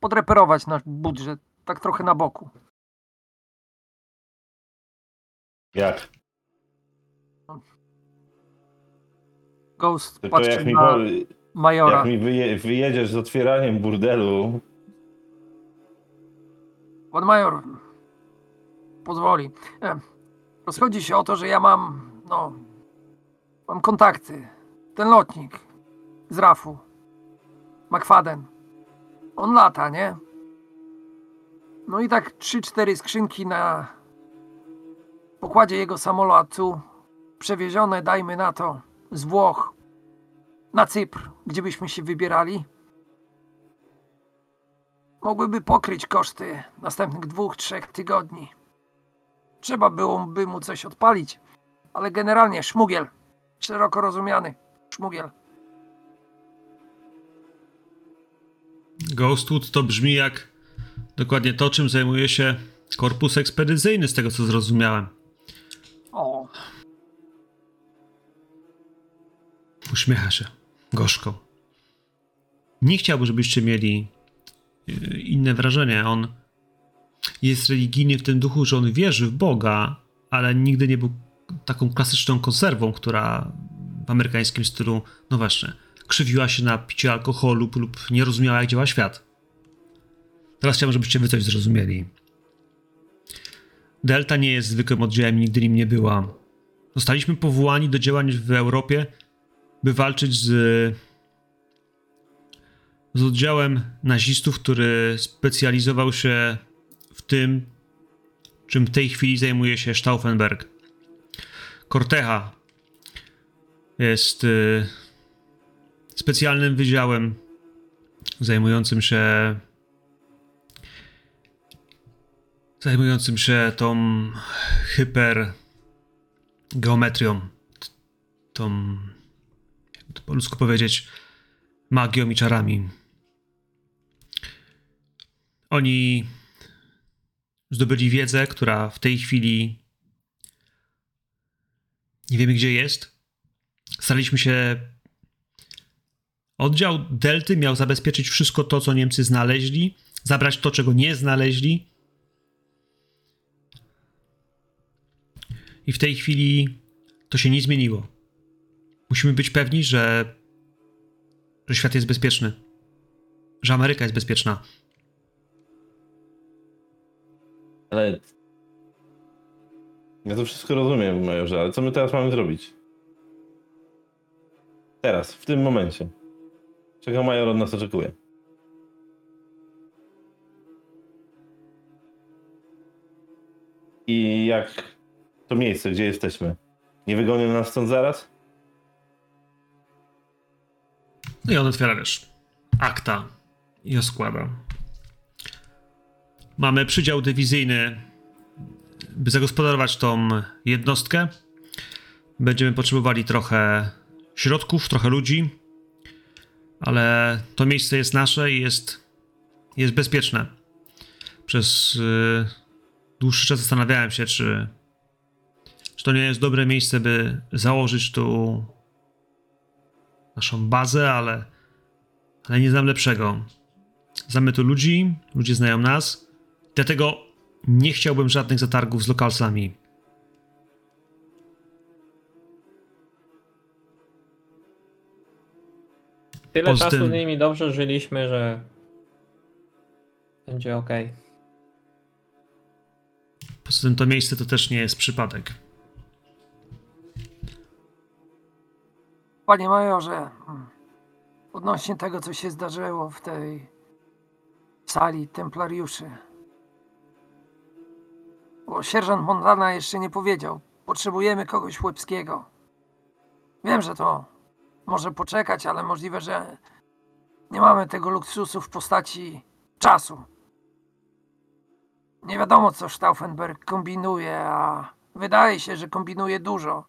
podreperować nasz budżet, tak trochę na boku. Jak? Ghost Tylko patrzy jak mi, na po, Majora. jak mi wyje, wyjedziesz z otwieraniem burdelu, Pan Major pozwoli. E, Rozchodzi się o to, że ja mam, no, mam kontakty. Ten lotnik z RAF-u, McFadden, on lata, nie? No i tak 3-4 skrzynki na pokładzie jego samolotu, przewiezione, dajmy na to, z Włoch na Cypr, gdzie byśmy się wybierali mogłyby pokryć koszty następnych dwóch, trzech tygodni. Trzeba byłoby mu coś odpalić, ale generalnie szmugiel, szeroko rozumiany szmugiel. Ghostwood to brzmi jak dokładnie to, czym zajmuje się korpus ekspedycyjny, z tego co zrozumiałem. O, Uśmiecha się gorzko. Nie chciałbym, żebyście mieli y, inne wrażenie. On jest religijny w tym duchu, że on wierzy w Boga, ale nigdy nie był taką klasyczną konserwą, która w amerykańskim stylu, no właśnie, krzywiła się na picie alkoholu lub nie rozumiała, jak działa świat. Teraz chciałbym, żebyście wy coś zrozumieli. Delta nie jest zwykłym oddziałem, nigdy nim nie była. Zostaliśmy powołani do działań w Europie, by walczyć z, z oddziałem nazistów, który specjalizował się w tym, czym w tej chwili zajmuje się Stauffenberg. Corteja jest y, specjalnym wydziałem zajmującym się zajmującym się tą hypergeometrią, t- tą, jakby to po ludzku powiedzieć, magią i czarami. Oni zdobyli wiedzę, która w tej chwili nie wiemy gdzie jest. Staraliśmy się. Oddział Delty miał zabezpieczyć wszystko to, co Niemcy znaleźli, zabrać to, czego nie znaleźli. I w tej chwili to się nie zmieniło. Musimy być pewni, że, że świat jest bezpieczny. Że Ameryka jest bezpieczna. Ale. Ja to wszystko rozumiem, majorze, ale co my teraz mamy zrobić? Teraz, w tym momencie. Czego major od nas oczekuje? I jak to miejsce, gdzie jesteśmy? Nie wygonią nas stąd zaraz? No i on otwiera, wiesz, akta i rozkłada. Mamy przydział dywizyjny, by zagospodarować tą jednostkę. Będziemy potrzebowali trochę środków, trochę ludzi, ale to miejsce jest nasze i jest, jest bezpieczne. Przez y, dłuższy czas zastanawiałem się, czy, czy to nie jest dobre miejsce, by założyć tu naszą bazę, ale, ale nie znam lepszego. Znamy tu ludzi, ludzie znają nas, dlatego nie chciałbym żadnych zatargów z lokalsami. Tyle Poza czasu tym- z nimi dobrze żyliśmy, że będzie ok. Poza tym to miejsce to też nie jest przypadek. Panie majorze, mm, odnośnie tego, co się zdarzyło w tej sali templariuszy. Bo sierżant Montana jeszcze nie powiedział. Potrzebujemy kogoś łebskiego. Wiem, że to może poczekać, ale możliwe, że nie mamy tego luksusu w postaci czasu. Nie wiadomo, co Stauffenberg kombinuje, a wydaje się, że kombinuje dużo.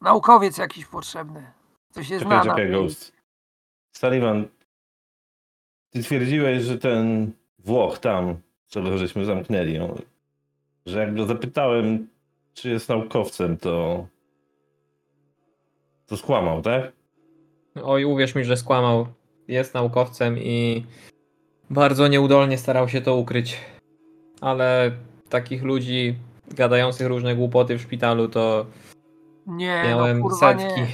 Naukowiec jakiś potrzebny. Co się zna Czekaj, na czekaj, Ghost. Sullivan, ty twierdziłeś, że ten Włoch tam, co żeśmy zamknęli, on, że jak go zapytałem, czy jest naukowcem, to to skłamał, tak? Oj, uwierz mi, że skłamał. Jest naukowcem i bardzo nieudolnie starał się to ukryć. Ale takich ludzi gadających różne głupoty w szpitalu to Nie, miałem no kurwa setki. nie.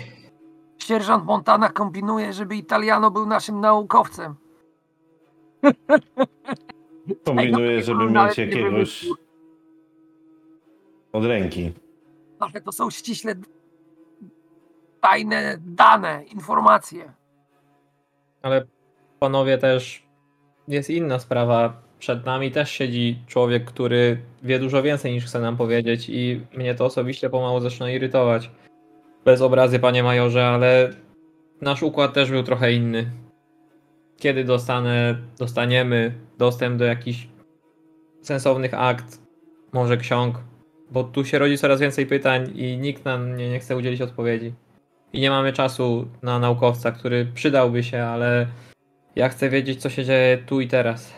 Sierżant Montana kombinuje, żeby Italiano był naszym naukowcem. (laughs) Kombinuję, Tego żeby mieć jakiegoś od ręki. Ale to są ściśle tajne dane, informacje. Ale panowie też jest inna sprawa. Przed nami też siedzi człowiek, który wie dużo więcej niż chce nam powiedzieć i mnie to osobiście pomału zaczyna irytować. Bez obrazy, panie majorze, ale nasz układ też był trochę inny. Kiedy dostanę, dostaniemy dostęp do jakichś sensownych akt, może ksiąg, bo tu się rodzi coraz więcej pytań i nikt nam nie, nie chce udzielić odpowiedzi. I nie mamy czasu na naukowca, który przydałby się, ale ja chcę wiedzieć, co się dzieje tu i teraz.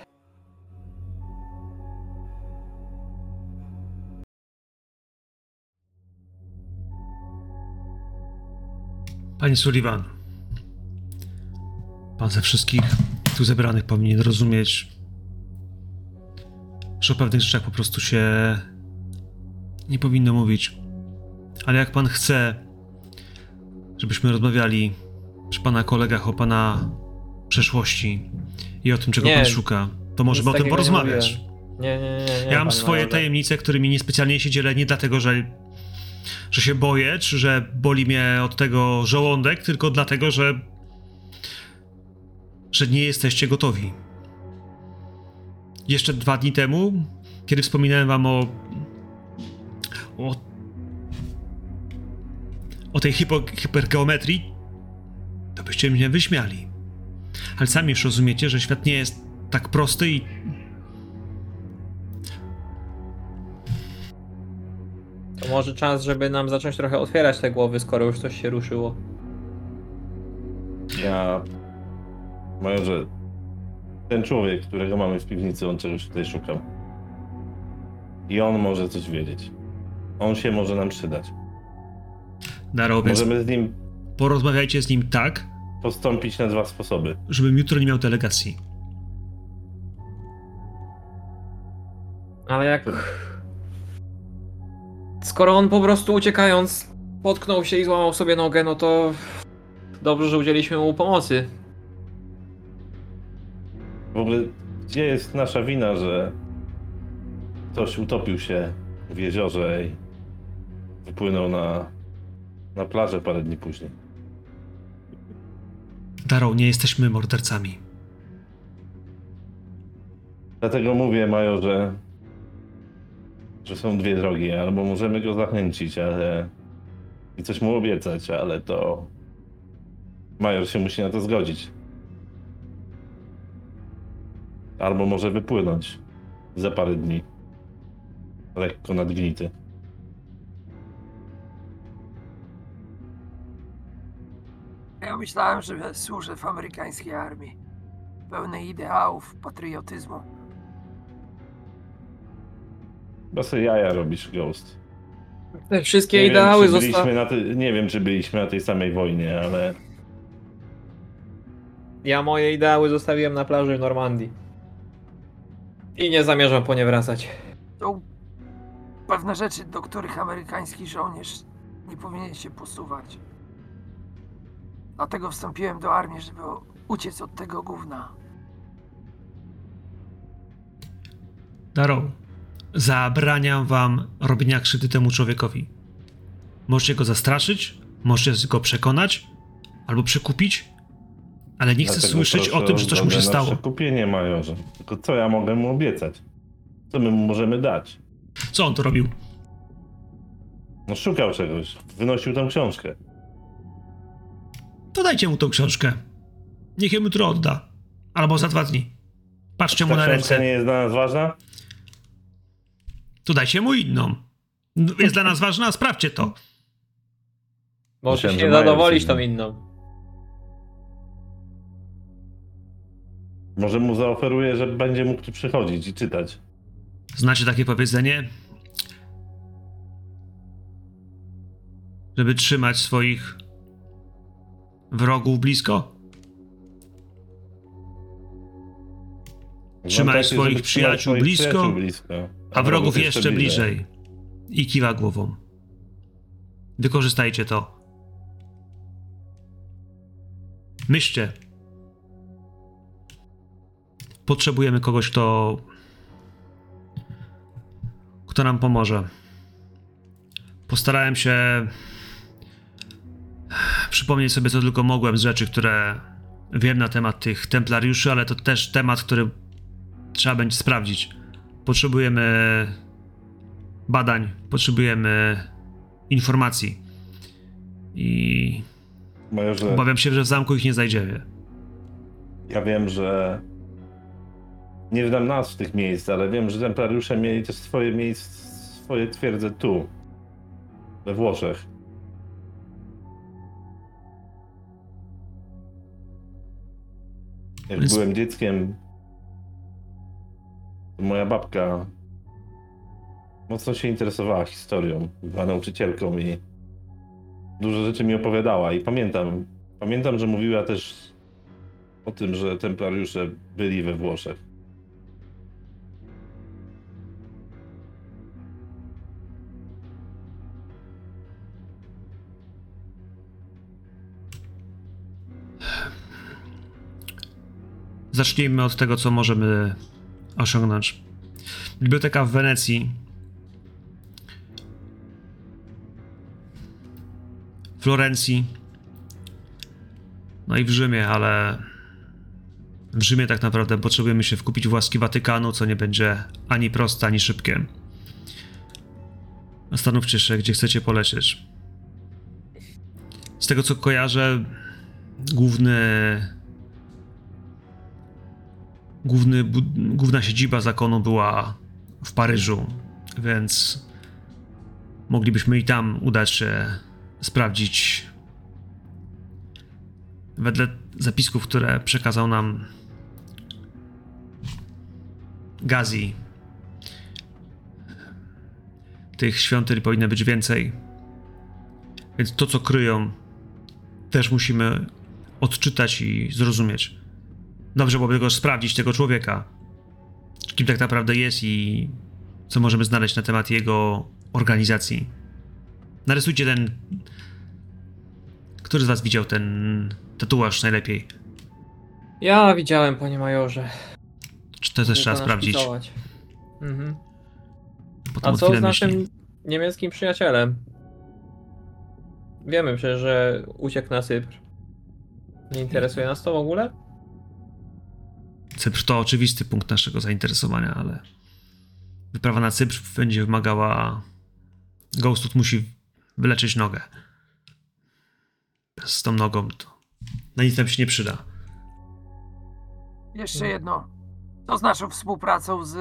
Panie Sullivan, pan ze wszystkich tu zebranych powinien rozumieć, że o pewnych rzeczach po prostu się nie powinno mówić. Ale jak pan chce, żebyśmy rozmawiali przy pana kolegach o pana przeszłości i o tym, czego Nie, pan szuka, to możemy o tym porozmawiać. Nie, nie, nie. nie Ja mam swoje majorze. tajemnice, którymi niespecjalnie się dzielę, nie dlatego, że, że się boję, czy że boli mnie od tego żołądek, tylko dlatego, że, że nie jesteście gotowi. Jeszcze dwa dni temu, kiedy wspominałem wam o. o, o tej hipo, hipergeometrii, to byście mnie wyśmiali. Ale sami już rozumiecie, że świat nie jest tak prosty i To może czas, żeby nam zacząć trochę otwierać te głowy, skoro już coś się ruszyło. Ja. Majorze, ten człowiek, którego mamy w piwnicy, on czegoś tutaj szukał. I on może coś wiedzieć. On się może nam przydać. Daro, Możemy z nim porozmawiajcie z nim tak, postąpić na dwa sposoby. żebym jutro nie miał delegacji. Ale jak. Skoro on po prostu uciekając potknął się i złamał sobie nogę, no to dobrze, że udzieliśmy mu pomocy. W ogóle, gdzie jest nasza wina, że ktoś utopił się w jeziorze i wypłynął na, na plażę parę dni później? Daro, nie jesteśmy mordercami. Dlatego mówię, Majorze, że są dwie drogi. Albo możemy go zachęcić, ale i coś mu obiecać, ale to Major się musi na to zgodzić. Albo może wypłynąć za parę dni. Lekko nadgnity. Ja myślałem, że służę w amerykańskiej armii. Pełny ideałów, patriotyzmu. Bo sobie jaja robisz, Ghost. Te wszystkie Nie ideały zostały. na te, Nie wiem, czy byliśmy na tej samej wojnie, ale Ja moje ideały zostawiłem na plaży w Normandii. I nie zamierzam po nie wracać. Są pewne rzeczy, do których amerykański żołnierz nie powinien się posuwać. Dlatego wstąpiłem do armii, żeby uciec od tego gówna. Daro, zabraniam wam robienia krzywdy temu człowiekowi. Możecie go zastraszyć, możecie go przekonać, albo przekupić, ale nie chcę słyszeć o tym, że coś mu się na stało. Kupienie majorze. Tylko co ja mogę mu obiecać? Co my mu możemy dać? Co on to robił? No szukał czegoś. Wynosił tą książkę. To dajcie mu tą książkę. Niech ją jutro odda. Albo za dwa dni. Patrzcie mu Ta na książka ręce. nie jest dla nas ważna? To dajcie mu inną. Jest dla nas ważna? Sprawdźcie to. Możesz Myślałem, się zadowolić coś, tą no. inną. Może mu zaoferuję, że będzie mógł tu przychodzić i czytać. Znacie takie powiedzenie? Żeby trzymać swoich wrogów blisko? Trzymaj Mam takie, swoich żeby przyjaciół swoich blisko, przyjaciół blisko, A wrogów jeszcze bliżej. I kiwa głową. Wykorzystajcie to. Myślcie. Potrzebujemy kogoś, kto. kto nam pomoże. Postarałem się przypomnieć sobie, co tylko mogłem z rzeczy, które wiem na temat tych templariuszy, ale to też temat, który trzeba będzie sprawdzić. Potrzebujemy badań, potrzebujemy informacji. I Majorze, obawiam się, że w zamku ich nie znajdziemy. ja wiem, że nie znam nazw tych miejsc, ale wiem, że templariusze mieli też swoje miejsce, swoje twierdze tu, we Włoszech. Jak Więc- byłem dzieckiem, to moja babka mocno się interesowała historią. Była nauczycielką i dużo rzeczy mi opowiadała i pamiętam. Pamiętam, że mówiła też o tym, że templariusze byli we Włoszech. Zacznijmy od tego, co możemy osiągnąć. Biblioteka w Wenecji. Florencji. No i w Rzymie, ale w Rzymie tak naprawdę potrzebujemy się wkupić w łaski Watykanu, co nie będzie ani proste, ani szybkie. Zastanówcie się, gdzie chcecie polecieć. Z tego co kojarzę, główny główny, główna siedziba zakonu była w Paryżu, więc moglibyśmy i tam udać się sprawdzić. Wedle zapisków, które przekazał nam Gazi, tych świątyń powinno być więcej. Więc to, co kryją, też musimy odczytać i zrozumieć. Dobrze byłoby go sprawdzić, tego człowieka. Kim tak naprawdę jest i co możemy znaleźć na temat jego organizacji. Narysujcie ten. Który z was widział ten tatuaż najlepiej? Ja widziałem, panie majorze. Czy to też trzeba sprawdzić? Mhm. Potem A co z naszym myśli. niemieckim przyjacielem? Wiemy przecież, że uciekł na Cypr. Nie interesuje nas to w ogóle? Cypr to oczywisty punkt naszego zainteresowania, ale wyprawa na Cypr będzie wymagała. Ghostwood musi wyleczyć nogę. Z tą nogą to na nic nam się nie przyda. Jeszcze jedno. Co z naszą współpracą z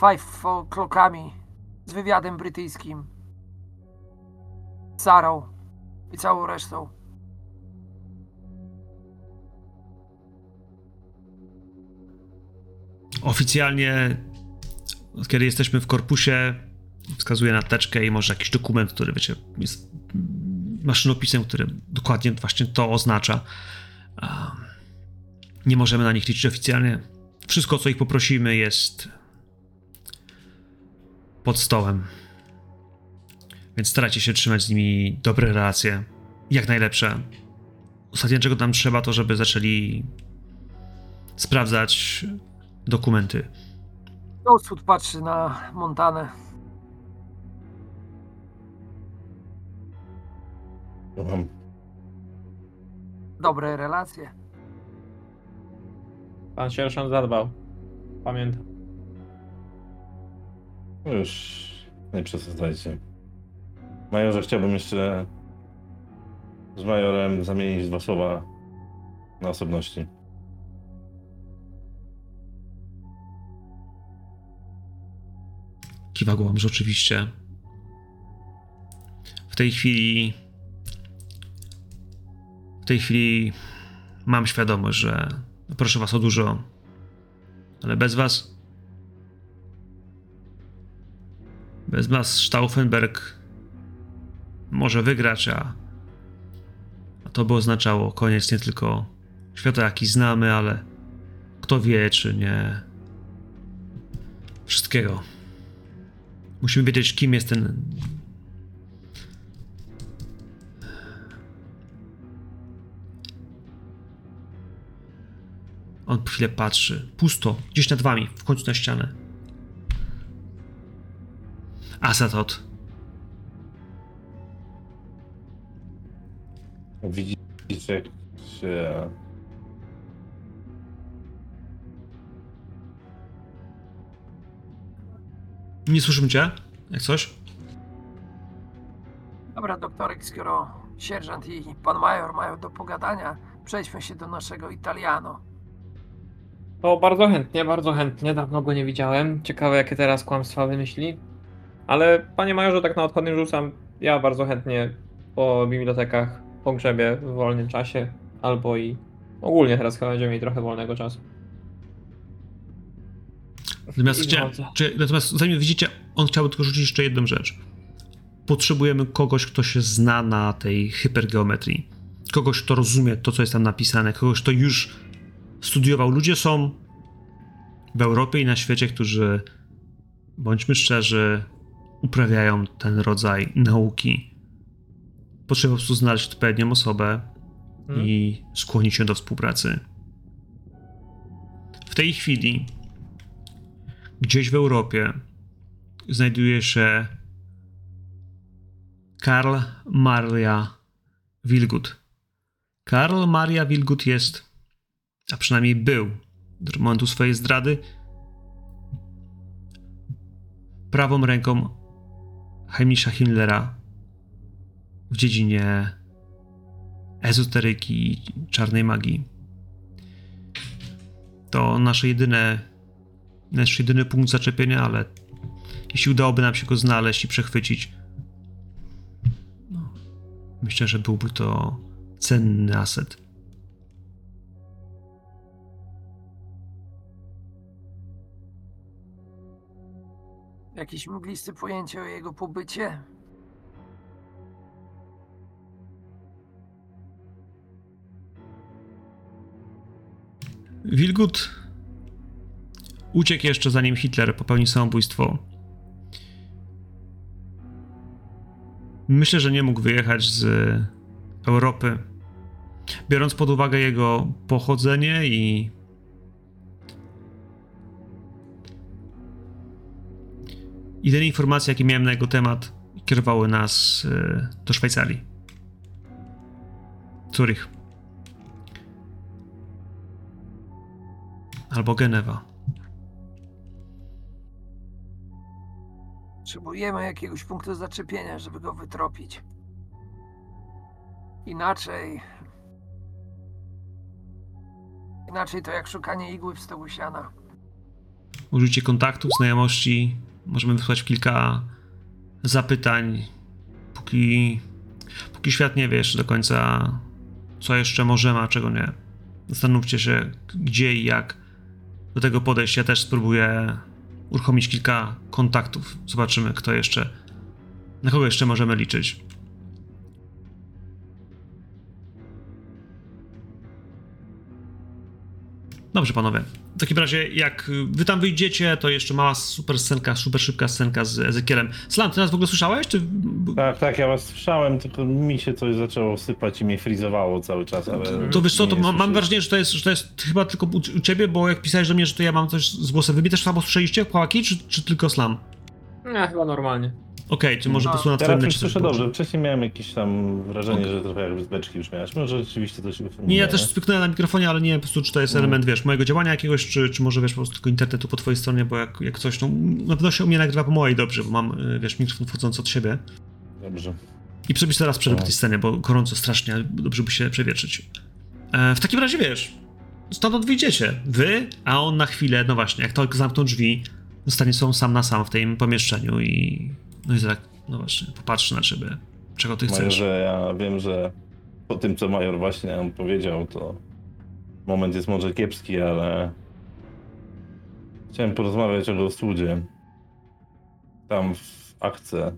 Five O'Clockami, z wywiadem brytyjskim, z Sarą i całą resztą? Oficjalnie, kiedy jesteśmy w korpusie, wskazuje na teczkę i może jakiś dokument, który wiecie, jest maszynopisem, który dokładnie właśnie to oznacza. A, Nie możemy na nich liczyć oficjalnie. Wszystko, co ich poprosimy, jest pod stołem. Więc starajcie się trzymać z nimi dobre relacje. Jak najlepsze. Ostatnie, czego nam trzeba, to żeby zaczęli sprawdzać dokumenty. Ghostwood patrzy na Montanę. Mam Dobre relacje. Pan sierżant zadbał. Pamiętam. No Już nie przesadzajcie. Majorze, chciałbym jeszcze z majorem zamienić dwa słowa na osobności. Kiwa głową, że oczywiście. W tej chwili. W tej chwili mam świadomość, że proszę was o dużo, ale bez was. Bez was Stauffenberg może wygrać, a, a to by oznaczało koniec nie tylko świata, jaki znamy, ale kto wie, czy nie wszystkiego. Musimy wiedzieć, kim jest ten. On chwilę patrzy. Pusto, gdzieś nad wami, w końcu na ścianę. Asatot. Widzicie, jak Nie słyszymy cię? Jak coś? Dobra, doktorek, skoro sierżant i pan major mają do pogadania, przejdźmy się do naszego Italiano. To bardzo chętnie, bardzo chętnie. Dawno go nie widziałem. Ciekawe, jakie teraz kłamstwa wymyśli. Ale panie majorze, tak na odchodnym rzucam. Ja bardzo chętnie po bibliotekach pogrzebie w wolnym czasie. Albo i ogólnie teraz chyba będziemy mieli trochę wolnego czasu. Natomiast, I chcia, wchodzę. czy, natomiast zanim widzicie, on chciałby tylko rzucić jeszcze jedną rzecz. potrzebujemy kogoś, kto się zna na tej hypergeometrii. Kogoś, kto rozumie to, co jest tam napisane, kogoś, kto już studiował. Ludzie są w Europie i na świecie, którzy, bądźmy szczerzy, uprawiają ten rodzaj nauki. Potrzeba po prostu znaleźć odpowiednią osobę Hmm? i skłonić się do współpracy. W tej chwili gdzieś w Europie znajduje się Karl Maria Wilgut. Karl Maria Wilgut jest, a przynajmniej był do momentu swojej zdrady, prawą ręką Heimlicha Himmlera w dziedzinie ezoteryki i czarnej magii. To nasze jedyne, nasz jedyny punkt zaczepienia, ale jeśli udałoby nam się go znaleźć i przechwycić, no, myślę, że byłby to cenny aset. Jakieś mgliste pojęcie o jego pobycie? Wilgut uciekł jeszcze zanim Hitler popełnił samobójstwo. Myślę, że nie mógł wyjechać z Europy. Biorąc pod uwagę jego pochodzenie i jedyne informacje, jakie miałem na jego temat, kierowały nas e, do Szwajcarii. Zurich. Albo Genewa. Potrzebujemy jakiegoś punktu zaczepienia, żeby go wytropić. Inaczej. Inaczej to jak szukanie igły w stogu siana. użycie kontaktów, znajomości. Możemy wysłać kilka zapytań, póki, póki świat nie wie jeszcze do końca, co jeszcze możemy, a czego nie. Zastanówcie się, gdzie i jak do tego podejść. Ja też spróbuję uruchomić kilka kontaktów. Zobaczymy, kto jeszcze, na kogo jeszcze możemy liczyć. Dobrze, panowie. W takim razie, jak wy tam wyjdziecie, to jeszcze mała super scenka, super szybka scenka z Ezekielem. Slam, ty nas w ogóle słyszałeś? Czy... Tak, tak, ja was słyszałem, tylko mi się coś zaczęło sypać i mnie frizowało cały czas, ale... To wiesz co, to mam, mam wrażenie, że to, jest, że to jest chyba tylko u, u ciebie, bo jak pisałeś do mnie, że to ja mam coś z głosem. Wy mnie też samo słyszeliście, chłopaki, czy, czy tylko Slam? Nie, chyba normalnie. Okej, czy może No, po prostu na twoim Teraz już słyszę dobrze. Wcześniej miałem jakieś tam wrażenie, że trochę jakby z beczki już miałeś. Może rzeczywiście coś Nie, ja też spyknąłem na mikrofonie, ale nie wiem po prostu, czy to jest Mm. element, wiesz, mojego działania jakiegoś, czy, czy może, wiesz, po prostu tylko internetu po twojej stronie, bo jak, jak coś, no, na pewno się u mnie nagrywa po mojej dobrze, bo mam, y, wiesz, mikrofon wchodzący od siebie. Dobrze. I sobie teraz przerwę po No. tej scenie, bo gorąco strasznie, dobrze by się przewietrzyć. E, w takim razie, wiesz, stamtąd wyjdziecie. Wy, a on na chwilę, no właśnie, jak tylko zamkną drzwi, zostanie są sam na sam w tym pomieszczeniu i... No i tak, no właśnie, popatrzy na ciebie. Czego ty chcesz? Majorze, ja wiem, że po tym, co Major właśnie nam powiedział, to moment jest może kiepski, ale chciałem porozmawiać o Ghostwoodzie. Tam w akce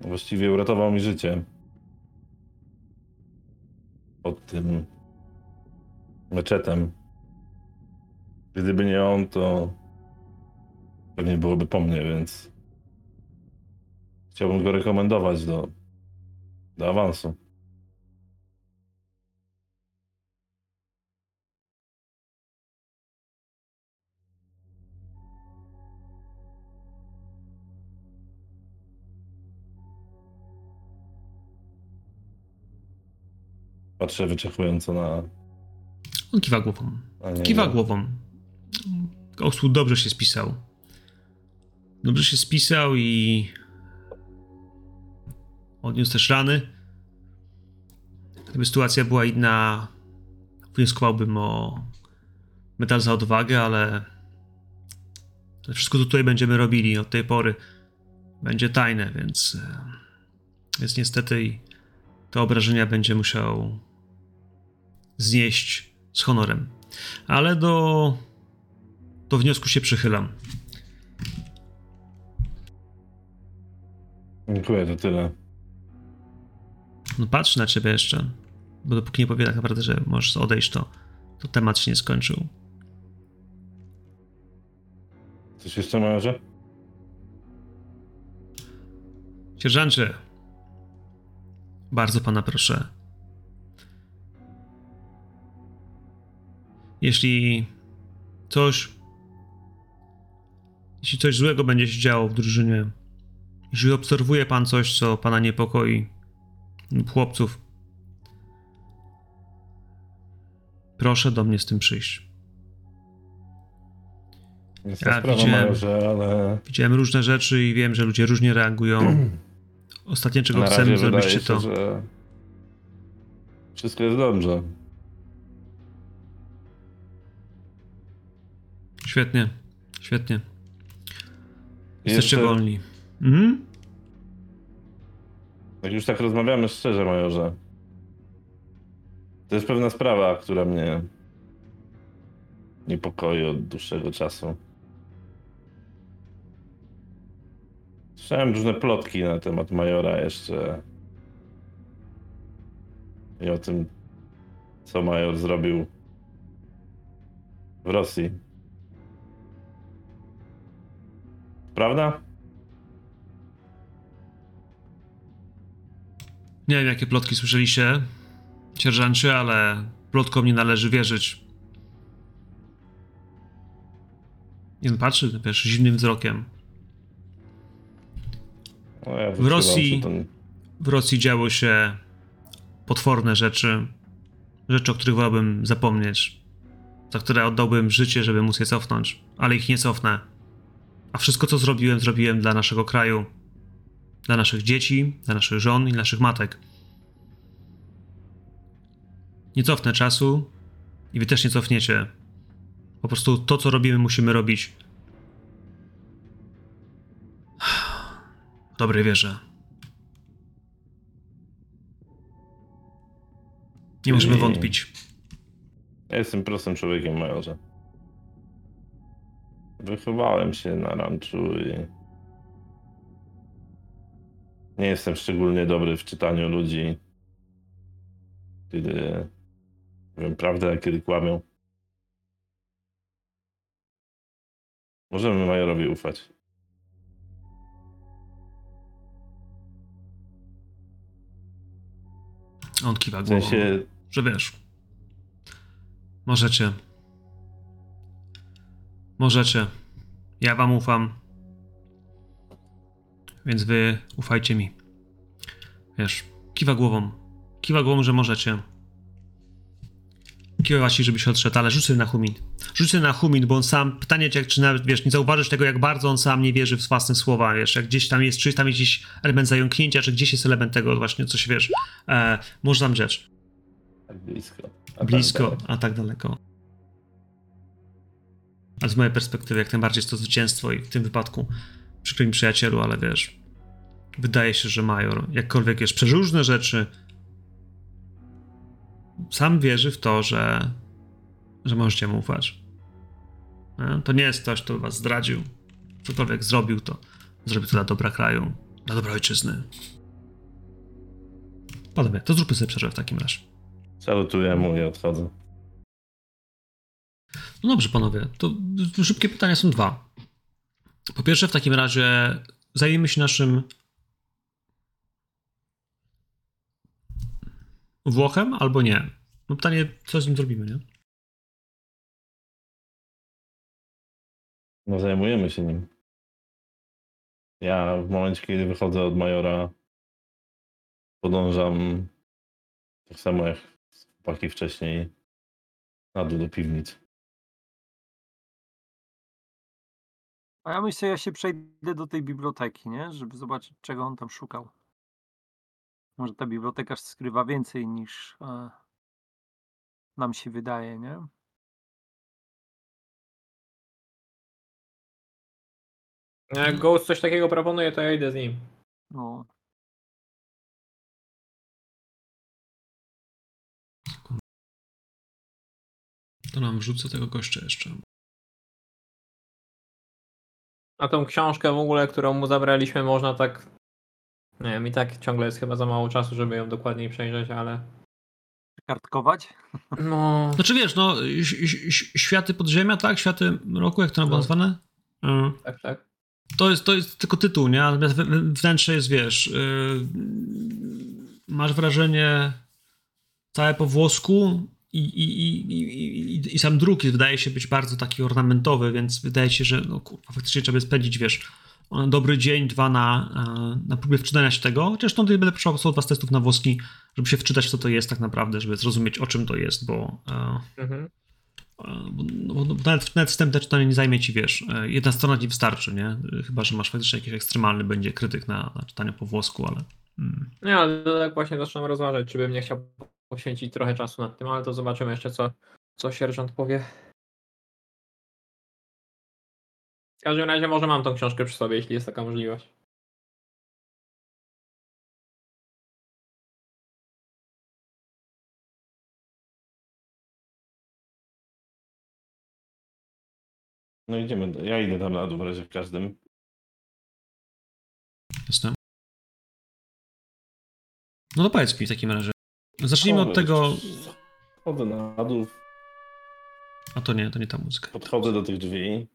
właściwie uratował mi życie. Pod tym meczetem. Gdyby nie on, to pewnie byłoby po mnie, więc chciałbym go rekomendować do, do awansu. Patrzę wyczekująco na, On kiwa głową. niego. Kiwa głową. Osłud dobrze się spisał. Dobrze się spisał i odniósł też rany. Gdyby sytuacja była inna, wnioskowałbym o medal za odwagę, ale wszystko tutaj będziemy robili od tej pory będzie tajne, więc, e, więc niestety te obrażenia będzie musiał znieść z honorem. Ale do, do wniosku się przychylam. Dziękuję, to tyle. No patrz na ciebie jeszcze. Bo dopóki nie powie tak naprawdę, że możesz odejść, to, to temat się nie skończył. Coś jeszcze, majorze? Sierżancie, bardzo pana proszę. Jeśli coś. Jeśli coś złego będzie się działo w drużynie, jeśli obserwuje pan coś, co pana niepokoi, chłopców, proszę do mnie z tym przyjść. Jest Ja sprawa, widziałem- majorze, ale Widziałem różne rzeczy i wiem, że ludzie różnie reagują. (clears throat) Ostatnie, czego na chcemy zrobić, czy to. wszystko jest dobrze. Świetnie, świetnie. Jesteście Jeszcze- wolni. Mhm. Jak już tak rozmawiamy szczerze, majorze. To jest pewna sprawa, która mnie niepokoi od dłuższego czasu. Słyszałem różne plotki na temat majora jeszcze. I o tym, co major zrobił w Rosji. Prawda? Nie wiem, jakie plotki słyszeliście, sierżancie, ale plotkom nie należy wierzyć. Jeden patrzy, wiesz, zimnym wzrokiem. No, ja W Rosji- W Rosji działy się potworne rzeczy, rzeczy, o których wolałbym zapomnieć, za które oddałbym życie, żeby móc je cofnąć, ale ich nie cofnę. A wszystko, co zrobiłem, zrobiłem dla naszego kraju, dla naszych dzieci, dla naszych żon i naszych matek. Nie cofnę czasu i wy też nie cofniecie. Po prostu to, co robimy, musimy robić. W (sighs) dobrej wierze. Nie możemy Nie. wątpić. Ja jestem prostym człowiekiem, majorze. Wychowałem się na ranczu i nie jestem szczególnie dobry w czytaniu ludzi, kiedy mówią prawdę, a kiedy kłamią. Możemy majorowi ufać. On kiwa W głową. sensie, że wiesz. Możecie. Możecie. Ja wam ufam. Więc wy ufajcie mi. Wiesz, kiwa głową. Kiwa głową, że możecie. Kiwa ci, żebyś odszedł, ale rzucę na Humin. Rzucę na Humin, bo on sam, pytanie cię, czy nawet, wiesz, nie zauważysz tego, jak bardzo on sam nie wierzy w własne słowa, wiesz, jak gdzieś tam jest, czy tam jest gdzieś element zająknięcia, czy gdzieś jest element tego właśnie, coś, wiesz, e, może tam rzecz. tak blisko. a tak Blisko, daleko. a tak daleko. A z mojej perspektywy, jak najbardziej jest to zwycięstwo i w tym wypadku przykry mi przyjacielu, ale wiesz, wydaje się, że Major, jakkolwiek wiesz, przeżył różne rzeczy, sam wierzy w to, że, że możecie mu ufać. To nie jest ktoś, kto was zdradził. Cokolwiek zrobił, to zrobił to dla dobra kraju, dla dobra ojczyzny. Panowie, to zróbmy sobie przerwę w takim razie. Salutuję mu i odchodzę. No dobrze, panowie, to szybkie pytania są dwa. Po pierwsze, w takim razie zajmiemy się naszym Włochem albo nie. No pytanie, co z nim zrobimy, nie? No zajmujemy się nim. Ja w momencie, kiedy wychodzę od majora, podążam tak samo jak chłopaki wcześniej na dół do piwnic. A ja myślę, ja się przejdę do tej biblioteki, nie? Żeby zobaczyć, czego on tam szukał. Może ta bibliotekarz skrywa więcej niż e, nam się wydaje, nie? Jak Ghost coś takiego proponuje, to ja idę z nim. No. To nam wrzucę tego gościa jeszcze. A tą książkę w ogóle, którą mu zabraliśmy, można tak Nie wiem, i tak ciągle jest chyba za mało czasu, żeby ją dokładniej przejrzeć, ale... Kartkować? No... (laughs) Znaczy wiesz, no, światy podziemia, tak? Światy mroku, jak to było No. nazwane? Mm. Tak, tak. To jest, to jest tylko tytuł, nie? Natomiast wnętrze jest, wiesz, yy, masz wrażenie całe po włosku i, i, i, i, sam druk wydaje się być bardzo taki ornamentowy, więc wydaje się, że no kurwa, faktycznie trzeba spędzić, wiesz, dobry dzień, dwa na, e, na próbie wczytania się tego. Chociaż stąd będę potrzebował dwa testów na włoski, żeby się wczytać, co to jest tak naprawdę, żeby zrozumieć, o czym to jest, bo e, Mhm. bo, no, bo nawet, nawet wstępne czytanie nie zajmie ci, wiesz, e, jedna strona ci wystarczy, nie? Chyba, że masz faktycznie jakiś ekstremalny będzie krytyk na, na czytanie po włosku, ale... Mm. Ale to tak właśnie zaczynam rozważać, czy bym nie chciał poświęcić trochę czasu nad tym, ale to zobaczymy jeszcze, co, co sierżant powie. W każdym razie może mam tą książkę przy sobie, jeśli jest taka możliwość. No idziemy, ja idę tam na dół w razie w każdym. Jasne. No to powiedz mi w takim razie. Zacznijmy od tego... Chodzę na dół, A to nie, to nie ta muzyka. podchodzę do tych drzwi,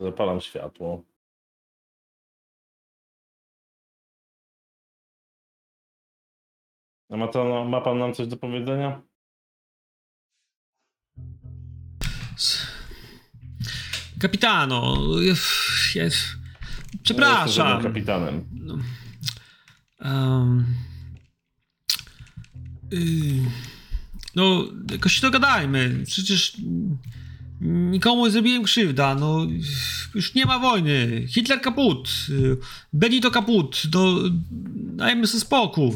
zapalam światło. A ma, to, ma pan nam coś do powiedzenia? Kapitano, Nie jestem przepraszam. żadnym kapitanem. No. Y, no, jakoś się dogadajmy. Przecież nikomu nie zrobiłem krzywda. No, już nie ma wojny. Hitler kaput. Y, Benito kaput. No, dajmy sobie spokój.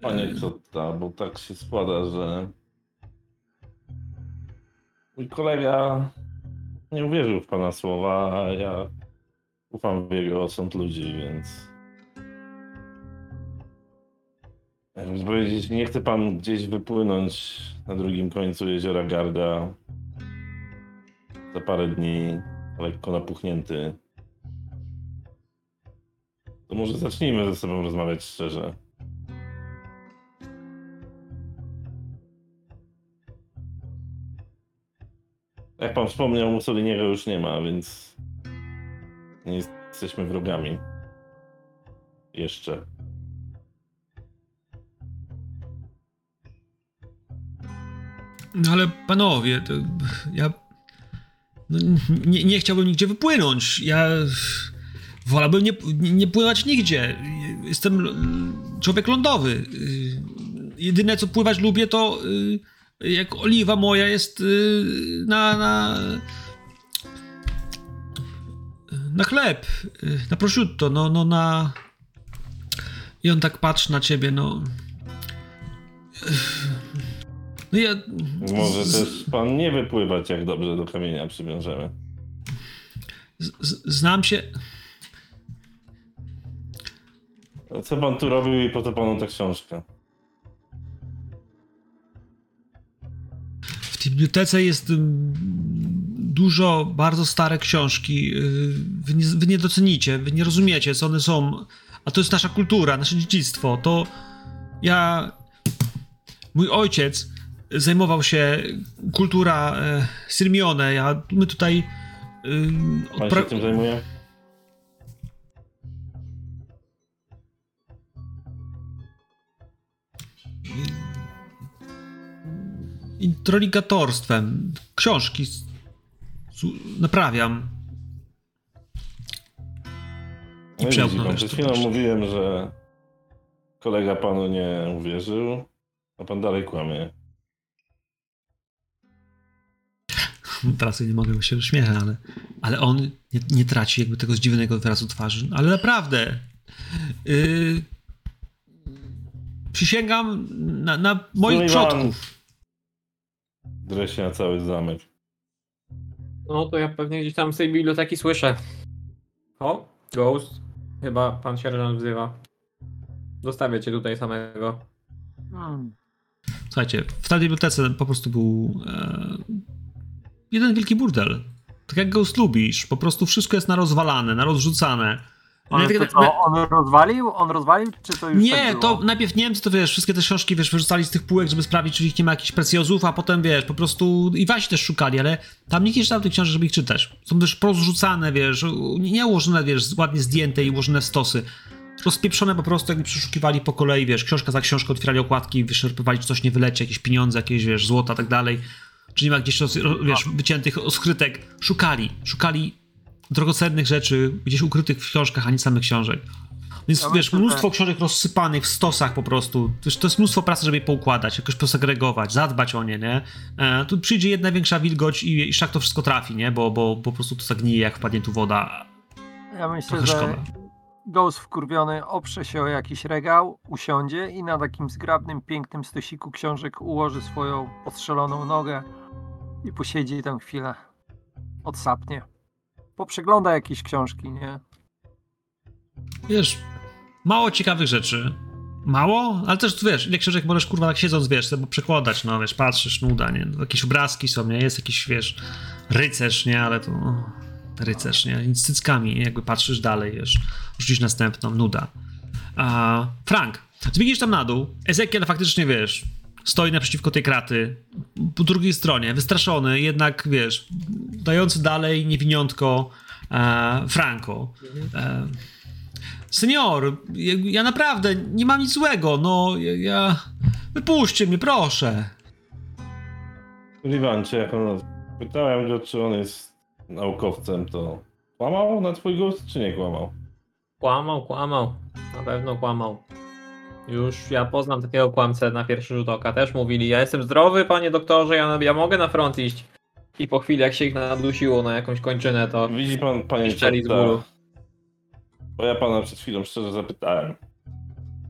Panie Kotta, bo tak się składa, że mój kolega nie uwierzył w pana słowa, a ja ufam w jego osąd ludzi, więc jakby powiedzieć, nie chce pan gdzieś wypłynąć na drugim końcu jeziora Garda za parę dni, lekko napuchnięty. To może zacznijmy ze sobą rozmawiać szczerze. Jak pan wspomniał, Mussoliniego już nie ma, więc nie jesteśmy wrogami. Jeszcze. No ale panowie, to ja no, nie, nie chciałbym nigdzie wypłynąć. Ja wolałbym nie, nie pływać nigdzie. Jestem człowiek lądowy. Jedyne co pływać lubię to y, jak oliwa moja jest y, na, na na chleb, y, na prosciutto, no, no na i on tak patrzy na ciebie, no no ja Może z- też pan nie wypływać, jak dobrze do kamienia przywiążemy. Z- z- Znam się. A Co pan tu robił i po co panu ta książka? W tej bibliotece jest dużo bardzo stare książki. Yy, Wy nie, wy nie docenicie, wy nie rozumiecie, co one są. A to jest nasza kultura, nasze dziedzictwo. To ja. Mój ojciec zajmował się kultura e, Sirmione. Ja, my tutaj. Yy, Pan się tym zajmuje? introligatorstwem. Książki naprawiam. I No przełknął pan, Przed chwilą mówiłem, że kolega panu nie uwierzył, a pan dalej kłamie. Teraz nie mogę się uśmiechać, ale, ale on nie, nie traci jakby tego zdziwionego wyrazu twarzy. Ale naprawdę. Yy, przysięgam na, na moich Sullivan. przodków. Drę się na cały zamek. No to ja pewnie gdzieś tam z tej biblioteki słyszę. O, Ghost. Chyba pan sierżant wzywa. Zostawię cię tutaj samego. Hmm. Słuchajcie, w tej bibliotece po prostu był e, jeden wielki burdel. Tak jak go lubisz, po prostu wszystko jest narozwalane, narozrzucane. Ale to co, on rozwalił? On rozwalił, czy to już Nie, tak to najpierw Niemcy to wiesz, wszystkie te książki wiesz, wyrzucali z tych półek, żeby sprawdzić, czy ich nie ma jakichś precjozów, a potem wiesz, po prostu i wasi też szukali, ale tam nikt nie czytał tych książek, żeby ich czytać. Są też porozrzucane, wiesz, nie nie ułożone, wiesz, ładnie zdjęte i ułożone w stosy. Rozpieprzone po prostu, jakby przeszukiwali po kolei, wiesz, książka za książką, otwierali okładki, wyszarpywali, czy coś nie wyleci, jakieś pieniądze, jakieś, wiesz, złota, tak dalej. Czy nie ma gdzieś, roz- ro- wiesz, wyciętych skrytek. Szukali, szukali drogocennych rzeczy gdzieś ukrytych w książkach, a nie samych książek. Więc Ja wiesz, mnóstwo że- książek rozsypanych w stosach po prostu. Wiesz, to jest mnóstwo pracy, żeby je poukładać, jakoś posegregować, zadbać o nie, nie? E, tu przyjdzie jedna większa wilgoć i, i szak to wszystko trafi, nie? Bo, bo po prostu to zagnije, jak wpadnie tu woda. Ja myślę, Trochę że szkoda. Ghost wkurwiony oprze się o jakiś regał, usiądzie i na takim zgrabnym, pięknym stosiku książek ułoży swoją postrzeloną nogę i posiedzi tam chwilę. Odsapnie. Poprzegląda jakieś książki, nie? Wiesz, mało ciekawych rzeczy. Mało, ale też wiesz, ile książek możesz kurwa tak siedząc, wiesz, sobie przekładać, no wiesz, patrzysz, nuda, nie? Jakieś obrazki są, nie? Jest jakiś, wiesz, rycerz, nie? Ale to o, rycerz, nie? Nic z cyckami, jakby patrzysz dalej, wiesz, rzucisz następną, nuda. A, Frank, ty biegniesz tam na dół, Ezekiel faktycznie, wiesz, stoi naprzeciwko tej kraty, po drugiej stronie, wystraszony, jednak, wiesz, dający dalej niewiniątko e, Franco. E, Senior, ja, ja naprawdę nie mam nic złego, no ja, ja... Wypuśćcie mnie, proszę. Czy jak on... Pytałem go, czy on jest naukowcem, to kłamał na twój głos, czy nie kłamał? Kłamał, kłamał. Na pewno kłamał. Już ja poznam takiego kłamcę na pierwszy rzut oka. Też mówili, ja jestem zdrowy, panie doktorze, ja, ja mogę na front iść. I po chwili, jak się ich nadusiło na jakąś kończynę, to Widzi pan, panie Szczeli z bólu. Bo ja pana przed chwilą szczerze zapytałem,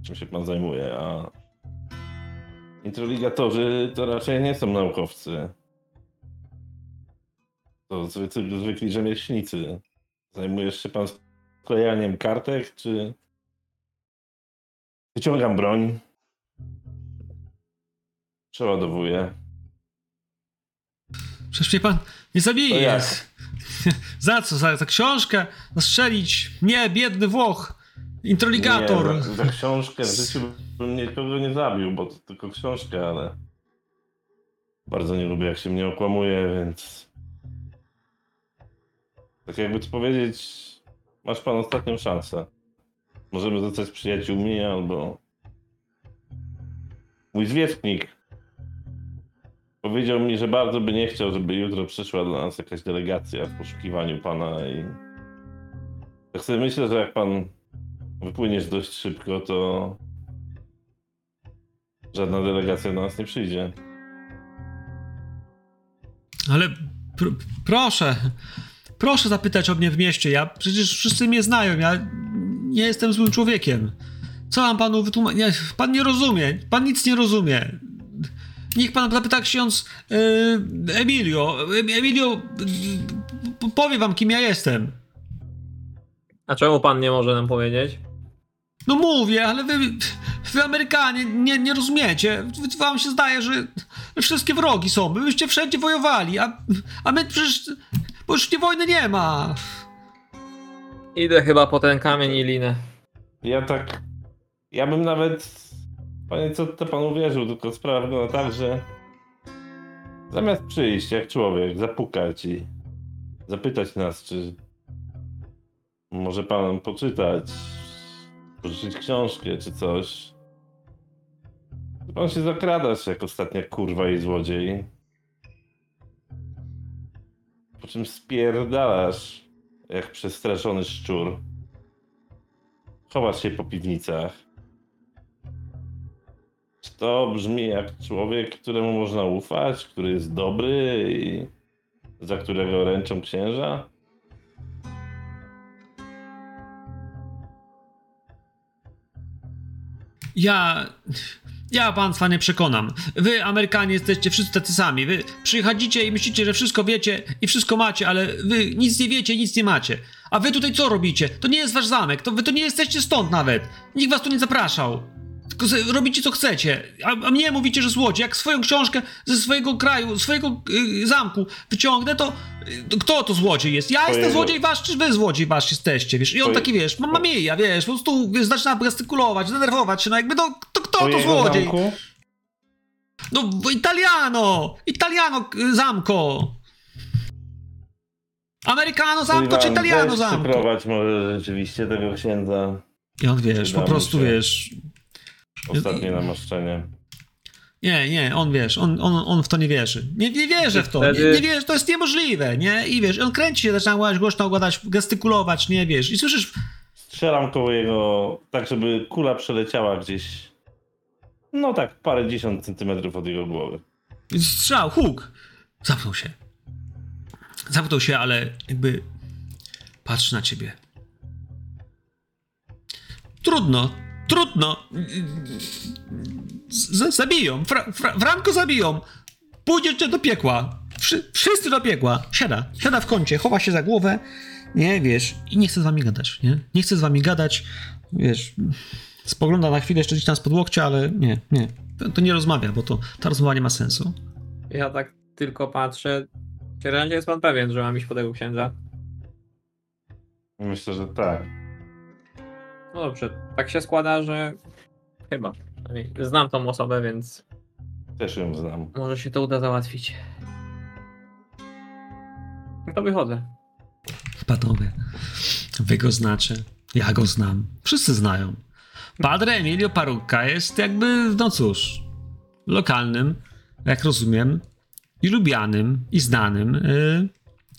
czym się pan zajmuje, a introligatorzy to raczej nie są naukowcy. To zwykli, zwykli rzemieślnicy. Zajmujesz się pan sklejaniem kartek, czy wyciągam broń, przeładowuję. Przecież mnie pan nie zabije. (laughs) Za co? Za, za książkę? Zastrzelić? Nie, biedny Włoch. Introligator. Nie, za, za książkę w życiu bym nikogo nie zabił, bo to tylko książka, ale bardzo nie lubię, jak się mnie okłamuje, więc tak jakby to powiedzieć, masz pan ostatnią szansę. Możemy zostać przyjaciółmi, albo mój zwierzchnik powiedział mi, że bardzo by nie chciał, żeby jutro przyszła do nas jakaś delegacja w poszukiwaniu pana i tak sobie myślę, że jak pan wypłyniesz dość szybko, to żadna delegacja do nas nie przyjdzie. Ale pr proszę, proszę zapytać o mnie w mieście. Ja przecież wszyscy mnie znają. Ja nie jestem złym człowiekiem. Co mam panu wytłumaczyć? Pan nie rozumie. Pan nic nie rozumie. Niech pan zapyta ksiądz yy, Emilio. Emilio yy, powie wam, kim ja jestem. A czemu pan nie może nam powiedzieć? No mówię, ale wy, wy Amerykanie nie, nie rozumiecie. Wam się zdaje, że wszystkie wrogi są. Byście wszędzie wojowali, a, a my przecież... Bo już nie wojny nie ma. Idę chyba po ten kamień i linę. Ja tak. Ja bym nawet. Panie, co to pan uwierzył, tylko sprawa wygląda tak, że. Zamiast przyjść jak człowiek, zapukać i zapytać nas, czy może pan poczytać, pożyczyć książkę czy coś. Pan się zakradasz jak ostatnia kurwa i złodziej. Po czym spierdalasz jak przestraszony szczur. Chowasz się po piwnicach. Czy to brzmi jak człowiek, któremu można ufać, który jest dobry i za którego ręczą księża? Ja... Ja państwa nie przekonam. Wy, Amerykanie, jesteście wszyscy tacy sami. Wy przychodzicie i myślicie, że wszystko wiecie i wszystko macie, ale wy nic nie wiecie, nic nie macie. A wy tutaj co robicie? To nie jest wasz zamek, to wy to nie jesteście stąd nawet. Nikt was tu nie zapraszał. Tylko robicie co chcecie, a, a mnie mówicie, że złodziej. Jak swoją książkę ze swojego kraju, swojego y, zamku wyciągnę, to kto to złodziej jest? Ja jestem Twojego- złodziej wasz, czy wy złodziej wasz jesteście, wiesz? I on Twoje- taki, wiesz, mamma mia, wiesz, po prostu wiesz, zaczyna gestykulować, denerwować się, no jakby to, to kto to Twojego złodziej? zamku? No, Italiano! Italiano zamko! Americano zamko czy Italiano zamko? przyprowadź może rzeczywiście tego księdza. I on, wiesz, po prostu, się. wiesz... Ostatnie namaszczenie. Nie, nie, on, wiesz, on, on, on w to nie wierzy. Nie, nie wierzy w to, nie, nie wierzy, to jest niemożliwe, nie? I wiesz, on kręci się, zaczyna gadać, głośno gadać, gestykulować, nie, wiesz, i słyszysz, Strzelam koło jego, tak żeby kula przeleciała gdzieś, no tak, parę dziesiąt centymetrów od jego głowy. strzał, huk, zamknął się. Zamknął się, ale jakby patrzy na ciebie. Trudno, trudno. Z zabiją, Fra Fra Franko zabiją. Pójdziecie do piekła. Wszy wszyscy do piekła. Siada, siada w kącie, chowa się za głowę, nie, wiesz, i nie chce z wami gadać, nie? Nie chce z wami gadać, wiesz, spogląda na chwilę jeszcze gdzieś tam spod łokcia, ale nie, nie. To, to nie rozmawia, bo to, ta rozmowa nie ma sensu. Ja tak tylko patrzę. Czy realnie jest pan pewien, że mam iść po tego księdza? Myślę, że tak. No dobrze, tak się składa, że chyba. Znam tą osobę, więc Też ją znam. może się to uda załatwić. No To wychodzę. Panowie, wy go znacie, ja go znam, wszyscy znają. Padre Emilio Parucca jest jakby, no cóż, lokalnym, jak rozumiem, i lubianym, i znanym y,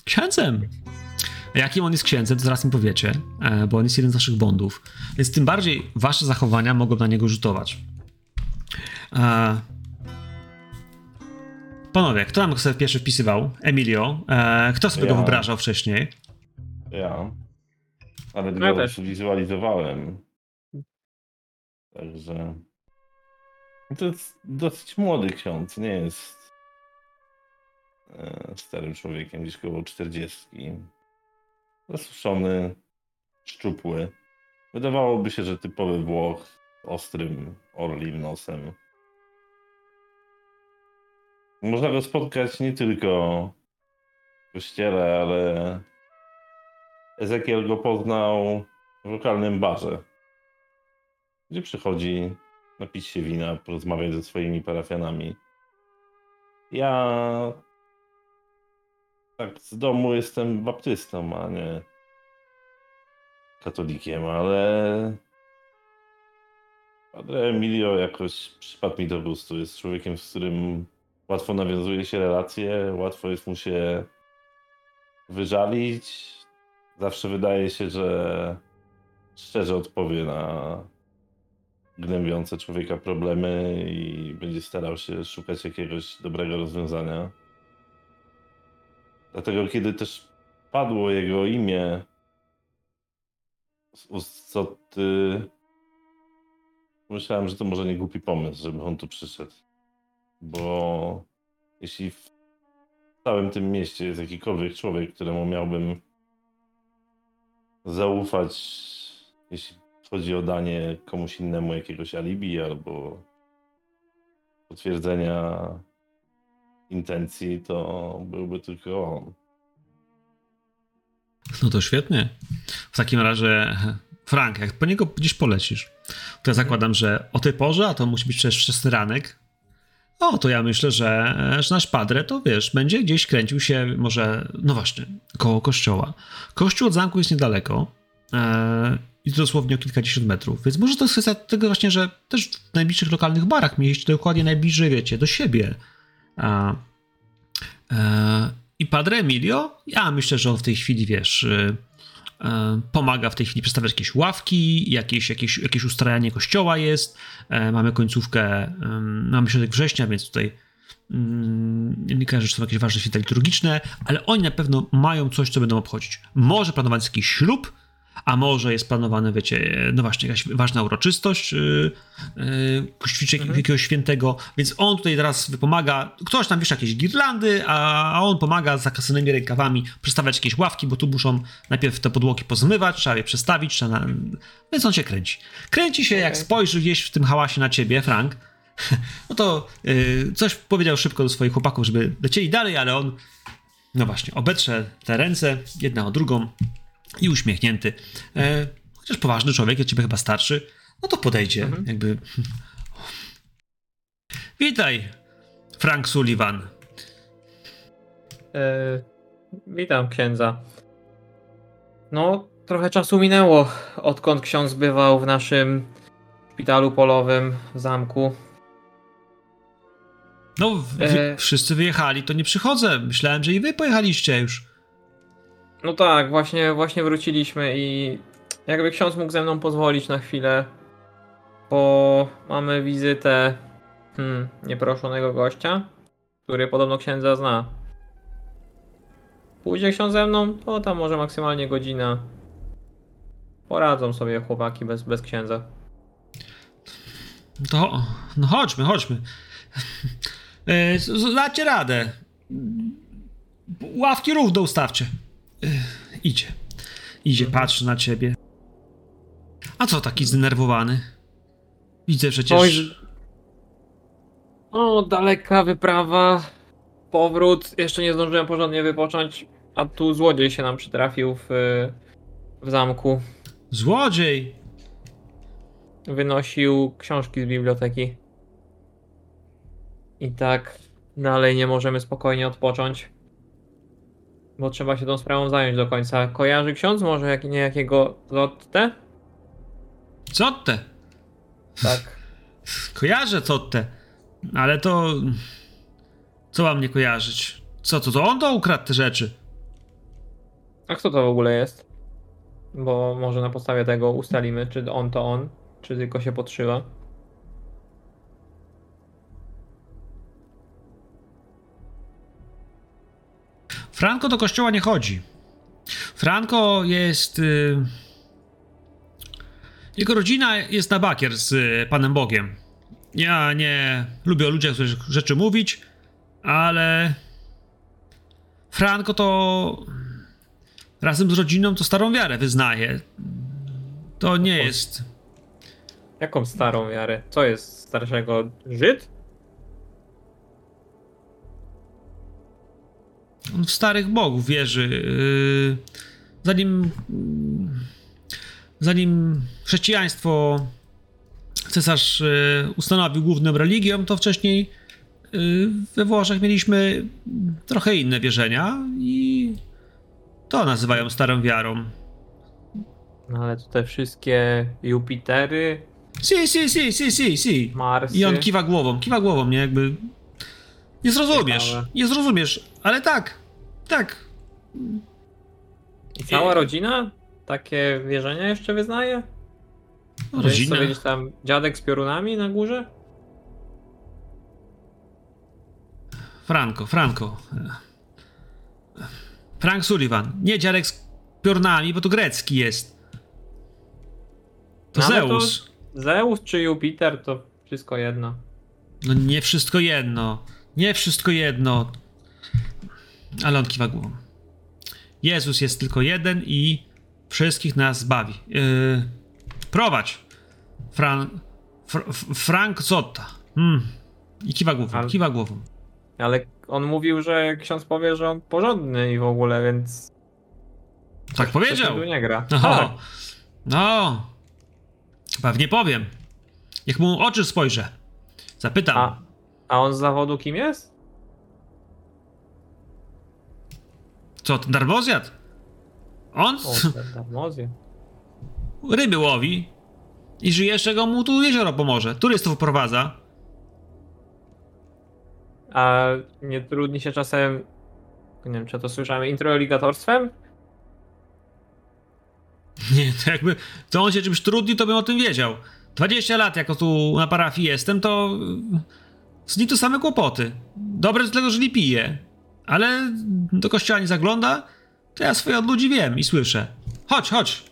księdzem. Jakim on jest księdzem, to zaraz mi powiecie, e, bo on jest jeden z naszych bondów. Więc tym bardziej wasze zachowania mogą na niego rzutować. E, panowie, kto nam sobie pierwszy wpisywał? Emilio. E, kto sobie go Ja. wyobrażał wcześniej? Ja. Ale ja go też. wizualizowałem. Także. To jest dosyć młody ksiądz, nie jest starym człowiekiem, gdzieś koło 40. Zasuszony, szczupły. Wydawałoby się, że typowy Włoch z ostrym orlim nosem. Można go spotkać nie tylko w kościele, ale Ezekiel go poznał w lokalnym barze, gdzie przychodzi napić się wina, porozmawiać ze swoimi parafianami. Ja tak z domu jestem baptystą, a nie katolikiem, ale Padre Emilio jakoś przypadł mi do gustu. Jest człowiekiem, z którym łatwo nawiązuje się relacje, łatwo jest mu się wyżalić. Zawsze wydaje się, że szczerze odpowie na gnębiące człowieka problemy i będzie starał się szukać jakiegoś dobrego rozwiązania. Dlatego, kiedy też padło jego imię z ust Soty, myślałem, że to może nie głupi pomysł, żeby on tu przyszedł. Bo jeśli w całym tym mieście jest jakikolwiek człowiek, któremu miałbym zaufać, jeśli chodzi o danie komuś innemu jakiegoś alibi albo potwierdzenia intencji, to byłby tylko on. No to świetnie. W takim razie, Frank, jak po niego gdzieś polecisz, to ja zakładam, że o tej porze, a to musi być przecież wczesny ranek, o, to ja myślę, że, że nasz padre, to wiesz, będzie gdzieś kręcił się może, no właśnie, koło kościoła. Kościół od zamku jest niedaleko e, i dosłownie o kilkadziesiąt metrów, więc może to jest kwestia tego właśnie, że też w najbliższych lokalnych barach mieliście dokładnie najbliżej, wiecie, do siebie. E, I Padre Emilio, ja myślę, że on w tej chwili, wiesz, y, y, pomaga w tej chwili przedstawiać jakieś ławki, jakieś, jakieś, jakieś ustrajanie kościoła jest. E, Mamy końcówkę, mamy środek września, więc tutaj ym, nie kojarzę, że są jakieś ważne święta liturgiczne, ale oni na pewno mają coś, co będą obchodzić. Może planowany jest jakiś ślub, A może jest planowane, wiecie, no właśnie, jakaś ważna uroczystość, yy, yy, Mhm. jakiegoś świętego, więc on tutaj teraz pomaga, ktoś tam wiesz jakieś girlandy, a, a on pomaga z zakasanymi rękawami przestawiać jakieś ławki, bo tu muszą najpierw te podłogi pozmywać, trzeba je przestawić, trzeba na... więc on się kręci. Kręci się, jak Okej. spojrzy gdzieś w tym hałasie na ciebie, Frank, (laughs) no to yy, coś powiedział szybko do swoich chłopaków, żeby lecieli dalej, ale on, no właśnie, obetrze te ręce, jedna o drugą i uśmiechnięty. E, chociaż poważny człowiek, od ciebie chyba starszy, no to podejdzie, Mhm. jakby... Witaj, Frank Sullivan. E, witam księdza. No, trochę czasu minęło, odkąd ksiądz bywał w naszym szpitalu polowym w zamku. No, wy, E. wszyscy wyjechali, to nie przychodzę. Myślałem, że i wy pojechaliście już. No tak, właśnie, właśnie wróciliśmy i jakby ksiądz mógł ze mną pozwolić na chwilę, bo mamy wizytę hmm, nieproszonego gościa, który podobno księdza zna. Pójdzie ksiądz ze mną, to tam może maksymalnie godzina. Poradzą sobie chłopaki bez, bez księdza. To, no chodźmy, chodźmy. (laughs) E, Dacie radę. Ławki równo ustawcie. Idzie. Idzie, Mhm. patrzy na ciebie. A co taki zdenerwowany? Widzę przecież... Oj, O, daleka wyprawa, powrót. Jeszcze nie zdążyłem porządnie wypocząć, a tu złodziej się nam przytrafił w, w zamku. Złodziej! Wynosił książki z biblioteki. I tak dalej nie możemy spokojnie odpocząć. Bo trzeba się tą sprawą zająć do końca. Kojarzy ksiądz może jak, niejakiego Lotte? Co te? Tak. (laughs) Kojarzę co te. Ale to... Co mam nie kojarzyć? Co to? To on to ukradł te rzeczy. A kto to w ogóle jest? Bo może na podstawie tego ustalimy, czy on to on, czy tylko się podszywa. Franco do kościoła nie chodzi. Franco jest. Y... Jego rodzina jest na bakier z y, Panem Bogiem. Ja nie lubię o ludziach rzeczy mówić, ale. Franco to. Razem z rodziną to starą wiarę wyznaje. To nie jest. Jaką starą wiarę? Co jest starszego? Żyd? On w starych bogów wierzy. Yy, zanim. Zanim chrześcijaństwo cesarz yy, ustanowił główną religią, to wcześniej yy, we Włoszech mieliśmy trochę inne wierzenia i to nazywają starą wiarą. No ale te wszystkie Jupitery, Si, si, si, si, si, si. Marsy. I on kiwa głową, kiwa głową, nie? Jakby. Nie zrozumiesz, Ciekawe. nie zrozumiesz, ale tak, tak. I cała rodzina takie wierzenia jeszcze wyznaje? Że jest Rodzina. sobie gdzieś tam dziadek z piorunami na górze? Franco, Franco. Frank Sullivan. Nie dziadek z piornami, bo to grecki jest. To No, ale to- Zeus. Zeus czy Jupiter to wszystko jedno. No nie wszystko jedno. Nie wszystko jedno. Ale on kiwa głową. Jezus jest tylko jeden i wszystkich nas bawi. Yy, prowadź. Fran, fr, Frank Zotta. Mm. I kiwa głową, Ale- kiwa głową. Ale on mówił, że ksiądz powie, że on porządny i w ogóle, więc Tak coś powiedział. nie gra. No, Tak. no. Pewnie powiem. Jak mu oczy spojrzę. Zapytam. A, a on z zawodu kim jest? Co, ten darmozjad? On O, ten darmozję. ryby łowi i żyje, czego mu tu jezioro pomoże. Turystów prowadza. A nie trudni się czasem, nie wiem czy to słyszałem, introligatorstwem? (laughs) Nie, to jakby, to on się czymś trudni, to bym o tym wiedział. 20 lat jako tu na parafii jestem, to z nim to same kłopoty. Dobre do tego, że nie pije. Ale do kościoła nie zagląda, to ja swoje od ludzi wiem i słyszę. Chodź, chodź.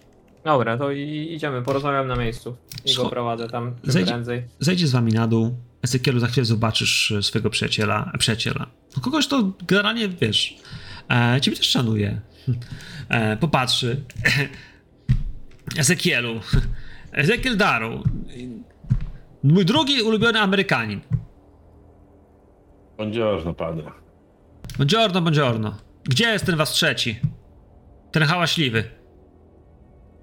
Dobra, to idziemy, porozmawiam na miejscu. I Scho- go prowadzę tam Zejdzie- prędzej. Zejdzie z wami na dół. Ezekielu, za chwilę zobaczysz e, swojego przyjaciela. e, Przyjaciela. No kogoś to generalnie, wiesz, e, ciebie też szanuje. E, popatrzy. (coughs) Ezekielu. Ezekiel Daru. Mój drugi ulubiony Amerykanin. Buongiorno, padre. Buongiorno, buongiorno. Gdzie jest ten was trzeci? Ten hałaśliwy.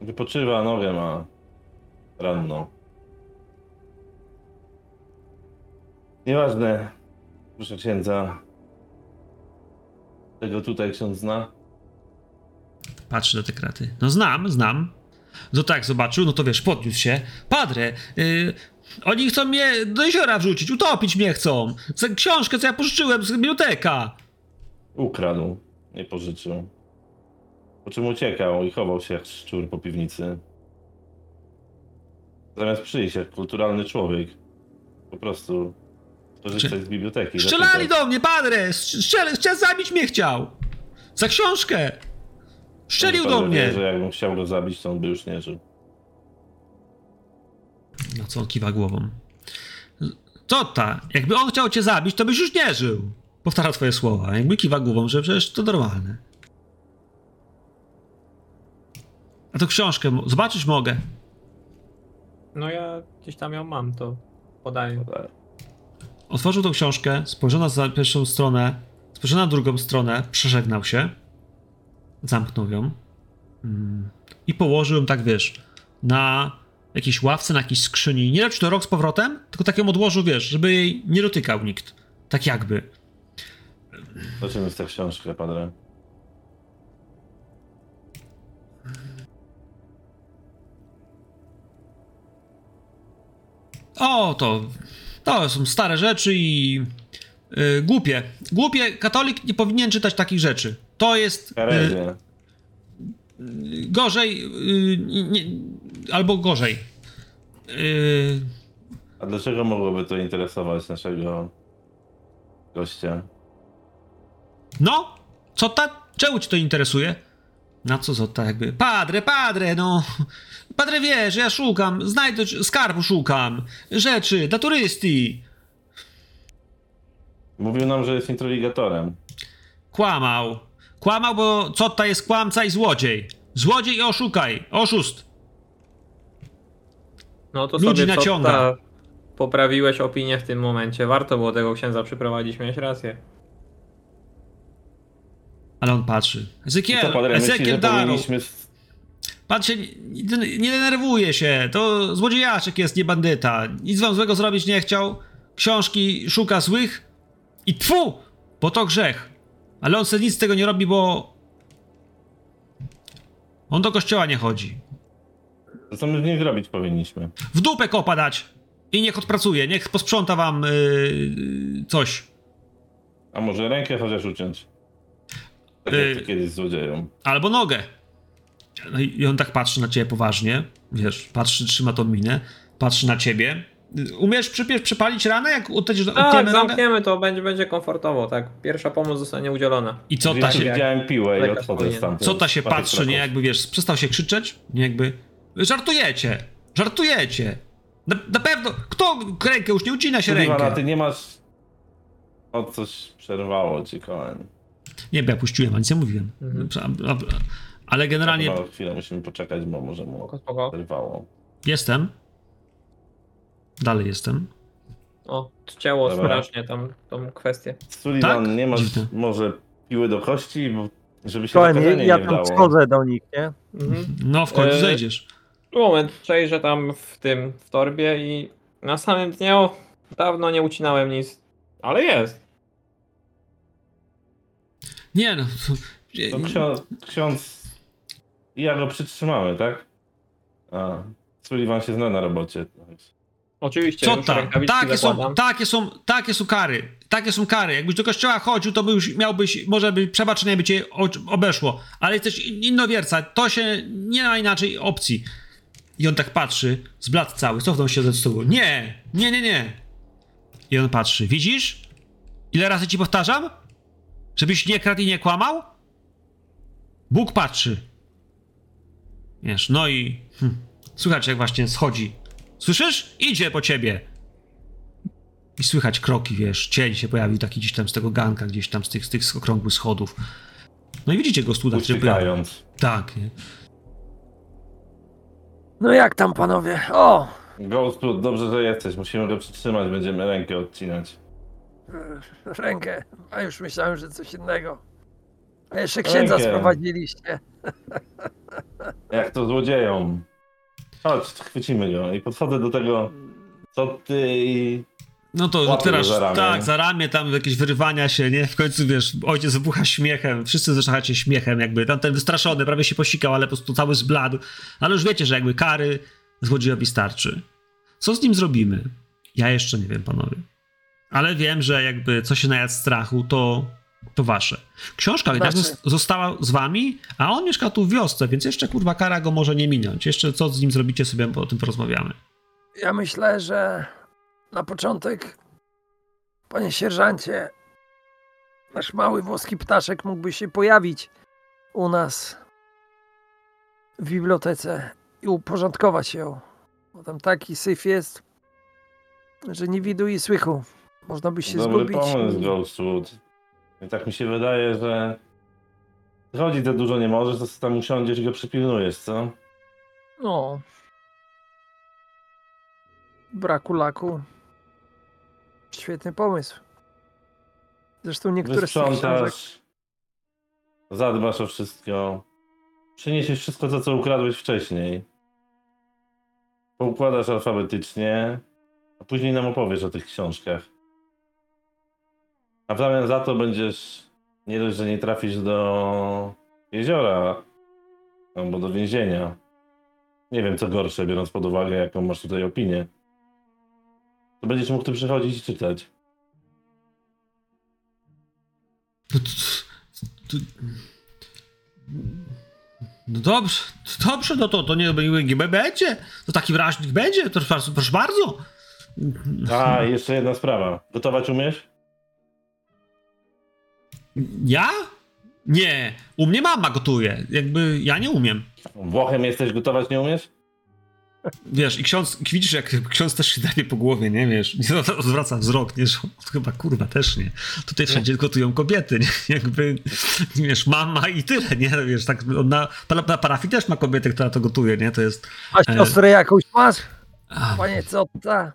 Wypoczywa, nogę ma ranną. Nieważne, proszę księdza. Tego tutaj ksiądz zna? Patrzy na te kraty. No znam, znam. No tak, zobaczył, no to wiesz, podniósł się. Padre, y, oni chcą mnie do jeziora wrzucić, utopić mnie chcą. Za książkę, co ja pożyczyłem z biblioteka. Ukradł, nie pożyczył. Po czym uciekał i chował się jak szczur po piwnicy. Zamiast przyjść jak kulturalny człowiek. Po prostu korzystać z biblioteki. Strzelali zapytać. do mnie, padre! Strzel, chciał zabić mnie chciał! Za książkę! Strzelił do mnie! Wie, że jakbym chciał go zabić, to on by już nie żył. No co on kiwa głową? Co ta? Jakby on chciał cię zabić, to byś już nie żył. Powtarza twoje słowa. Jakby kiwa głową, że przecież to normalne. A to książkę zobaczyć mogę. No ja gdzieś tam ją mam, to podaję. Otworzył tą książkę, spojrzał na pierwszą stronę, spojrzał na drugą stronę, przeżegnał się, zamknął ją mm, i położył ją tak, wiesz, na jakiejś ławce, na jakiejś skrzyni. Nie wiem, czy to rok z powrotem, tylko tak ją odłożył, wiesz, żeby jej nie dotykał nikt. Tak jakby. Do czym jest ta książka, padre? O, to, to są stare rzeczy i y, głupie. Głupie, katolik nie powinien czytać takich rzeczy. To jest y, Herezję. gorzej, y, nie, albo gorzej. Y, A dlaczego mogłoby to interesować naszego gościa? no, co ta? Czemu ci to interesuje? Na co Zotta jakby? Padre, padre, no. Padre wie, że ja szukam, znajdę, skarbu szukam, rzeczy dla turysty. Mówił nam, że jest introligatorem. Kłamał. Kłamał, bo Cotta jest kłamca i złodziej. Złodziej i oszukaj, oszust. No to Ludzi sobie naciąga. poprawiłeś opinię w tym momencie. Warto było tego księdza przyprowadzić, miałeś rację. Ale on patrzy. Ezekiel, Ezekiel Daru. się nie, nie denerwuje się, to złodziejaszek jest, nie bandyta. Nic wam złego zrobić nie chciał. Książki szuka złych i tfu, bo to grzech. Ale on sobie nic z tego nie robi, bo on do kościoła nie chodzi. To co my z nim zrobić powinniśmy? W dupę kopa dać i niech odpracuje, niech posprząta wam yy, coś. A może rękę chociaż uciąć? Tak Y- jak to kiedyś z złodziejom. Albo nogę. No i i on tak patrzy na ciebie poważnie, wiesz, patrzy, trzyma tą minę, patrzy na ciebie. Umiesz przypie- przypalić ranę, jak utniesz Tak, utniemy nogę? zamkniemy to, będzie, będzie komfortowo, tak. Pierwsza pomoc zostanie udzielona. I co ta Ja się, widziałem piłę i odchodzę stamtąd. co ta się patrzy, nie jakby, wiesz, przestał się krzyczeć, nie jakby, żartujecie, żartujecie. Na, na pewno, kto rękę już nie ucina się Kurwa, rękę. ty nie masz... O, coś przerwało ci, Koen. Nie, bo ja puściłem, a nic nie mówiłem. Mhm. A- a- Ale generalnie Chyba chwilę musimy poczekać, bo może mu Spoko, jestem. Dalej jestem. O, cięło Dobra. strasznie tam tą kwestię. Sullivan, Tak? nie masz Dziwne. może piły do kości, bo żeby się nakazanie ja nie tam wdało. schodzę do nich, nie? Mhm. No, w końcu E, zejdziesz. Moment, przejrzę tam w tym, w torbie i na samym dniu dawno nie ucinałem nic, ale jest. Nie no. To ksiądz, ksiądz... I ja go przytrzymamy, tak? A, Sullivan się zna na robocie. Oczywiście, Co tam? Takie są, takie, są, takie są kary. Takie są kary. Jakbyś do kościoła chodził, to by już miałbyś, może by przebaczenie by cię obeszło. Ale jesteś in- innowierca. To się nie ma inaczej opcji. I on tak patrzy, zbladł cały, cofnął się ze stołu. Nie, nie, nie, nie. I on patrzy. Widzisz? Ile razy ci powtarzam? Żebyś nie kradł i nie kłamał? Bóg patrzy. Wiesz, no i hm, słychać jak właśnie schodzi. Słyszysz? Idzie po ciebie. I słychać kroki, wiesz, cień się pojawił taki gdzieś tam z tego ganka, gdzieś tam z tych, z tych okrągłych schodów. No i widzicie go studa, który. Tak, nie? No jak tam panowie? O! Ghost, dobrze, że jesteś. Musimy go przytrzymać, będziemy rękę odcinać. Rękę. A już myślałem, że coś innego. A jeszcze księdza Rękę. sprowadziliście. Jak to złodziejom. Chodź, chwycimy go. I podchodzę do tego, co ty i... No to za ramię. tak, za ramię, tam jakieś wyrywania się, nie? W końcu, wiesz, ojciec wybucha śmiechem, wszyscy zaczynacie śmiechem, jakby tamten wystraszony, prawie się posikał, ale po prostu cały zbladł. Ale już wiecie, że jakby kary złodziejowi starczy. Co z nim zrobimy? Ja jeszcze nie wiem, panowie. Ale wiem, że jakby co się najadł strachu, to, to wasze. Książka Znaczy- zos- została z wami, a on mieszka tu w wiosce, więc jeszcze kurwa kara go może nie minąć. Jeszcze co z nim zrobicie sobie, o tym porozmawiamy. Ja myślę, że na początek, panie sierżancie, nasz mały włoski ptaszek mógłby się pojawić u nas w bibliotece i uporządkować ją. Bo tam taki syf jest, że nie widu i słychu. Można by się Dobry zgubić. pomysł, Ghostwood. I tak mi się wydaje, że... Chodzi za dużo nie możesz, to tam usiądziesz i go przypilnujesz, co? No. Braku laku. Świetny pomysł. Zresztą niektóre z tych książek... Wysprzątasz, zadbasz o wszystko, przyniesiesz wszystko to, co ukradłeś wcześniej. Poukładasz alfabetycznie, a później nam opowiesz o tych książkach. A w zamian za to będziesz, nie dość, że nie trafisz do jeziora, albo do więzienia. Nie wiem, co gorsze, biorąc pod uwagę, jaką masz tutaj opinię. To będziesz mógł tu przychodzić i czytać. To, to, to, no dobrze, dobrze, no to, to nie, nie będzie. To taki wrażnik będzie, to proszę, proszę bardzo. A, jeszcze jedna sprawa. Gotować umiesz? Ja? Nie, u mnie mama gotuje. Jakby ja nie umiem. Włochem jesteś, gotować nie umiesz? Wiesz, i ksiądz, widzisz, jak ksiądz też się daje po głowie, nie wiesz, i zwraca wzrok, nie, że on chyba kurwa też nie. Tutaj wszędzie gotują kobiety, nie? (laughs) jakby, wiesz, mama i tyle, nie, wiesz, tak, na, na, na parafii też ma kobietę, która to gotuje, nie, to jest... A E. siostrę jakąś masz? Panie co ta?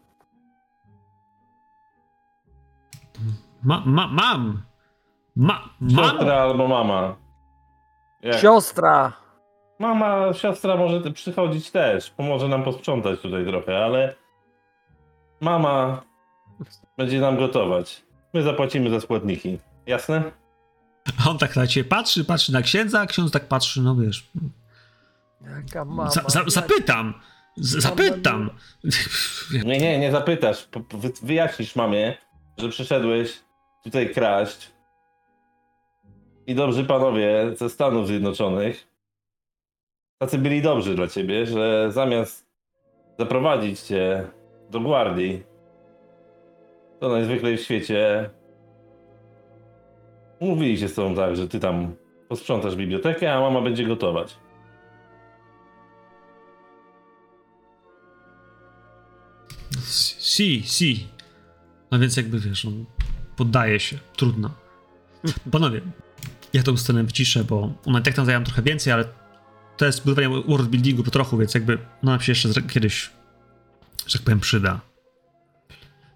ma, ma, mam, ma, mam, Siostra albo mama. Jak? Siostra. Mama, siostra może ty przychodzić też. Pomoże nam posprzątać tutaj trochę, ale mama będzie nam gotować. My zapłacimy za składniki. Jasne? A on tak na ciebie patrzy, patrzy na księdza, a ksiądz tak patrzy, no wiesz, Jaka mama. za, za, zapytam, z, zapytam. (laughs) Nie, nie, nie zapytasz. Po- po- wy- Wyjaśnisz mamie, że przyszedłeś tutaj kraść. I dobrzy panowie ze Stanów Zjednoczonych tacy byli dobrzy dla ciebie, że zamiast zaprowadzić cię do gwardii, to najzwyklej w świecie umówili się z tobą tak, że ty tam posprzątasz bibliotekę, a mama będzie gotować. Si, si. No więc jakby wiesz, on poddaje się. Trudno. Panowie, ja tą scenę wyciszę, bo ona tak tam zajęła trochę więcej, ale to jest budowanie worldbuildingu po trochu, więc jakby no nam się jeszcze kiedyś, że tak powiem, przyda.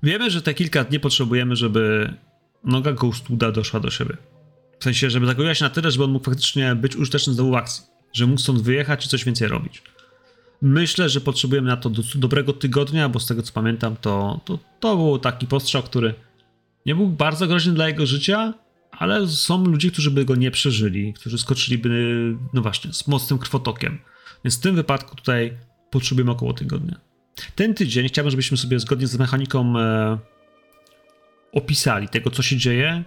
Wiemy, że te kilka dni potrzebujemy, żeby noga Ghostwooda doszła do siebie. W sensie, żeby zagoiła się na tyle, żeby on mógł faktycznie być użyteczny w akcji. Że mógł stąd wyjechać czy coś więcej robić. Myślę, że potrzebujemy na to do, dobrego tygodnia, bo z tego co pamiętam, to, to, to był taki postrzał, który nie był bardzo groźny dla jego życia, ale są ludzie, którzy by go nie przeżyli, którzy skoczyliby, no właśnie, z mocnym krwotokiem. Więc w tym wypadku tutaj potrzebujemy około tygodnia. Ten tydzień chciałbym, żebyśmy sobie zgodnie z mechaniką e, opisali tego, co się dzieje,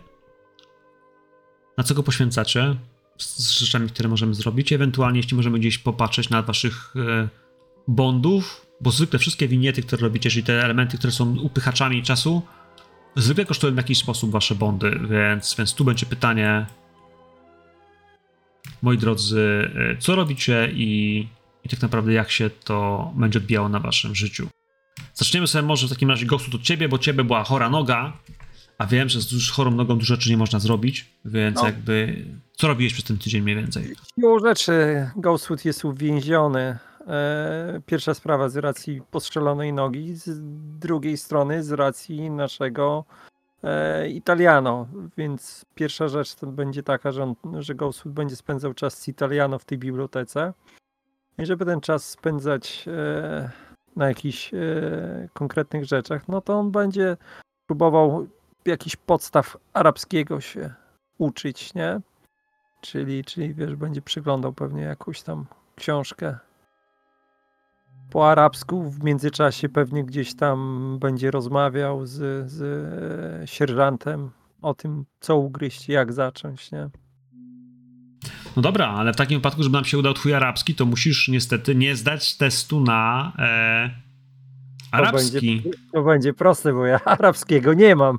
na co go poświęcacie, z, rzeczami, które możemy zrobić, ewentualnie jeśli możemy gdzieś popatrzeć na waszych e, bondów, bo zwykle wszystkie winiety, które robicie, czyli te elementy, które są upychaczami czasu, zwykle kosztują w jakiś sposób wasze bondy, więc, więc tu będzie pytanie, moi drodzy, e, co robicie i i tak naprawdę jak się to będzie odbijało na waszym życiu. Zaczniemy sobie może w takim razie Ghostu od ciebie, bo ciebie była chora noga, a wiem, że z chorą nogą dużo rzeczy nie można zrobić, więc No. jakby co robiłeś przez ten tydzień mniej więcej? Siłą rzeczy Ghostwood jest uwięziony. E, Pierwsza sprawa z racji postrzelonej nogi, z drugiej strony z racji naszego e, Italiano. Więc pierwsza rzecz to będzie taka, że, on, że Ghostwood będzie spędzał czas z Italiano w tej bibliotece. I żeby ten czas spędzać e, na jakichś konkretnych rzeczach, no to on będzie próbował jakichś podstaw arabskiego się uczyć, nie? Czyli, czyli wiesz, będzie przyglądał pewnie jakąś tam książkę po arabsku. W międzyczasie pewnie gdzieś tam będzie rozmawiał z, z e, sierżantem o tym, co ugryźć, jak zacząć, nie? No dobra, ale w takim wypadku, żeby nam się udał twój arabski, to musisz niestety nie zdać testu na e, To arabski. będzie, to będzie proste, bo ja arabskiego nie mam.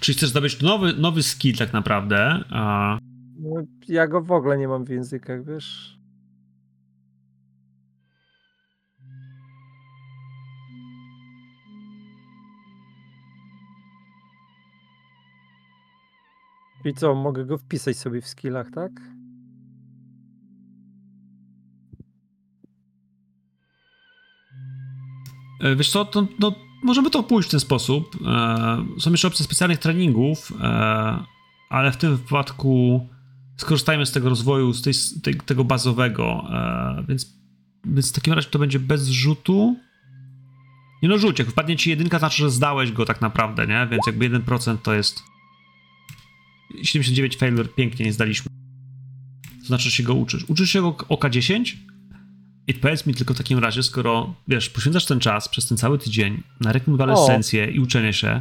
Czyli chcesz zdobyć nowy, nowy skill tak naprawdę. A, No, Ja go w ogóle nie mam w językach, wiesz. I co, mogę go wpisać sobie w skillach, tak? E, Wiesz co, to, no, możemy to pójść w ten sposób. E, są jeszcze opcje specjalnych treningów, e, ale w tym wypadku skorzystajmy z tego rozwoju, z tej, tej, tego bazowego, więc, więc w takim razie to będzie bez rzutu. Nie no, rzuć, jak wpadnie ci jedynka, znaczy, że zdałeś go tak naprawdę, nie? Więc jakby 1% to jest 79 failure, pięknie, nie zdaliśmy. To znaczy, że się go uczysz. Uczysz się go o K10? I powiedz mi tylko w takim razie, skoro, wiesz, poświęcasz ten czas przez ten cały tydzień na rekonwalescencję i uczenie się.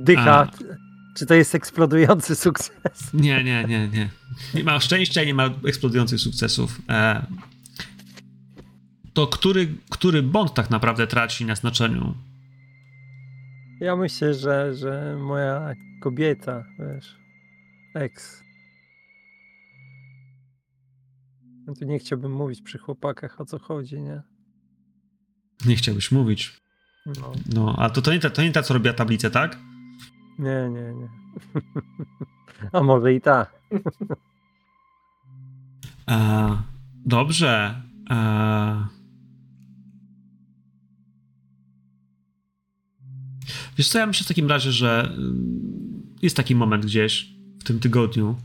Dycha. A. Czy to jest eksplodujący sukces? Nie, nie, nie, nie. Nie ma szczęścia nie ma eksplodujących sukcesów. E, to który, który bond tak naprawdę traci na znaczeniu? Ja myślę, że, że moja kobieta, wiesz, ex. No tu nie chciałbym mówić przy chłopakach o co chodzi, nie? Nie chciałbyś mówić. No, No, a to, to, nie ta, to nie ta, co robiła tablicę, tak? nie, nie, nie. (laughs) A może i ta. E, dobrze. E, wiesz co, ja myślę w takim razie, że mm, jest taki moment gdzieś w tym tygodniu.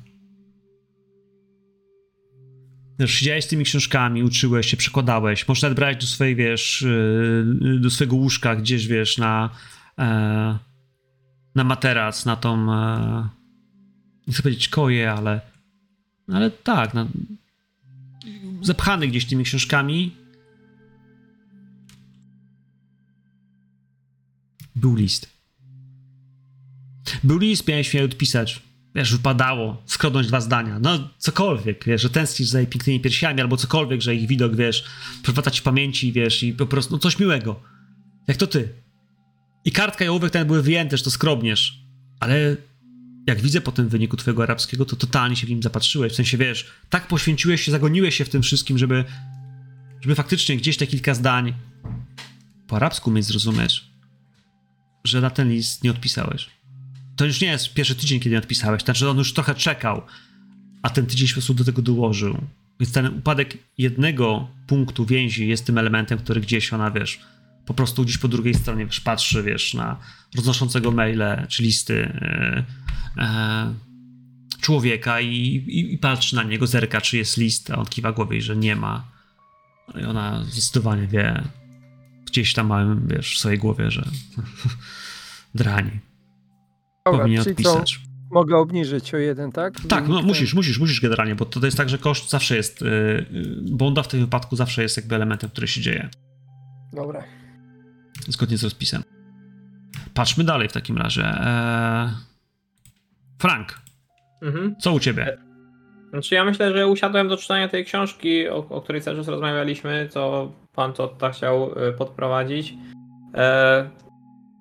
Wiesz, siedziałeś z tymi książkami, uczyłeś się, przekładałeś. Możesz nawet brać do swojej, wiesz, yy, do swojego łóżka gdzieś, wiesz, na, e, na materac, na tą, e, nie chcę powiedzieć koję, ale, ale tak, na, zapchany gdzieś tymi książkami. Był list. Był list, miałeś mnie odpisać. Wiesz, wypadało skrodnąć dwa zdania. No, cokolwiek, wiesz, że tęsknisz za jej pięknymi piersiami, albo cokolwiek, że ich widok, wiesz, przywraca ci pamięci, wiesz, i po prostu, no coś miłego. Jak to ty. I kartka i ołówek ten były wyjęte, że to skrobniesz. Ale jak widzę po tym wyniku twojego arabskiego, to totalnie się w nim zapatrzyłeś. W sensie, wiesz, tak poświęciłeś się, zagoniłeś się w tym wszystkim, żeby, żeby faktycznie gdzieś te kilka zdań po arabsku mieć zrozumieć, że na ten list nie odpisałeś. To już nie jest pierwszy tydzień, kiedy odpisałeś, znaczy on już trochę czekał, a ten tydzień się po prostu do tego dołożył. Więc ten upadek jednego punktu więzi jest tym elementem, który gdzieś ona, wiesz, po prostu gdzieś po drugiej stronie, wiesz, patrzy, wiesz, na roznoszącego maile czy listy yy, e, człowieka i, i, i patrzy na niego, zerka, czy jest list, a on kiwa głowie, że nie ma. No I ona zdecydowanie wie, gdzieś tam małym, wiesz, w swojej głowie, że (laughs) drań, Dobra, powinien czyli co, odpisać. mogę obniżyć o jeden, tak? Tak, no musisz, musisz, musisz generalnie, bo to, to jest tak, że koszt zawsze jest, yy, bonda w tym wypadku zawsze jest jakby elementem, który się dzieje. Dobra. zgodnie z rozpisem. Patrzmy dalej w takim razie. Eee... Frank, Mhm. co u ciebie? Znaczy ja myślę, że usiadłem do czytania tej książki, o, o której cały czas rozmawialiśmy, co pan Totta chciał y, podprowadzić. E,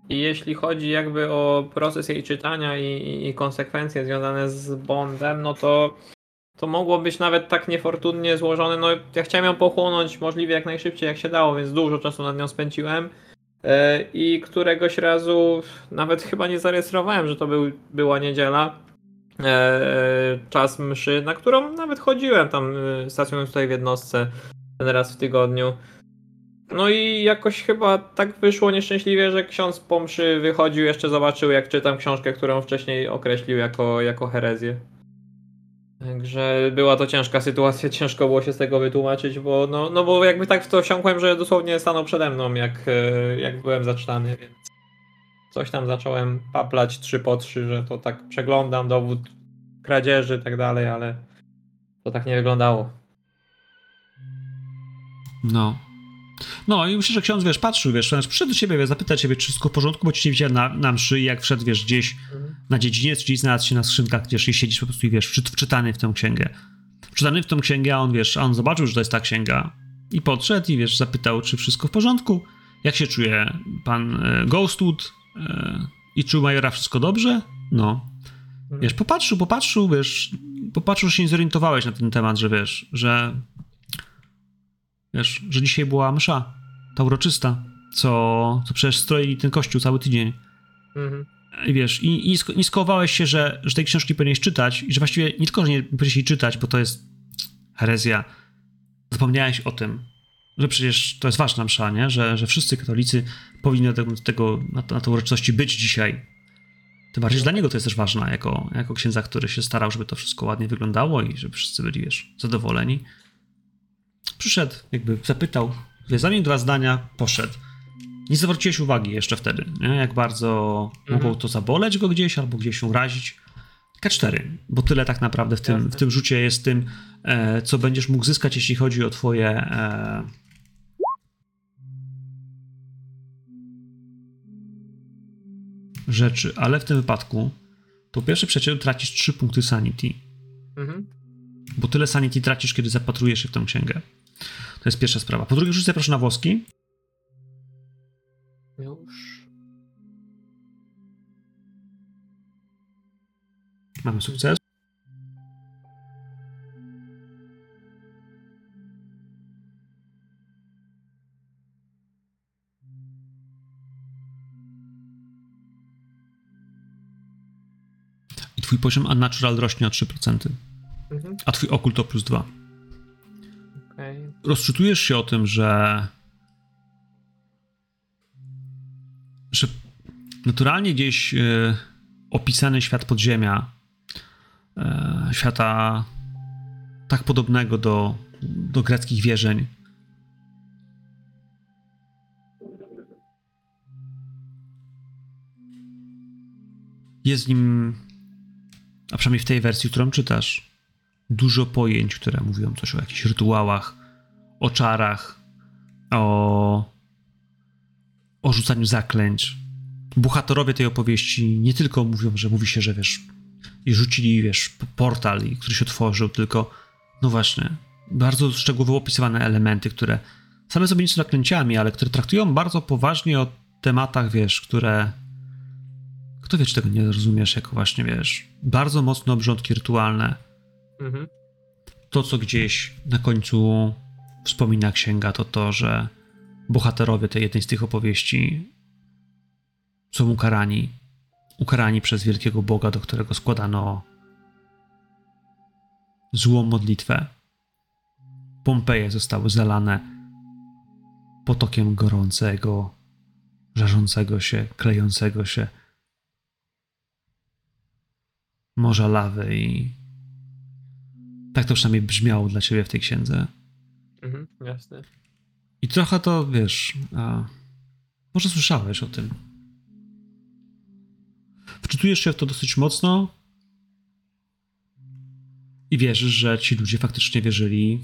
I jeśli chodzi jakby o proces jej czytania i, i, konsekwencje związane z Bondem, no to to mogło być nawet tak niefortunnie złożone. No, ja chciałem ją pochłonąć możliwie jak najszybciej, jak się dało, więc dużo czasu nad nią spędziłem. E, I któregoś razu nawet chyba nie zarejestrowałem, że to był, była niedziela. E, czas mszy, na którą nawet chodziłem tam e, stacjonując tutaj w jednostce raz w tygodniu. No i jakoś chyba tak wyszło nieszczęśliwie, że ksiądz po mszy wychodził, jeszcze zobaczył jak czytam książkę, którą wcześniej określił jako, jako herezję. Także była to ciężka sytuacja, (laughs) ciężko było się z tego wytłumaczyć, bo no, no bo jakby tak w to wsiąkłem, że dosłownie stanął przede mną, jak, e, jak byłem zaczynany, więc coś tam zacząłem paplać trzy po trzy, że to tak przeglądam dowód kradzieży i tak dalej, ale to tak nie wyglądało. No. No i myślę, że ksiądz, wiesz, patrzył, wiesz, znaczy przyszedł do ciebie, wiesz, zapytać ciebie, czy wszystko w porządku, bo ci nie widział na, na mszy i jak wszedł, wiesz, gdzieś na dziedziniec, gdzieś znalazł się na skrzynkach, wiesz, i siedzisz po prostu i wiesz, wczy, wczytany w tę księgę. Wczytany w tę księgę, a on, wiesz, a on zobaczył, że to jest ta księga i podszedł i, wiesz, zapytał, czy wszystko w porządku, jak się czuje pan e, Ghostwood e, i czy Majora wszystko dobrze? No. Wiesz, popatrzył, popatrzył, wiesz, popatrzył, że się nie zorientowałeś na ten temat, że wiesz, że wiesz, że dzisiaj była msza, ta uroczysta, co, co przecież stroili ten kościół cały tydzień. Mhm. I wiesz, i, i, sk- i skołowałeś się, że, że tej książki powinieneś czytać i że właściwie nie tylko, że nie powinieneś jej czytać, bo to jest herezja, zapomniałeś o tym, że przecież to jest ważna msza, nie? Że, że wszyscy katolicy powinni do tego, na, to- na tej uroczystości być dzisiaj. Tym bardziej, że dla niego to jest też ważna, jako, jako księdza, który się starał, żeby to wszystko ładnie wyglądało i żeby wszyscy byli, wiesz, zadowoleni. Przyszedł, jakby zapytał, zamienił dwa zdania, poszedł. Nie zwróciłeś uwagi jeszcze wtedy, nie? jak bardzo Mhm. mogło to zaboleć go gdzieś albo gdzieś urazić. K4, bo tyle tak naprawdę w tym, Jasne. w tym rzucie jest tym, e, co będziesz mógł zyskać, jeśli chodzi o twoje e, rzeczy, ale w tym wypadku po pierwsze przecież tracisz 3 punkty sanity, Mhm. Bo tyle sanity tracisz, kiedy zapatrujesz się w tę księgę. To jest pierwsza sprawa. Po drugie, rzucę proszę na włoski. Już. Mamy sukces. I twój poziom unnatural rośnie o 3%, Mhm. a twój okult o plus 2. Okej. rozczytujesz się o tym, że że naturalnie gdzieś e, opisany świat podziemia, e, świata tak podobnego do, do greckich wierzeń, jest w nim, a przynajmniej w tej wersji, którą czytasz, dużo pojęć, które mówią coś o jakichś rytuałach, o czarach, o, o rzucaniu zaklęć. Bohaterowie tej opowieści nie tylko mówią, że mówi się, że wiesz, i rzucili, wiesz, portal, który się otworzył, tylko, no właśnie, bardzo szczegółowo opisywane elementy, które same sobie nie są zaklęciami, ale które traktują bardzo poważnie o tematach, wiesz, które. Kto wie, czy tego nie rozumiesz, jako właśnie, wiesz, bardzo mocne obrządki rytualne, Mhm. to, co gdzieś na końcu wspomina księga, to to, że bohaterowie tej jednej z tych opowieści są ukarani. Ukarani przez wielkiego Boga, do którego składano złą modlitwę. Pompeje zostały zalane potokiem gorącego, żarzącego się, klejącego się morza lawy i tak to przynajmniej brzmiało dla ciebie w tej księdze. Mhm. Jasne. I trochę to, wiesz, a, może słyszałeś o tym. Wczytujesz się w to dosyć mocno i wierzysz, że ci ludzie faktycznie wierzyli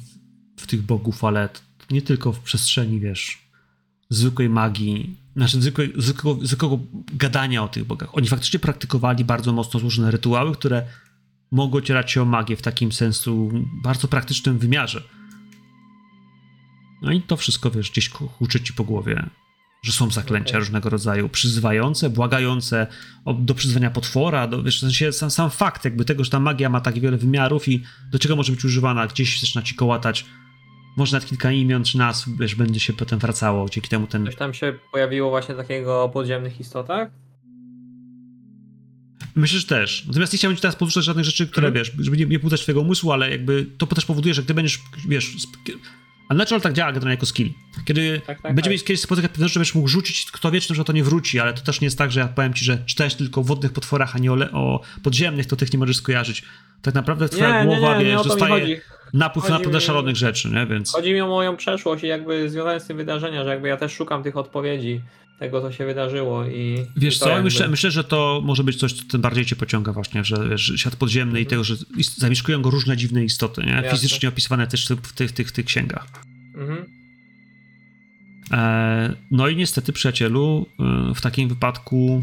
w, tych bogów, ale nie tylko w przestrzeni, wiesz, zwykłej magii, znaczy zwykłej, zwykłego, zwykłego gadania o tych bogach. Oni faktycznie praktykowali bardzo mocno złożone rytuały, które mogły ocierać się o magię w takim sensu bardzo praktycznym wymiarze. No i to wszystko, wiesz, gdzieś huczy ci po głowie. że są zaklęcia Okej. różnego rodzaju, przyzywające, błagające o, do przyzwania potwora, do, wiesz, w sensie sam, sam fakt jakby tego, że ta magia ma tak wiele wymiarów i do czego może być używana, gdzieś zaczyna ci kołatać, może nawet kilka imion czy nazw, wiesz, będzie się potem wracało, dzięki temu ten... Coś tam się pojawiło właśnie takiego o podziemnych istotach? Myślę, że też. Natomiast nie chciałbym ci teraz porzucać żadnych rzeczy, które, Mhm. wiesz, żeby nie, nie budzać twojego umysłu, ale jakby to też powoduje, że gdy będziesz, wiesz... A natural tak działa generalnie jako skill. Kiedy Tak, tak, będziemy tak. kiedyś spotykać pewne rzeczy, będziesz mógł rzucić, kto wie, czy to nie wróci, ale to też nie jest tak, że ja powiem ci, że czytałeś tylko o wodnych potworach, a nie o, le- o podziemnych, to tych nie możesz skojarzyć. Tak naprawdę twoja głowa, nie, wiesz, o to mi dostaje napływ Chodzi naprawdę mi- szalonych rzeczy, nie? Więc... Chodzi mi o moją przeszłość i jakby związane z tym wydarzenia, że jakby ja też szukam tych odpowiedzi tego, co się wydarzyło i... Wiesz co, jakby... myślę, myślę, że to może być coś, co tym bardziej cię pociąga właśnie, że wiesz, świat podziemny i tego, że zamieszkują go różne dziwne istoty, nie? Jasne. Fizycznie opisywane też w tych, tych, tych księgach. Mhm. E, no i niestety, przyjacielu, e, w takim wypadku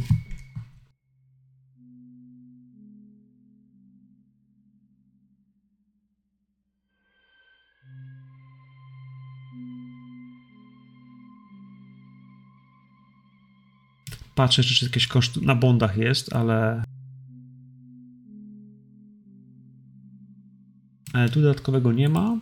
patrzę, czy jakieś koszt na bondach jest, ale ale tu dodatkowego nie ma.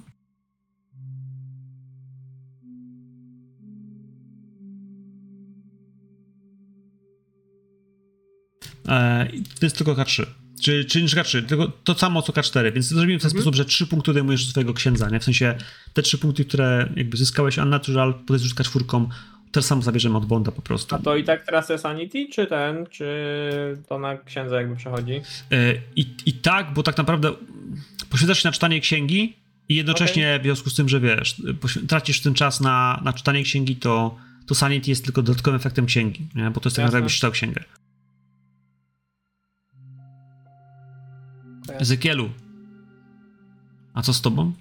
E, i to jest tylko K3. Czy, czy nie K3, tylko to samo co K4, więc zrobimy w ten Mhm. sposób, że trzy punkty odejmujesz do swojego księdza, nie? W sensie te trzy punkty, które jakby zyskałeś unnatural, potem z czwórką, to samo zabierzemy od Bonda po prostu. A to i tak teraz jest Sanity, czy ten, czy to na księdza jakby przechodzi? E, I, I tak, bo tak naprawdę poświęcasz się na czytanie księgi i jednocześnie w związku z tym, że wiesz, tracisz ten czas na, na czytanie księgi, to, to Sanity jest tylko dodatkowym efektem księgi, nie? bo to jest tak jakbyś czytał księgę. Ezekielu, a co z tobą?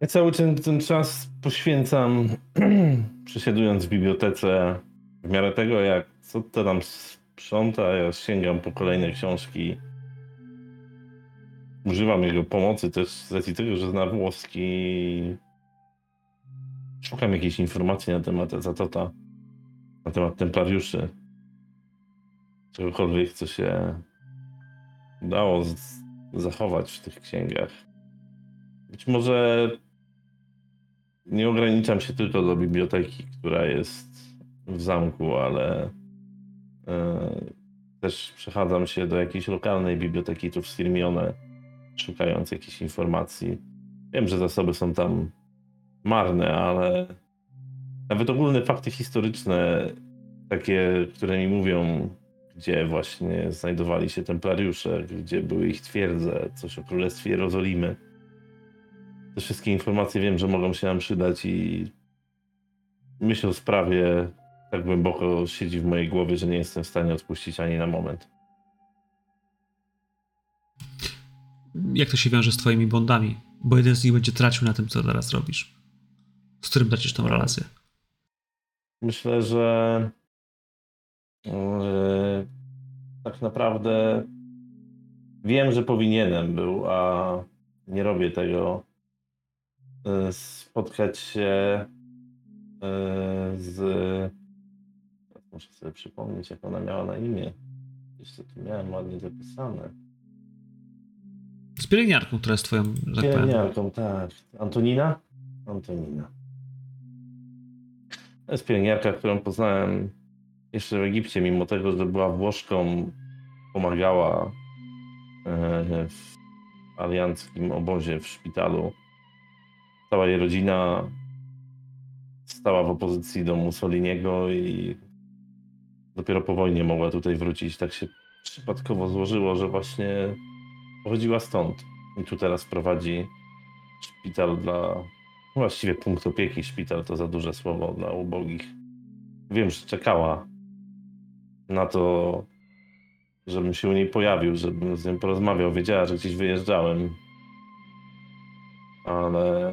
Ja cały ten, ten czas poświęcam (clears throat) przesiadując w bibliotece w miarę tego, jak co to tam sprząta, ja sięgam po kolejne książki. Używam jego pomocy też z racji tego, że zna włoski. Szukam jakiejś informacji na temat Zatota, na temat templariuszy. Czegokolwiek, co się udało z- zachować w tych księgach. Być może nie ograniczam się tylko do biblioteki, która jest w zamku, ale e, też przechadzam się do jakiejś lokalnej biblioteki tu w Sirmione, szukając jakichś informacji. Wiem, że zasoby są tam marne, ale nawet ogólne fakty historyczne, takie, które mi mówią, gdzie właśnie znajdowali się templariusze, gdzie były ich twierdze, coś o Królestwie Jerozolimy. Te wszystkie informacje wiem, że mogą się nam przydać i myśl o sprawie tak głęboko siedzi w mojej głowie, że nie jestem w stanie odpuścić ani na moment. Jak to się wiąże z twoimi bondami? Bo jeden z nich będzie tracił na tym, co teraz robisz. Z którym tracisz tą relację. Myślę, że e, tak naprawdę wiem, że powinienem był, a nie robię tego. E, Spotkać się e, z. Muszę sobie przypomnieć, jak ona miała na imię. Jeszcze tu miałem ładnie zapisane. Z pielęgniarką, która jest twoją, tak. Pielęgniarką, tak. Antonina? Antonina. To jest pielęgniarka, którą poznałem jeszcze w Egipcie, mimo tego, że była Włoszką, pomagała e, w alianckim obozie w szpitalu. Cała jej rodzina stała w opozycji do Mussoliniego i dopiero po wojnie mogła tutaj wrócić. Tak się przypadkowo złożyło, że właśnie pochodziła stąd. I tu teraz prowadzi szpital dla. Właściwie punkt opieki. Szpital to za duże słowo dla ubogich. Wiem, że czekała na to, żebym się u niej pojawił, żebym z nią porozmawiał. Wiedziała, że gdzieś wyjeżdżałem. Ale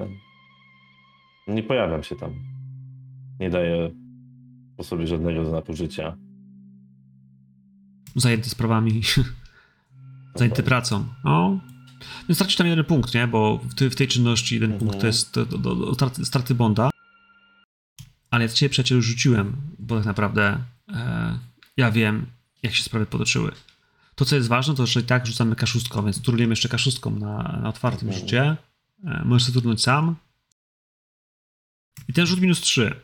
nie pojawiam się tam. Nie daję po sobie żadnego znaku życia. Zajęty sprawami, (laughs) zajęty pracą. O. Więc tracisz tam jeden punkt, nie? Bo w, ty, w tej czynności jeden Mhm. punkt to jest do, do, do, do straty, straty bonda. ale ja ciebie przyjacielu rzuciłem, bo tak naprawdę e, ja wiem, jak się sprawy potoczyły. To, co jest ważne, to że i tak rzucamy kaszustką, więc turlujemy jeszcze kaszustką na, na otwartym Mhm. rzucie. E, możesz sobie turnąć sam. I ten rzut minus 3.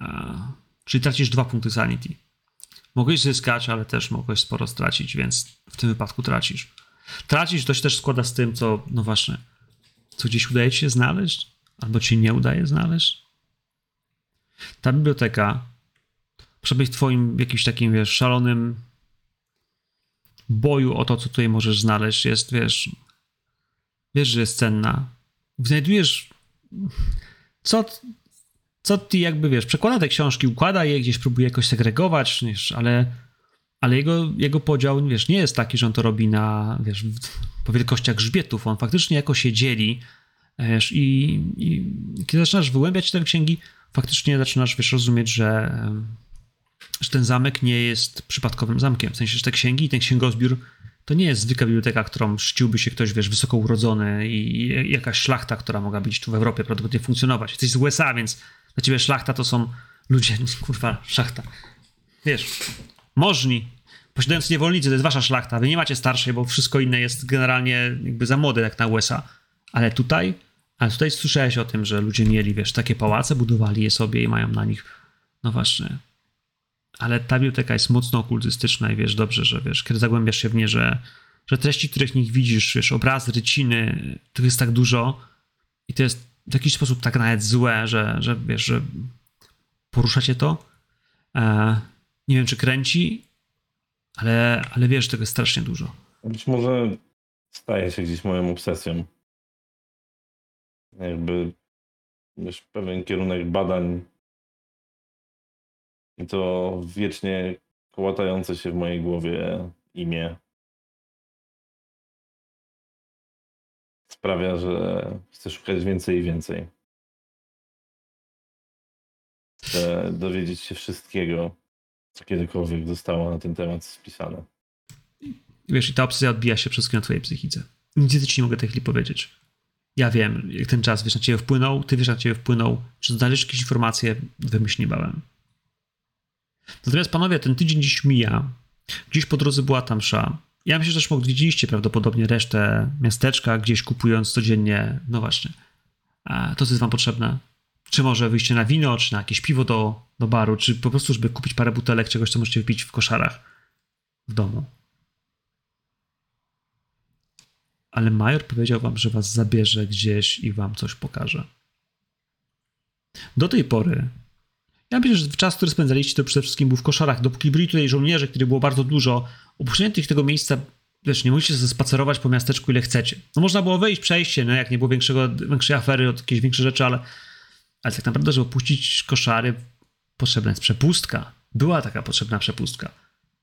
E, czyli tracisz dwa punkty sanity. Mogłeś zyskać, ale też mogłeś sporo stracić, więc w tym wypadku tracisz. Tracić to się też składa z tym, co, no właśnie, co gdzieś udaje ci się znaleźć, albo ci nie udaje znaleźć. Ta biblioteka, może być twoim jakimś takim, wiesz, szalonym boju o to, co tutaj możesz znaleźć, jest, wiesz, wiesz, że jest cenna. Znajdujesz, co, co ty jakby, wiesz, przekłada te książki, układa je, gdzieś próbuje jakoś segregować, wiesz, ale, ale jego, jego podział, wiesz, nie jest taki, że on to robi na, wiesz, po wielkościach grzbietów. On faktycznie jakoś się dzieli, wiesz, i, i kiedy zaczynasz wyłębiać te księgi, faktycznie zaczynasz, wiesz, rozumieć, że, że ten zamek nie jest przypadkowym zamkiem. W sensie, że te księgi i ten księgozbiór to nie jest zwykła biblioteka, którą czciłby się ktoś, wiesz, wysoko urodzony i, i jakaś szlachta, która mogła być tu w Europie prawdopodobnie funkcjonować. Jesteś z USA, więc dla ciebie szlachta to są ludzie, (laughs) kurwa, szlachta. Wiesz, możni, posiadający niewolnicy, to jest wasza szlachta. Wy nie macie starszej, bo wszystko inne jest generalnie jakby za młode, jak na USA. Ale tutaj, ale tutaj słyszałeś o tym, że ludzie mieli, wiesz, takie pałace, budowali je sobie i mają na nich, no właśnie. Ale ta biblioteka jest mocno okultystyczna i wiesz dobrze, że wiesz, kiedy zagłębiasz się w nie, że, że treści, których nich widzisz, wiesz, obrazy, ryciny, tych jest tak dużo i to jest w jakiś sposób tak nawet złe, że, że wiesz, że porusza cię to. E, nie wiem, czy kręci, ale, ale wiesz, tego jest strasznie dużo. Być może staje się gdzieś moją obsesją. Jakby wiesz, pewien kierunek badań i to wiecznie kołatające się w mojej głowie imię sprawia, że chcę szukać więcej i więcej. Chcę dowiedzieć się wszystkiego, co kiedykolwiek zostało na ten temat spisane. Wiesz, i ta obsesja odbija się wszystko na twojej psychice. Nic ci nie mogę tej chwili powiedzieć. Ja wiem, jak ten czas, wiesz, na ciebie wpłynął, ty wiesz, na ciebie wpłynął, czy znaleźć jakieś informacje, wymyśl. Natomiast panowie, ten tydzień dziś mija. Gdzieś po drodze była tam msza. Ja myślę, że też odwiedziliście prawdopodobnie resztę miasteczka, gdzieś kupując codziennie, no właśnie, a to, co jest wam potrzebne. Czy może wyjście na wino, czy na jakieś piwo do, do baru, czy po prostu, żeby kupić parę butelek czegoś, co możecie wypić w koszarach w domu. ale major powiedział wam, że was zabierze gdzieś i wam coś pokaże. Do tej pory, ja myślę, że czas, który spędzaliście, to przede wszystkim był w koszarach. Dopóki byli tutaj żołnierze, których było bardzo dużo, opuszczenie tych, tego miejsca, wiesz, nie musicie spacerować po miasteczku ile chcecie. No można było wejść, przejść się, no jak nie było większego, większej afery, od jakieś większe rzeczy, ale, ale tak naprawdę, żeby opuścić koszary, potrzebna jest przepustka. Była taka potrzebna przepustka.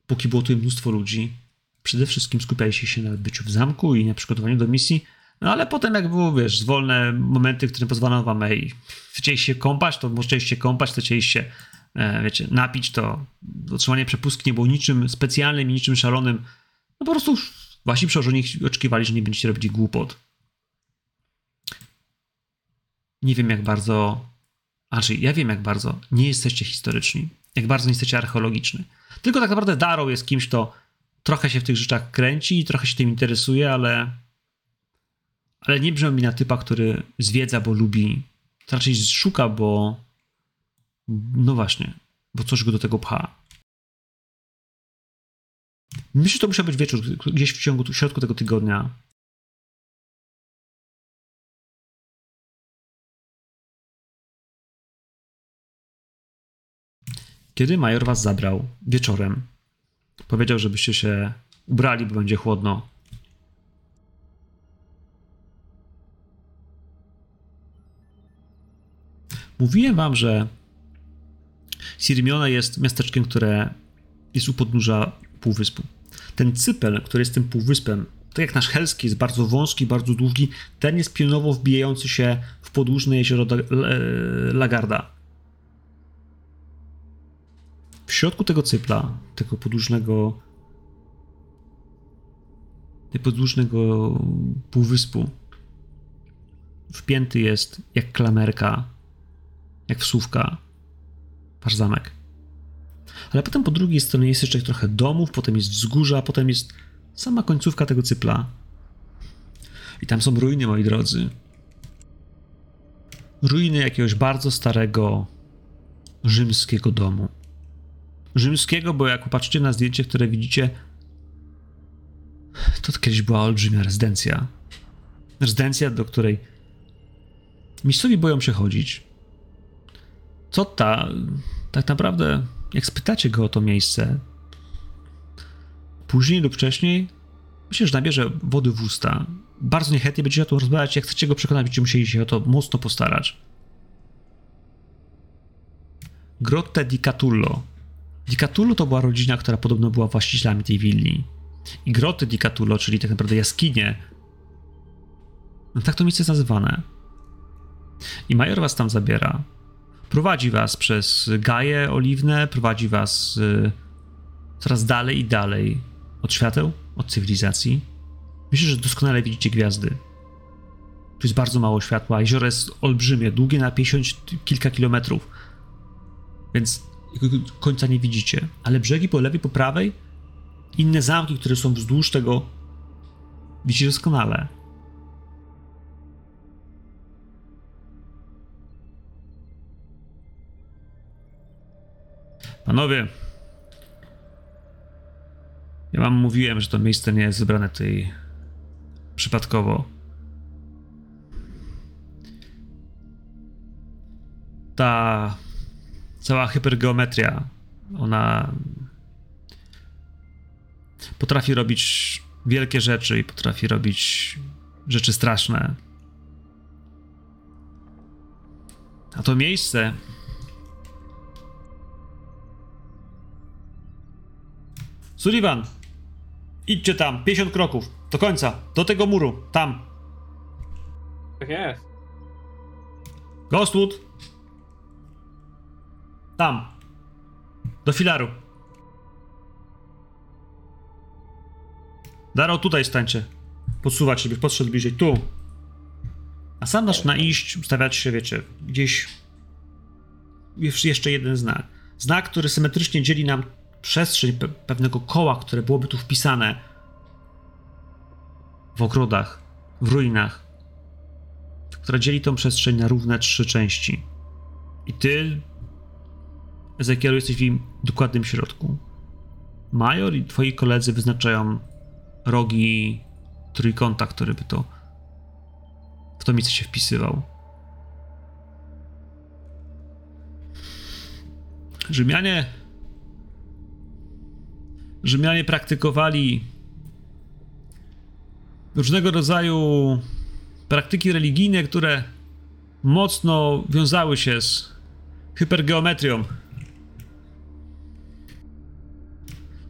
Póki było tu mnóstwo ludzi, przede wszystkim skupialiście się na byciu w zamku i na przygotowaniu do misji, no ale potem jak było, wiesz, wolne momenty, w którym pozwalano wam, ej, chcieliście kąpać, to chcieliście kąpać, to chcieliście, e, wiecie, napić, to otrzymanie przepustki nie było niczym specjalnym niczym szalonym. No po prostu wasi przełożeni oczekiwali, że nie będziecie robić głupot. Nie wiem jak bardzo, znaczy ja wiem jak bardzo nie jesteście historyczni, jak bardzo nie jesteście archeologiczni. Tylko tak naprawdę Darrow jest kimś, kto trochę się w tych rzeczach kręci i trochę się tym interesuje, ale ale nie brzmi mi na typa, który zwiedza, bo lubi. Raczej szuka, bo no właśnie, bo coś go do tego pcha. Myślę, że to musiał być wieczór, gdzieś w ciągu, w środku tego tygodnia. Kiedy major was zabrał wieczorem, powiedział, żebyście się ubrali, bo będzie chłodno. Mówiłem wam, że Sirmione jest miasteczkiem, które jest u podnóża półwyspu. Ten cypel, który jest tym półwyspem, tak jak nasz Helski jest bardzo wąski, bardzo długi, ten jest pionowo wbijający się w podłużne jezioro Lagarda. W środku tego cypla, tego podłużnego podłużnego półwyspu wpięty jest jak klamerka, jak wsówka, wasz zamek. Ale potem po drugiej stronie jest jeszcze trochę domów, potem jest wzgórza, potem jest sama końcówka tego cypla. I tam są ruiny, moi drodzy. Ruiny jakiegoś bardzo starego rzymskiego domu. Rzymskiego, bo jak popatrzycie na zdjęcie, które widzicie, to kiedyś była olbrzymia rezydencja. Rezydencja, do której miejscowi boją się chodzić. Co ta, tak naprawdę, jak spytacie go o to miejsce, później lub wcześniej, myślę, że nabierze wody w usta. Bardzo niechętnie będziecie o tym rozmawiać. Jak chcecie go przekonać, będziecie musieli się o to mocno postarać. Grotte di Catullo. Di Catullo to była rodzina, która podobno była właścicielami tej willi. I groty di Catullo, czyli tak naprawdę jaskinie, no tak to miejsce jest nazywane. I major was tam zabiera. Prowadzi was przez gaje oliwne, prowadzi was y, coraz dalej i dalej od świateł, od cywilizacji. Myślę, że doskonale widzicie gwiazdy. Tu jest bardzo mało światła. Jezioro jest olbrzymie, długie na 50 kilka kilometrów. Więc końca nie widzicie. Ale brzegi po lewej, po prawej, inne zamki, które są wzdłuż tego, widzicie doskonale. Panowie, ja wam mówiłem, że to miejsce nie jest wybrane tutaj przypadkowo. Ta cała hypergeometria, ona potrafi robić wielkie rzeczy i potrafi robić rzeczy straszne. A to miejsce Sullivan, idźcie tam, 50 kroków, do końca, do tego muru, tam. Tak jest. Ghostwood. Tam. Do filaru. Daro, tutaj stańcie. Podsuwać się, byś podszedł bliżej. Tu. A sam zaczyna iść, ustawiać się, wiecie, gdzieś... Jeszcze jeden znak. Znak, który symetrycznie dzieli nam przestrzeń pe pewnego koła, które byłoby tu wpisane w ogrodach, w ruinach, która dzieli tą przestrzeń na równe trzy części. I ty, Ezekielu, jesteś w im dokładnym środku. Major i twoi koledzy wyznaczają rogi trójkąta, który by to w to miejsce się wpisywał. Rzymianie Rzymianie praktykowali różnego rodzaju praktyki religijne, które mocno wiązały się z hypergeometrią.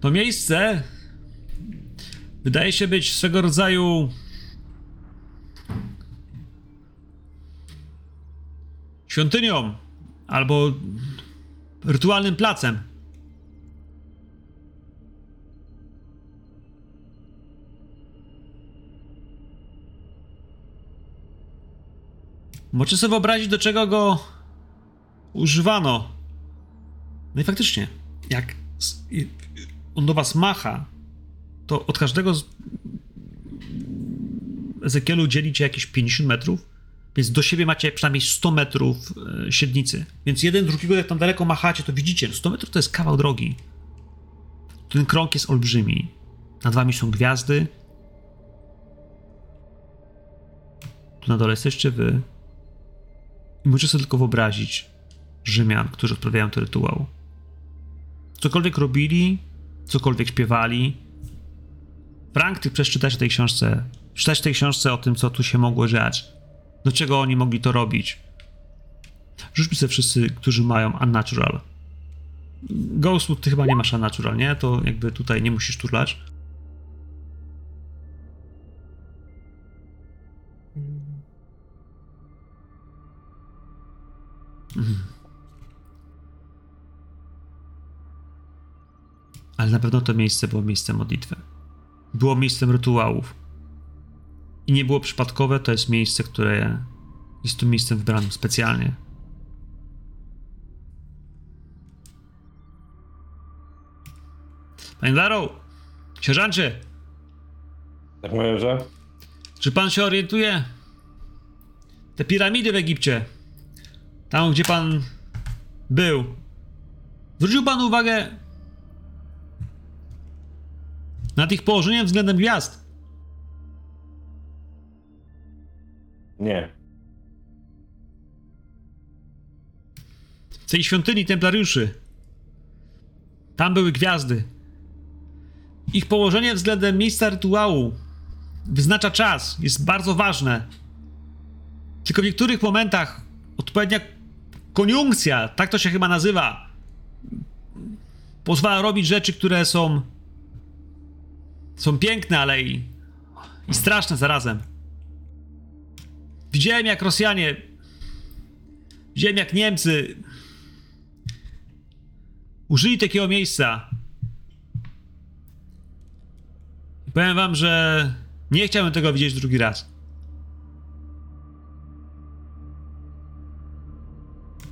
To miejsce wydaje się być swego rodzaju świątynią albo rytualnym placem. Możecie sobie wyobrazić, do czego go używano. No i faktycznie, jak on do was macha, to od każdego z Ezekielu dzielicie jakieś 50 metrów, więc do siebie macie przynajmniej 100 metrów e, średnicy. Więc jeden drugiego, jak tam daleko machacie, to widzicie, 100 metrów to jest kawał drogi. Ten krąg jest olbrzymi. Nad wami są gwiazdy. Tu na dole jesteście wy. I możecie sobie tylko wyobrazić Rzymian, którzy odprawiają ten rytuał. Cokolwiek robili, cokolwiek śpiewali. Frank, ty przeczytać w tej książce, czytać tej książce o tym, co tu się mogło dziać. Do czego oni mogli to robić. Rzućmy sobie wszyscy, którzy mają unnatural. Ghostwood, ty chyba nie masz unnatural, nie? To jakby tutaj nie musisz turlać. Mhm. Ale na pewno to miejsce było miejscem modlitwy. Było miejscem rytuałów. I nie było przypadkowe, to jest miejsce, które jest tu miejscem wybranym specjalnie. Panie Daro! Sierżancie! Tak mówię, że? Czy pan się orientuje? Te piramidy w Egipcie tam, gdzie pan był. Zwrócił pan uwagę nad ich położeniem względem gwiazd. Nie. W tej świątyni templariuszy. Tam były gwiazdy. Ich położenie względem miejsca rytuału wyznacza czas, jest bardzo ważne. Tylko w niektórych momentach odpowiednia koniunkcja, tak to się chyba nazywa, pozwala robić rzeczy, które są są piękne, ale i, i straszne zarazem. Widziałem jak Rosjanie, widziałem jak Niemcy użyli takiego miejsca. Powiem wam, że nie chciałbym tego widzieć drugi raz.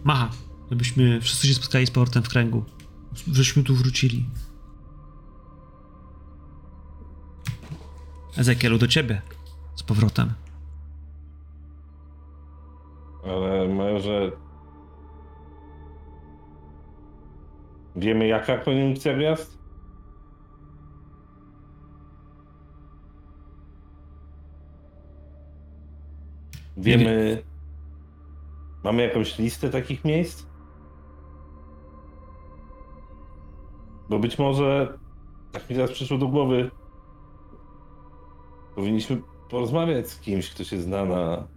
Macha, żebyśmy wszyscy się spotkali z powrotem w kręgu. Żeśmy tu wrócili. Ezekielu, do ciebie. Z powrotem. Ale majorze... Wiemy jaka koniunkcja gwiazd? Wiemy... Mamy jakąś listę takich miejsc? Bo być może, tak mi teraz przyszło do głowy, powinniśmy porozmawiać z kimś, kto się zna na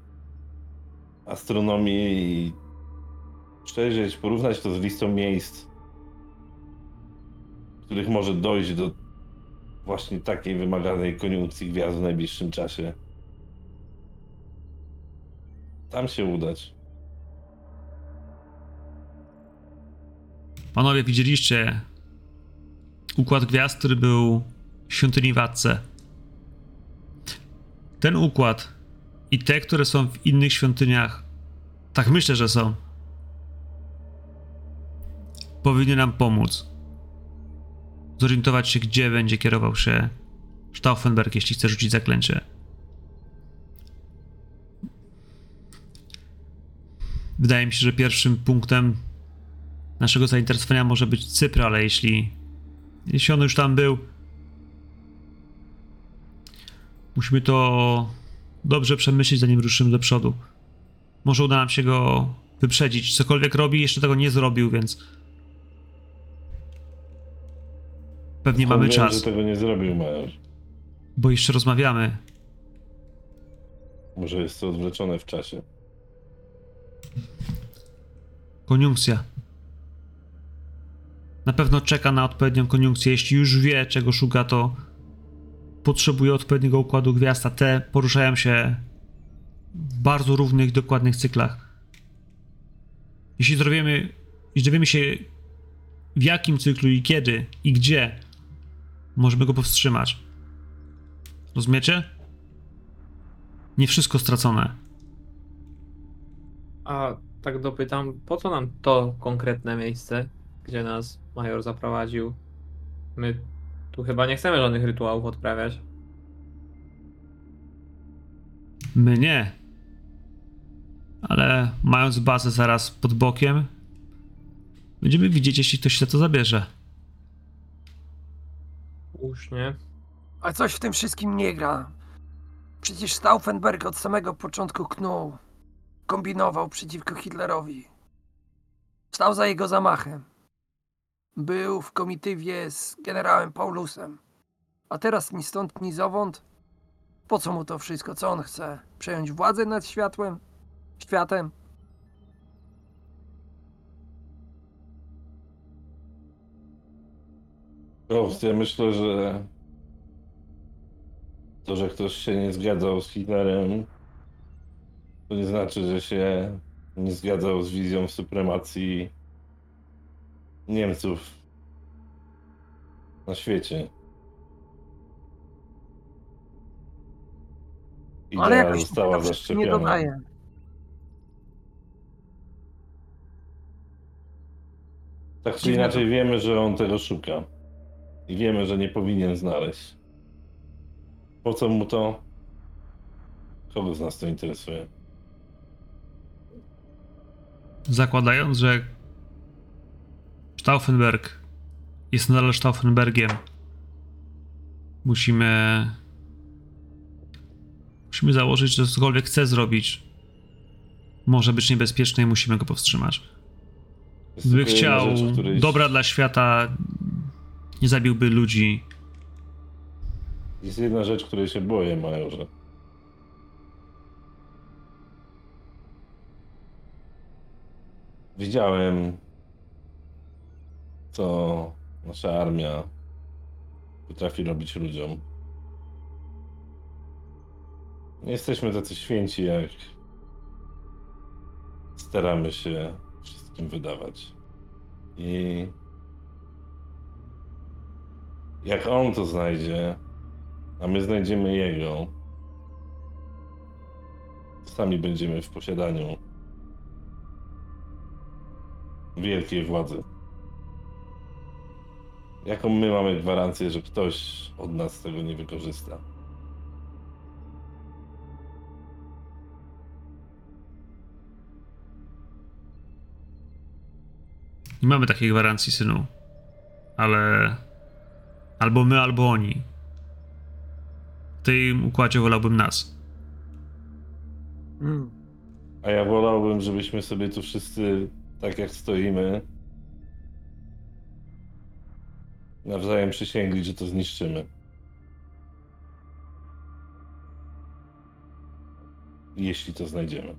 astronomii i przejrzeć, porównać to z listą miejsc, w których może dojść do właśnie takiej wymaganej koniunkcji gwiazd w najbliższym czasie. Tam się udać. Panowie, widzieliście układ gwiazd, który był w świątyni w Atce. Ten układ i te, które są w innych świątyniach, tak myślę, że są, powinny nam pomóc zorientować się, gdzie będzie kierował się Stauffenberg, jeśli chce rzucić zaklęcie. Wydaje mi się, że pierwszym punktem naszego zainteresowania może być Cypr, ale jeśli, jeśli on już tam był, musimy to dobrze przemyśleć, zanim ruszymy do przodu. Może uda nam się go wyprzedzić. Cokolwiek robi, jeszcze tego nie zrobił, więc pewnie mamy Wiem, czas, że tego nie zrobił major. bo jeszcze rozmawiamy. Może jest to odwleczone w czasie. Koniunkcja. Na pewno czeka na odpowiednią koniunkcję. Jeśli już wie, czego szuka, to potrzebuje odpowiedniego układu gwiazd, te poruszają się w bardzo równych, dokładnych cyklach. Jeśli dowiemy, jeśli dowiemy się, w jakim cyklu i kiedy i gdzie, możemy go powstrzymać. Rozumiecie? Nie wszystko stracone. A tak dopytam, po co nam to konkretne miejsce, gdzie nas major zaprowadził? My tu chyba nie chcemy żadnych rytuałów odprawiać. My nie. Ale mając bazę zaraz pod bokiem, będziemy widzieć, jeśli ktoś się to zabierze. Słusznie. A coś w tym wszystkim nie gra. Przecież Stauffenberg od samego początku knuł. Kombinował przeciwko Hitlerowi. Stał za jego zamachem. Był w komitywie z generałem Paulusem. A teraz ni stąd, ni zowąd. Po co mu to wszystko? Co on chce? Przejąć władzę nad światłem? Światem? Ghost, ja myślę, że to, że ktoś się nie zgadzał z Hitlerem, to nie znaczy, że się nie zgadzał z wizją supremacji Niemców na świecie. Ale Idea jakoś mi została tego wszystko nie zaszczepiona. dodaje. Tak czy inaczej wiemy, że on tego szuka. I wiemy, że nie powinien znaleźć. Po co mu to? Kogo z nas to interesuje? Zakładając, że Stauffenberg jest nadal Stauffenbergiem, musimy. Musimy założyć, że cokolwiek chce zrobić, może być niebezpieczne i musimy go powstrzymać. Gdyby chciał rzecz, której- dobra dla świata, nie zabiłby ludzi. Jest jedna rzecz, której się boję, majorze. Widziałem, co nasza armia potrafi robić ludziom. Nie jesteśmy tacy święci, jak staramy się wszystkim wydawać. I jak on to znajdzie, a my znajdziemy jego, sami będziemy w posiadaniu wielkiej władzy. Jaką my mamy gwarancję, że ktoś od nas tego nie wykorzysta? Nie mamy takiej gwarancji, synu. Ale. Albo my, albo oni. W tym układzie wolałbym nas. Mm. A ja wolałbym, żebyśmy sobie tu wszyscy, tak jak stoimy, nawzajem przysięgli, że to zniszczymy. Jeśli to znajdziemy.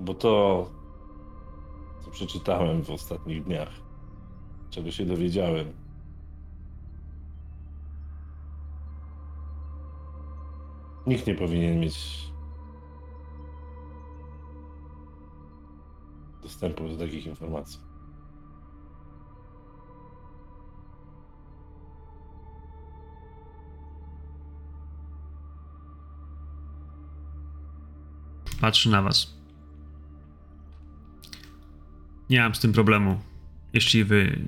Bo to, co przeczytałem w ostatnich dniach, czego się dowiedziałem, nikt nie powinien mieć dostępu do takich informacji. Patrzy na was. Nie mam z tym problemu, jeśli wy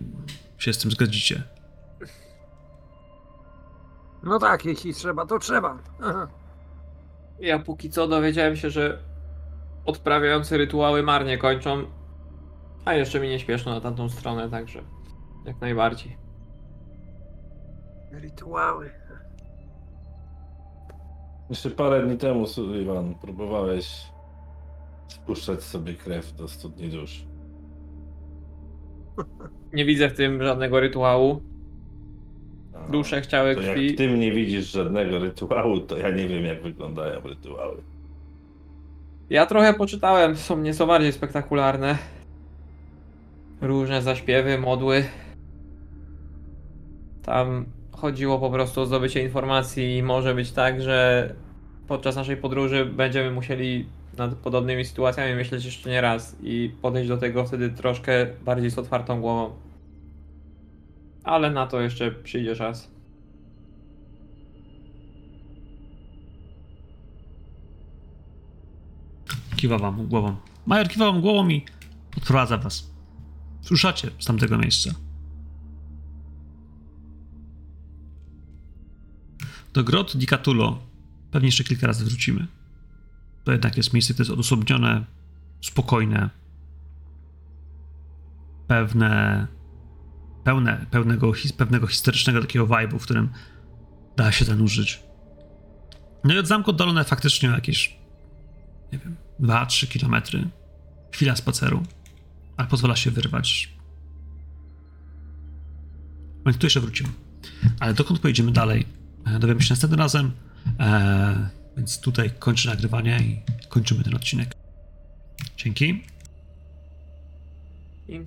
się z tym zgodzicie. No tak, jeśli trzeba, to trzeba. Aha. (laughs) Ja póki co dowiedziałem się, że odprawiający rytuały marnie kończą, a jeszcze mi nie śpieszno na tamtą stronę, także jak najbardziej. Rytuały. Jeszcze parę dni temu, Sullivan, próbowałeś spuszczać sobie krew do studni dusz. Nie widzę w tym żadnego rytuału. A, Dusze chciały To jak krwi. ty nie widzisz żadnego rytuału, to ja nie wiem, jak wyglądają rytuały. Ja trochę poczytałem, są nieco bardziej spektakularne. Różne zaśpiewy, modły. Tam chodziło po prostu o zdobycie informacji i może być tak, że podczas naszej podróży będziemy musieli nad podobnymi sytuacjami myśleć jeszcze nie raz i podejść do tego wtedy troszkę bardziej z otwartą głową. Ale na to jeszcze przyjdzie czas. Kiwa wam głową. Major kiwa wam głową i odprowadza was. Ruszacie z tamtego miejsca. Do grot di Catulo pewnie jeszcze kilka razy wrócimy. To jednak jest miejsce, które jest odosobnione, spokojne, pewne, pełne, pełnego, pewnego historycznego takiego vibe'u, w którym da się zanurzyć. No i od zamku oddalone faktycznie jakieś nie wiem, 2-3 kilometry. Chwila spaceru, ale pozwala się wyrwać. Więc tu jeszcze wrócimy. Ale dokąd pojedziemy dalej? E, Dowiemy się następnym razem. E, więc tutaj kończę nagrywanie i kończymy ten odcinek. Dzięki. I